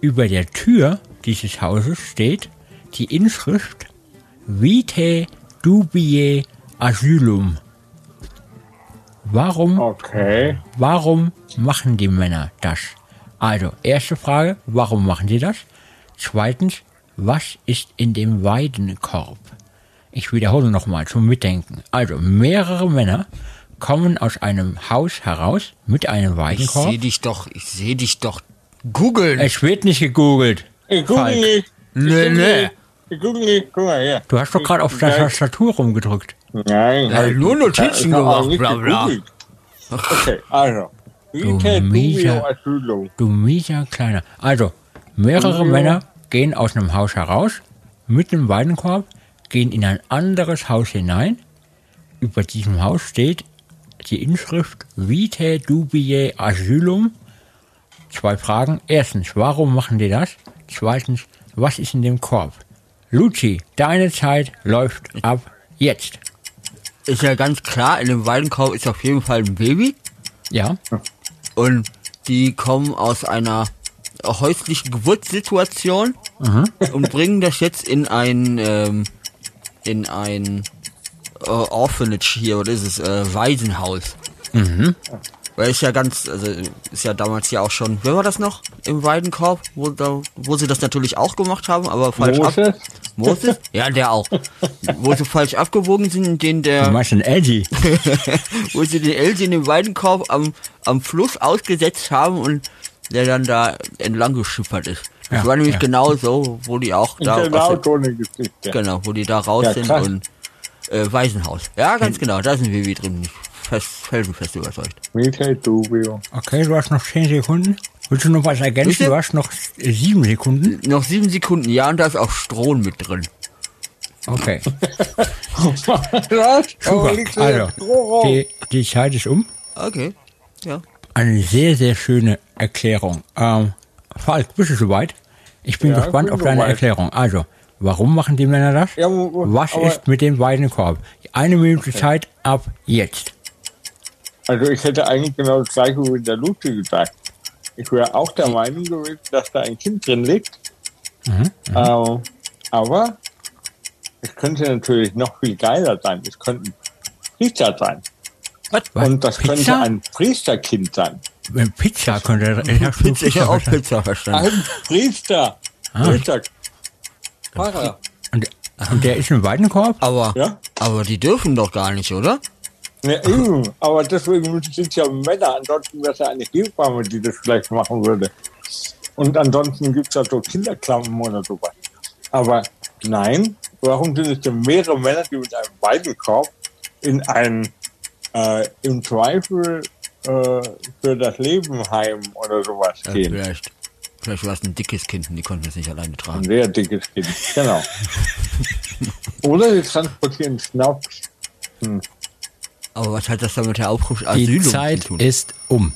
Über der Tür dieses Hauses steht die Inschrift Vitae Dubiae Asylum. Warum Okay. Warum machen die Männer das? Also, erste Frage, warum machen sie das? Zweitens, was ist in dem Weidenkorb? Ich wiederhole nochmal zum Mitdenken. Also, mehrere Männer kommen aus einem Haus heraus mit einem Ich Weidenkorb. sehe dich doch, ich sehe dich doch googeln. Es wird nicht gegoogelt. Ich google nicht. Nee, nee. Guck mal her. Du hast doch gerade auf der. Tastatur rumgedrückt. Nein. Ja, nur Notizen gemacht, bla, bla. Okay, also. Vitae mieser-. Du mieser Kleiner. Also, mehrere. Männer gehen aus einem Haus heraus mit einem Weidenkorb, gehen in ein anderes Haus hinein. Über diesem Haus steht die Inschrift Vitae Dubiae Asylum. Zwei Fragen. Erstens, warum machen die das? Zweitens, was ist in dem Korb? Luci, deine Zeit läuft ab jetzt. Ist ja ganz klar, in dem Weidenkorb ist auf jeden Fall ein Baby. Ja? Und die kommen aus einer häuslichen Geburtssituation und bringen das jetzt in ein ähm, in ein äh, Orphanage hier, oder ist es, äh, Waisenhaus. Weil ist ja ganz, also ist ja damals ja auch schon, wer war das noch im Weidenkorb, wo, da, wo sie das natürlich auch gemacht haben, aber falsch ab. Moses? Moses? Ja, der auch. (laughs) wo sie falsch abgewogen sind, den Du der, meinst den Eddie? (laughs) wo sie den Elsie in den Weidenkorb am, am Fluss ausgesetzt haben und der dann da entlang geschippert ist. Das Ja, war nämlich ja. genau so, wo die auch da Genau aus so eine Geschichte. Genau, wo die da raus Ja, sind und äh, Waisenhaus. Ja, ganz genau, da ist ein Baby drin. Felsenfest überzeugt. Vitae Dubio. Okay, du hast noch 10 Sekunden. Willst du noch was ergänzen? Bitte? Du hast noch 7 Sekunden. Noch sieben Sekunden, ja, und da ist auch Stroh mit drin. Okay, (laughs) Was? super. Oh, Also, die, die Zeit ist um. Okay, ja. Eine sehr, sehr schöne Erklärung. Ähm, Falk, bist du soweit? Ich bin Ja, gespannt ich bin auf deine soweit. erklärung. Also, warum machen die Männer das? Ja, wo- wo- was ist mit dem Weidenkorb? Eine Minute Zeit ab jetzt. Also ich hätte eigentlich genau das gleiche wie der Ludwig gesagt. Ich wäre auch der Meinung gewesen, dass da ein Kind drin liegt. Mhm, Ähm, aber es könnte natürlich noch viel geiler sein. Es könnte ein Priester sein. Was? Und das könnte Pizza? ein Priesterkind sein. Pizza könnte. Ich hab schon Pizza, ich habe auch. Pizza verstanden. Ein Priester. Ah. Priester. Pfarrer. Und, und der ist im Weidenkorb? Aber, Ja? aber die dürfen doch gar nicht, oder? Ja, eben. Aber deswegen sind ja Männer. Ansonsten wäre es ja eine Hebamme, die das vielleicht machen würde. Und ansonsten gibt es ja so Kinderklampen oder sowas. Aber nein, warum sind es denn mehrere Männer, die mit einem Weidenkorb in ein äh, im Zweifel äh, für das Leben heim oder sowas Ja, gehen? vielleicht. Vielleicht war es ein dickes Kind und die konnten es nicht alleine Ein tragen. sehr dickes Kind, genau. (laughs) oder sie transportieren Schnaps. Aber was hat das dann mit der Aufruf Die Asylum Zeit zu tun? ist um.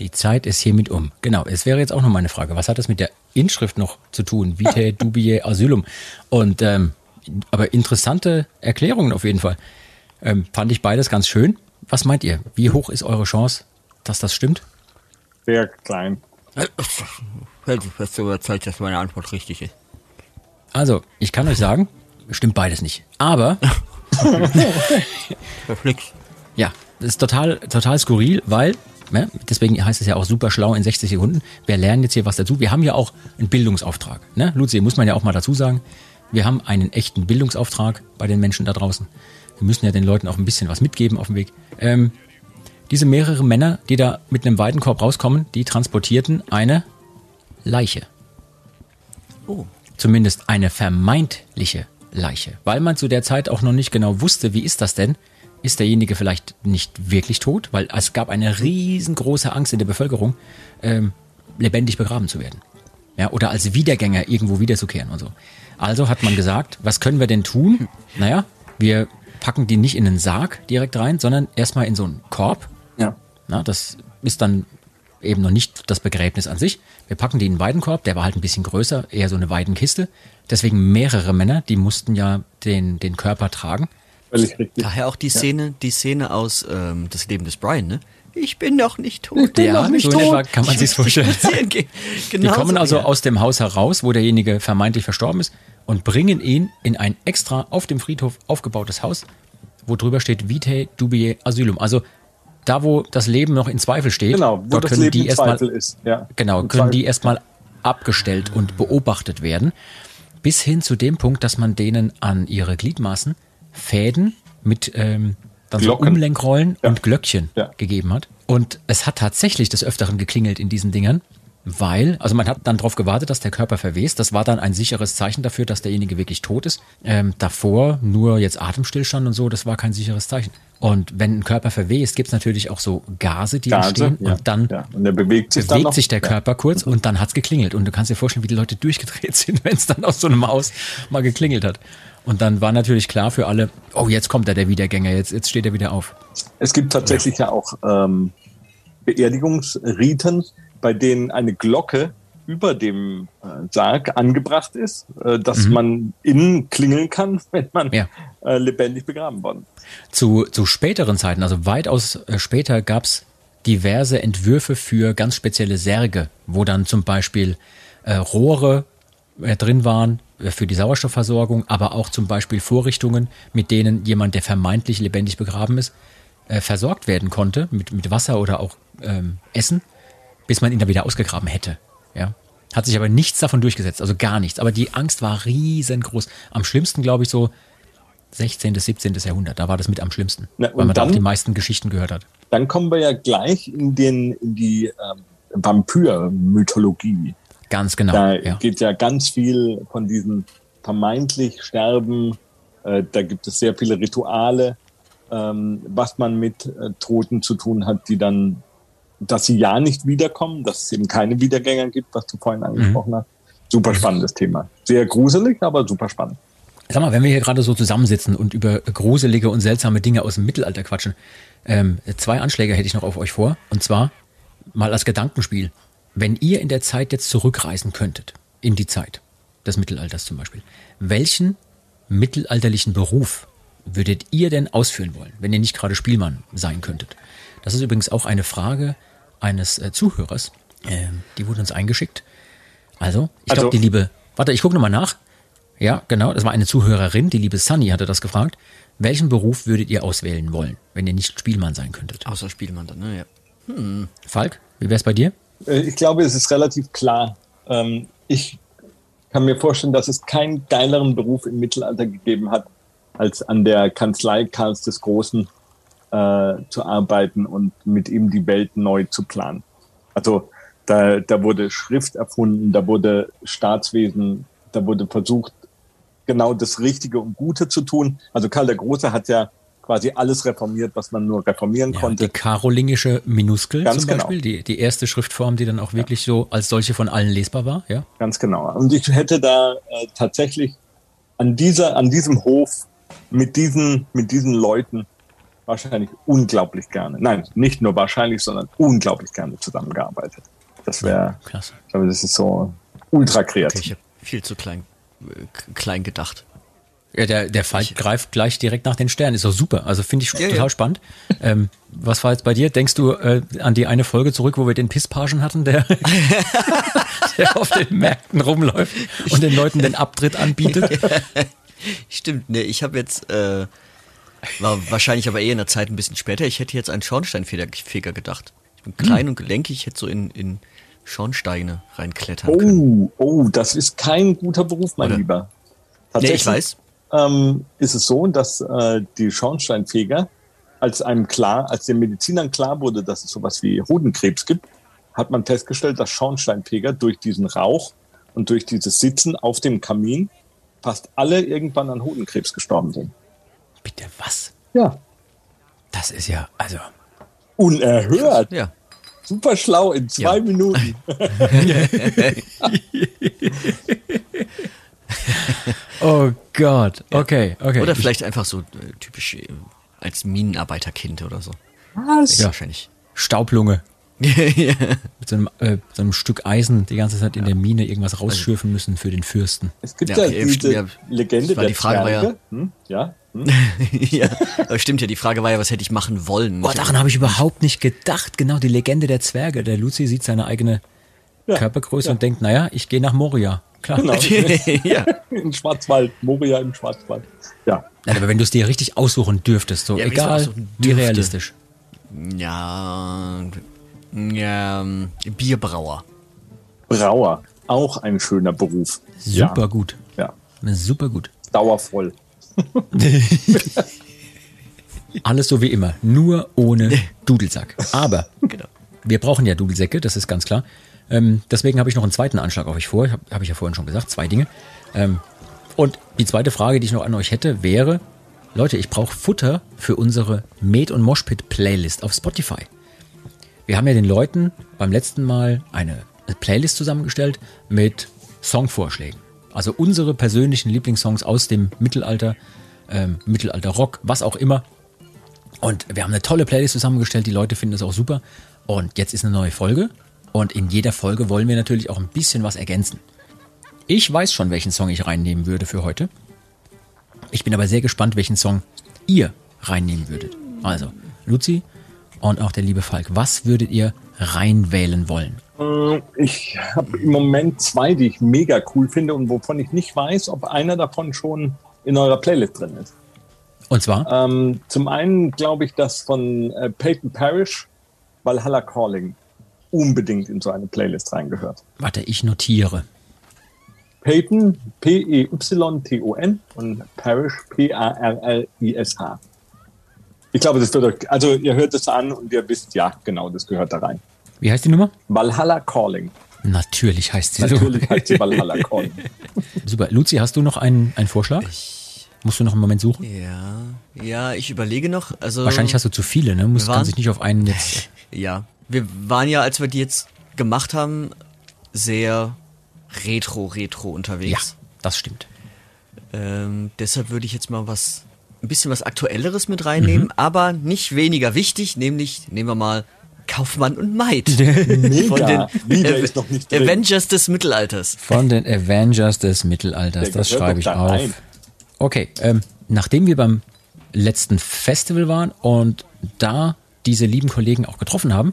Die Zeit ist hiermit um. Genau, es wäre jetzt auch noch meine Frage. Was hat das mit der Inschrift noch zu tun? Vitae (laughs) dubiae asylum. Und, ähm, aber interessante Erklärungen auf jeden Fall. Ähm, fand ich beides ganz schön. Was meint ihr? Wie hoch ist eure Chance, dass das stimmt? Sehr klein. (laughs) Felsenfest überzeugt, dass meine Antwort richtig ist. Also, ich kann euch sagen, stimmt beides nicht. Aber (laughs) Verflixt. ja, das ist total, total skurril, weil, ne, deswegen heißt es ja auch super schlau in 60 Sekunden. Wir lernen jetzt hier was dazu. Wir haben ja auch einen Bildungsauftrag. Ne? Luzi, muss man ja auch mal dazu sagen. Wir haben einen echten Bildungsauftrag bei den Menschen da draußen. Wir müssen ja den Leuten auch ein bisschen was mitgeben auf dem Weg. Ähm, diese mehrere Männer, die da mit einem Weidenkorb rauskommen, die transportierten eine Leiche. Oh. Zumindest eine vermeintliche Leiche. Weil man zu der Zeit auch noch nicht genau wusste, wie ist das denn? Ist derjenige vielleicht nicht wirklich tot? Weil es gab eine riesengroße Angst in der Bevölkerung, ähm, lebendig begraben zu werden. Ja, oder als Wiedergänger irgendwo wiederzukehren und so. Also hat man gesagt, was können wir denn tun? Naja, wir packen die nicht in einen Sarg direkt rein, sondern erstmal in so einen Korb. Ja. Na, das ist dann eben noch nicht das Begräbnis an sich. Wir packen die in einen Weidenkorb, der war halt ein bisschen größer, eher so eine Weidenkiste. Deswegen mehrere Männer, die mussten ja den, den Körper tragen. Daher auch die Szene, die Szene aus ähm, Das Leben des Brian, ne? Ich bin noch nicht tot. Ja, noch nicht so etwa kann man Ich sich's will vorstellen. (laughs) Die kommen so, also ja. aus dem Haus heraus, wo derjenige vermeintlich verstorben ist, und bringen ihn in ein extra auf dem Friedhof aufgebautes Haus, wo drüber steht Vitae dubie asylum. Also da, wo das Leben noch in Zweifel steht, Genau, wo dort das können Leben die erstmal. Ja. Genau, können die Zweifel. erstmal abgestellt und beobachtet werden, bis hin zu dem Punkt, dass man denen an ihre Gliedmaßen Fäden mit ähm, dann so. Umlenkrollen Ja. und Glöckchen Ja. gegeben hat. Und es hat tatsächlich des Öfteren geklingelt in diesen Dingern, weil, also man hat dann darauf gewartet, dass der Körper verwest. Das war dann ein sicheres Zeichen dafür, dass derjenige wirklich tot ist. Ähm, davor nur jetzt Atemstillstand und so, das war kein sicheres Zeichen. Und wenn ein Körper verwest, gibt's natürlich auch so Gase, die Gase, entstehen. ja. Und dann ja. Und bewegt sich dann bewegt noch. sich der Ja. Körper kurz und dann hat's geklingelt. Und du kannst dir vorstellen, wie die Leute durchgedreht (laughs) sind, wenn es dann aus so einem Haus mal geklingelt hat. Und dann war natürlich klar für alle, oh, jetzt kommt er, der Wiedergänger, jetzt, jetzt steht er wieder auf. Es gibt tatsächlich ja, auch ähm, Beerdigungsriten, bei denen eine Glocke über dem äh, Sarg angebracht ist, äh, dass man innen klingeln kann, (laughs) wenn man Ja. äh, lebendig begraben worden ist. Zu, zu späteren Zeiten, also weitaus äh, später, gab's diverse Entwürfe für ganz spezielle Särge, wo dann zum Beispiel äh, Rohre äh, drin waren für die Sauerstoffversorgung, aber auch zum Beispiel Vorrichtungen, mit denen jemand, der vermeintlich lebendig begraben ist, versorgt werden konnte mit, mit Wasser oder auch ähm, Essen, bis man ihn dann wieder ausgegraben hätte. Ja. Hat sich aber nichts davon durchgesetzt, also gar nichts. Aber die Angst war riesengroß. Am schlimmsten, glaube ich, so 16. bis 17. Jahrhundert. Da war das mit am schlimmsten, Na, weil man da auch dann- die meisten Geschichten gehört hat. Dann kommen wir ja gleich in, den, in die ähm, Vampir-Mythologie. Ganz genau. Da ja. geht ja ganz viel von diesen vermeintlich Sterben. Äh, da gibt es sehr viele Rituale, ähm, was man mit äh, Toten zu tun hat, die dann, dass sie ja nicht wiederkommen, dass es eben keine Wiedergänger gibt, was du vorhin angesprochen hast. Super spannendes Thema. Sehr gruselig, aber super spannend. Sag mal, wenn wir hier gerade so zusammensitzen und über gruselige und seltsame Dinge aus dem Mittelalter quatschen, ähm, zwei Anschläge hätte ich noch auf euch vor. Und zwar mal als Gedankenspiel. Wenn ihr in der Zeit jetzt zurückreisen könntet, in die Zeit des Mittelalters zum Beispiel, welchen mittelalterlichen Beruf würdet ihr denn ausführen wollen, wenn ihr nicht gerade Spielmann sein könntet? Das ist übrigens auch eine Frage eines äh, Zuhörers. Ähm, die wurde uns eingeschickt. Also, ich Also- glaube, die liebe, warte, ich gucke nochmal nach. Ja, genau, das war eine Zuhörerin, die liebe Sunny hatte das gefragt. Welchen Beruf würdet ihr auswählen wollen, wenn ihr nicht Spielmann sein könntet? Außer Spielmann dann, ne? Ja. Falk, wie wär's bei dir? Äh, Ich glaube, es ist relativ klar. Ähm, Ich kann mir vorstellen, dass es keinen geileren Beruf im Mittelalter gegeben hat, als an der Kanzlei Karls des Großen äh, zu arbeiten und mit ihm die Welt neu zu planen. Also da, da wurde Schrift erfunden, da wurde Staatswesen, da wurde versucht, genau das Richtige und Gute zu tun. Also Karl der Große hat ja quasi alles reformiert, was man nur reformieren Ja, konnte. die karolingische Minuskel Ganz zum genau. Beispiel, die, die erste Schriftform, die dann auch wirklich so als solche von allen lesbar war, ja? Ganz genau. Und ich hätte da äh, tatsächlich an dieser, an diesem Hof mit diesen, mit diesen Leuten wahrscheinlich unglaublich gerne. Nein, nicht nur wahrscheinlich, sondern unglaublich gerne zusammengearbeitet. Das wäre, Klasse. ich glaube, das ist so ultra Okay, kreativ. ich habe viel zu klein, äh, klein gedacht. Ja, der, der Falk greift gleich direkt nach den Sternen. Ist doch super. Also finde ich Ja, total ja. spannend. Ähm, was war jetzt bei dir? Denkst du äh, an die eine Folge zurück, wo wir den Pisspagen hatten, der, (laughs) der auf den Märkten rumläuft und den Leuten den Abtritt anbietet? (laughs) Stimmt, ne, ich habe jetzt, äh, war wahrscheinlich aber eher in der Zeit ein bisschen später, ich hätte jetzt an Schornsteinfeger gedacht. Ich bin klein und gelenkig, ich hätte so in, in Schornsteine reinklettern können. Oh, oh, das ist kein guter Beruf, mein Oder- Lieber. Nee, ich weiß. ähm, ist es so, dass äh, die Schornsteinfeger, als einem klar, als den Medizinern klar wurde, dass es sowas wie Hodenkrebs gibt, hat man festgestellt, dass Schornsteinfeger durch diesen Rauch und durch dieses Sitzen auf dem Kamin fast alle irgendwann an Hodenkrebs gestorben sind. Bitte was? Ja. Das ist ja, also. Unerhört. Ja. Super schlau in zwei Ja. Minuten. (laughs) Oh Gott. Okay, okay. Oder Ich- vielleicht einfach so äh, typisch äh, als Minenarbeiterkind oder so. Was? Ja. Wahrscheinlich. Staublunge. (laughs) ja. Mit so einem, äh, so einem Stück Eisen die ganze Zeit in der Mine irgendwas rausschürfen müssen für den Fürsten. Es gibt Ja, ja, diese. Legende Das war der die Frage, war ja- Zwerge. Hm? Ja. Hm? (laughs) ja, aber stimmt ja. Die Frage war ja, was hätte ich machen wollen? Boah, daran habe ich überhaupt nicht gedacht. Genau, die Legende der Zwerge. Der Lucy sieht seine eigene Ja, Körpergröße ja. und denkt, naja, ich gehe nach Moria. Klar. Genau. (laughs) (laughs) ja. Im Schwarzwald. Moria im Schwarzwald. Ja. Nein, aber wenn du es dir richtig aussuchen dürftest, so Ja, egal wie realistisch. Ja. Ja. Bierbrauer. Brauer. Auch ein schöner Beruf. Super gut. Ja. Super gut. Dauervoll. (laughs) Alles so wie immer, nur ohne Dudelsack. Aber Genau. wir brauchen ja Dudelsäcke, das ist ganz klar. Ähm, deswegen habe ich noch einen zweiten Anschlag auf euch vor. Habe hab ich ja vorhin schon gesagt, zwei Dinge. Ähm, und die zweite Frage, die ich noch an euch hätte, wäre, Leute, ich brauche Futter für unsere Med- und Moshpit-Playlist auf Spotify. Wir haben ja den Leuten beim letzten Mal eine Playlist zusammengestellt mit Songvorschlägen. Also unsere persönlichen Lieblingssongs aus dem Mittelalter, ähm, Mittelalter-Rock, was auch immer. Und wir haben eine tolle Playlist zusammengestellt, die Leute finden das auch super. Und jetzt ist eine neue Folge. Und in jeder Folge wollen wir natürlich auch ein bisschen was ergänzen. Ich weiß schon, welchen Song ich reinnehmen würde für heute. Ich bin aber sehr gespannt, welchen Song ihr reinnehmen würdet. Also, Luzi und auch der liebe Falk, was würdet ihr reinwählen wollen? Äh, Ich habe im Moment zwei, die ich mega cool finde und wovon ich nicht weiß, ob einer davon schon in eurer Playlist drin ist. Und zwar, Ähm, zum einen glaube ich, dass von äh, Peyton Parrish Valhalla Calling unbedingt in so eine Playlist reingehört. warte, ich notiere. Peyton, P-E-Y-T-O-N und Parrish, P-A-R-R-I-S-H. Ich glaube, das wird euch, also ihr hört es an und ihr wisst, ja, genau, das gehört da rein. Wie heißt die Nummer? Valhalla Calling. Natürlich heißt sie so. Natürlich heißt sie Valhalla (laughs) Calling. Super. Luzi, hast du noch einen, einen Vorschlag? Musst du noch einen Moment suchen? Ja. Ja, ich überlege noch. Also Wahrscheinlich hast du zu viele, ne? Muss, wir kann waren- sich nicht auf einen jetzt. (laughs) Ja. Wir waren ja, als wir die jetzt gemacht haben, sehr retro, retro Ja, unterwegs. das stimmt. Ähm, deshalb würde ich jetzt mal was, ein bisschen was Aktuelleres mit reinnehmen, aber nicht weniger wichtig, nämlich nehmen wir mal Kaufmann und Maid. (laughs) Mega. Wieder Ave- ist noch nicht drin. Avengers des Mittelalters. Von den Avengers des Mittelalters. Der Das schreibe ich da auf. rein. Okay, ähm, nachdem wir beim letzten Festival waren und da diese lieben Kollegen auch getroffen haben,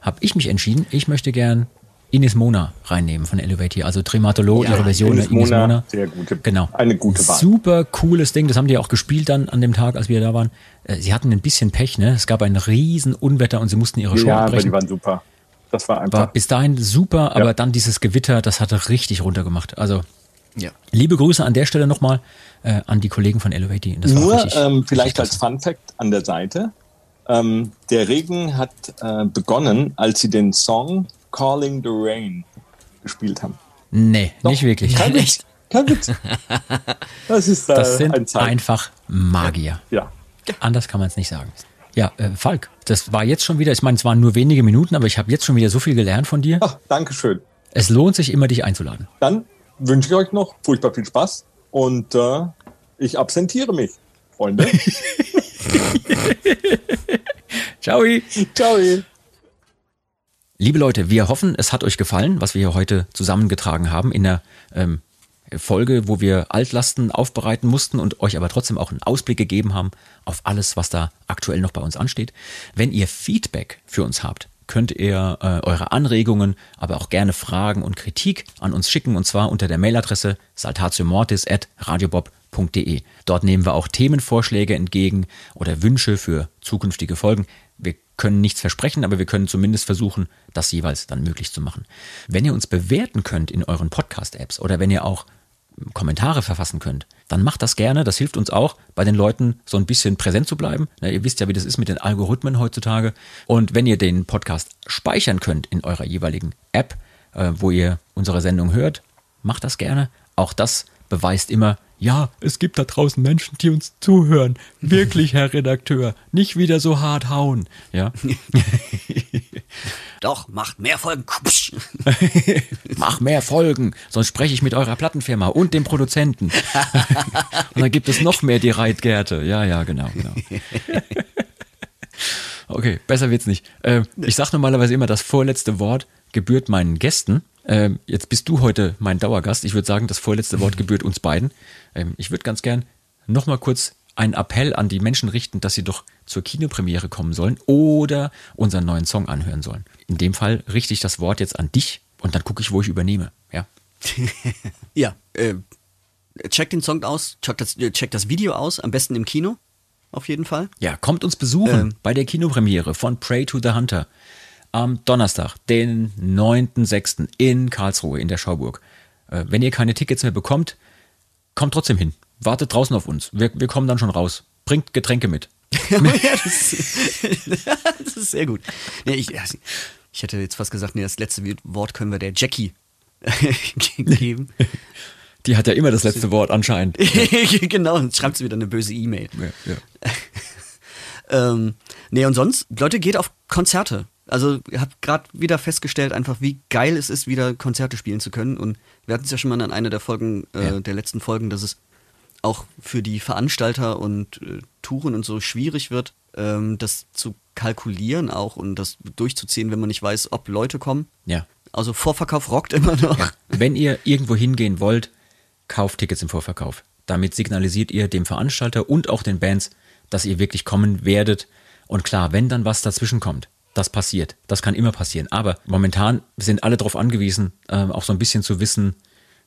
habe ich mich entschieden, ich möchte gern Ines Mona reinnehmen von Elevate hier. Also Trematolo, Ja, ihre Version Ines der Ines Mona, Mona. sehr gute- genau. eine gute Wahl. Super cooles Ding, das haben die auch gespielt dann an dem Tag, als wir da waren. Äh, Sie hatten ein bisschen Pech, ne? Es gab ein riesen Unwetter und sie mussten ihre Show Ja, aber die abbrechen. waren super. Das war War einfach. bis dahin super, aber Ja. dann dieses Gewitter, das hatte richtig runtergemacht. Also Ja. liebe Grüße an der Stelle nochmal äh, an die Kollegen von Elevate. War Nur richtig, ähm, vielleicht als Fun Fact an der Seite. Ähm, der Regen hat äh, begonnen, als sie den Song Calling the Rain gespielt haben. Nee, Doch, nicht wirklich. Kein Witz. (laughs) Kein Witz. Das ist äh, Das sind ein einfach Magier. Ja. Anders kann man es nicht sagen. Ja, äh, Falk, das war jetzt schon wieder, ich meine, es waren nur wenige Minuten, aber ich habe jetzt schon wieder so viel gelernt von dir. Ach, Dankeschön. Es lohnt sich immer, dich einzuladen. Dann wünsche ich euch noch furchtbar viel Spaß und äh, ich absentiere mich, Freunde. (laughs) Ciao. Ciao. Liebe Leute, wir hoffen, es hat euch gefallen, was wir hier heute zusammengetragen haben in der ähm, Folge, wo wir Altlasten aufbereiten mussten und euch aber trotzdem auch einen Ausblick gegeben haben auf alles, was da aktuell noch bei uns ansteht. Wenn ihr Feedback für uns habt, könnt ihr äh, eure Anregungen, aber auch gerne Fragen und Kritik an uns schicken und zwar unter der Mailadresse saltatiomortis@radiobob.de. Dort nehmen wir auch Themenvorschläge entgegen oder Wünsche für zukünftige Folgen. Können nichts versprechen, aber wir können zumindest versuchen, das jeweils dann möglich zu machen. Wenn ihr uns bewerten könnt in euren Podcast-Apps oder wenn ihr auch Kommentare verfassen könnt, dann macht das gerne. Das hilft uns auch, bei den Leuten so ein bisschen präsent zu bleiben. Na, ihr wisst ja, wie das ist mit den Algorithmen heutzutage. Und wenn ihr den Podcast speichern könnt in eurer jeweiligen App, äh, wo ihr unsere Sendung hört, macht das gerne. Auch das beweist immer, ja, es gibt da draußen Menschen, die uns zuhören. (laughs) Wirklich, Herr Redakteur, nicht wieder so hart hauen. Ja. (laughs) Doch, macht mehr Folgen. (laughs) Mach mehr Folgen, sonst spreche ich mit eurer Plattenfirma und dem Produzenten. und dann gibt es noch mehr die Reitgärte. Ja, ja, genau, genau. Okay, besser wird's nicht. Ähm, ich sage normalerweise immer, das vorletzte Wort gebührt meinen Gästen. Ähm, jetzt bist du heute mein Dauergast. Ich würde sagen, das vorletzte Wort gebührt uns beiden. Ähm, ich würde ganz gern nochmal kurz einen Appell an die Menschen richten, dass sie doch zur Kinopremiere kommen sollen oder unseren neuen Song anhören sollen. In dem Fall richte ich das Wort jetzt an dich und dann gucke ich, wo ich übernehme. Ja. (laughs) Ja, äh, checkt den Song aus, checkt das, äh, checkt das Video aus, am besten im Kino, auf jeden Fall. Ja, kommt uns besuchen Ähm. bei der Kinopremiere von Pray to the Hunter am Donnerstag, den 9.6. in Karlsruhe in der Schauburg. Äh, wenn ihr keine Tickets mehr bekommt, kommt trotzdem hin. Wartet draußen auf uns. Wir, wir kommen dann schon raus. Bringt Getränke mit. (laughs) ja, (laughs) das, (laughs) das ist sehr gut. Ja, ich, ich hätte jetzt fast gesagt, nee, das letzte Wort können wir der Jackie geben. Die hat ja immer das letzte Wort anscheinend. genau, und schreibt sie wieder eine böse E-Mail. Ja, ja. Ähm, nee, und sonst, Leute, geht auf Konzerte. Also, ihr habt gerade wieder festgestellt, einfach wie geil es ist, wieder Konzerte spielen zu können. Und wir hatten es ja schon mal in einer der Folgen, äh, Ja. der letzten Folgen, dass es auch für die Veranstalter und äh, Touren und so schwierig wird, ähm, das zu kalkulieren auch und das durchzuziehen, wenn man nicht weiß, ob Leute kommen. ja. Also Vorverkauf rockt immer noch. Wenn ihr irgendwo hingehen wollt, kauft Tickets im Vorverkauf. Damit signalisiert ihr dem Veranstalter und auch den Bands, dass ihr wirklich kommen werdet. Und klar, wenn dann was dazwischen kommt, das passiert. Das kann immer passieren. Aber momentan sind alle darauf angewiesen, äh, auch so ein bisschen zu wissen,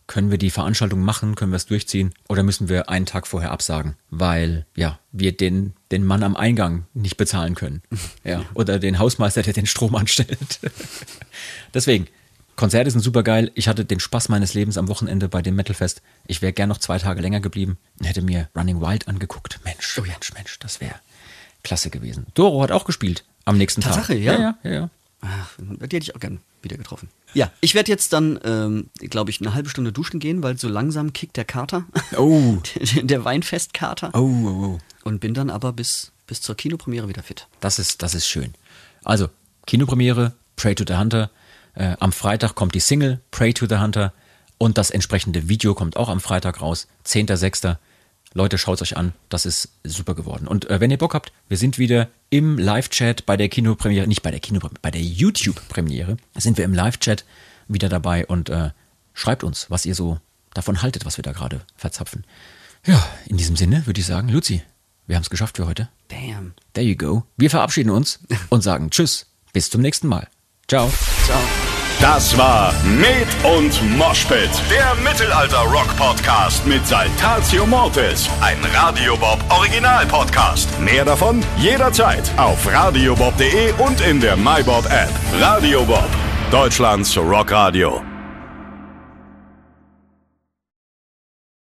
können wir die Veranstaltung machen, können wir es durchziehen oder müssen wir einen Tag vorher absagen, weil ja, wir den, den Mann am Eingang nicht bezahlen können. (laughs) Ja, oder den Hausmeister, der den Strom anstellt. (laughs) Deswegen, Konzerte sind super geil. Ich hatte den Spaß meines Lebens am Wochenende bei dem Metalfest. Ich wäre gern noch zwei Tage länger geblieben und hätte mir Running Wild angeguckt. Mensch, Mensch, Mensch, das wäre klasse gewesen. Doro hat auch gespielt am nächsten Tatsache, Tag. ja? ja, ja, ja. Ach, die hätte ich auch gern wieder getroffen. Ja, ich werde jetzt dann, ähm, glaube ich, eine halbe Stunde duschen gehen, weil so langsam kickt der Kater. Oh. (laughs) der Weinfestkater. Oh, oh, oh. Und bin dann aber bis, bis zur Kinopremiere wieder fit. Das ist, das ist schön. Also, Kinopremiere, Pray to the Hunter. Äh, am Freitag kommt die Single, Pray to the Hunter. Und das entsprechende Video kommt auch am Freitag raus, 10.06. Leute, schaut euch an, das ist super geworden. Und äh, wenn ihr Bock habt, wir sind wieder im Live-Chat bei der Kinopremiere, nicht bei der Kinopremiere, bei der YouTube-Premiere, sind wir im Live-Chat wieder dabei und äh, schreibt uns, was ihr so davon haltet, was wir da gerade verzapfen. Ja, in diesem Sinne würde ich sagen, Luzi, wir haben es geschafft für heute. Damn. There you go. Wir verabschieden uns und sagen Tschüss. Bis zum nächsten Mal. Ciao. Ciao. Das war Med und Moshpit, der Mittelalter-Rock-Podcast mit Saltatio Mortis, ein Radiobob Original-Podcast. Mehr davon jederzeit auf radiobob.de und in der MyBob-App. Radio Bob, Deutschlands Rockradio.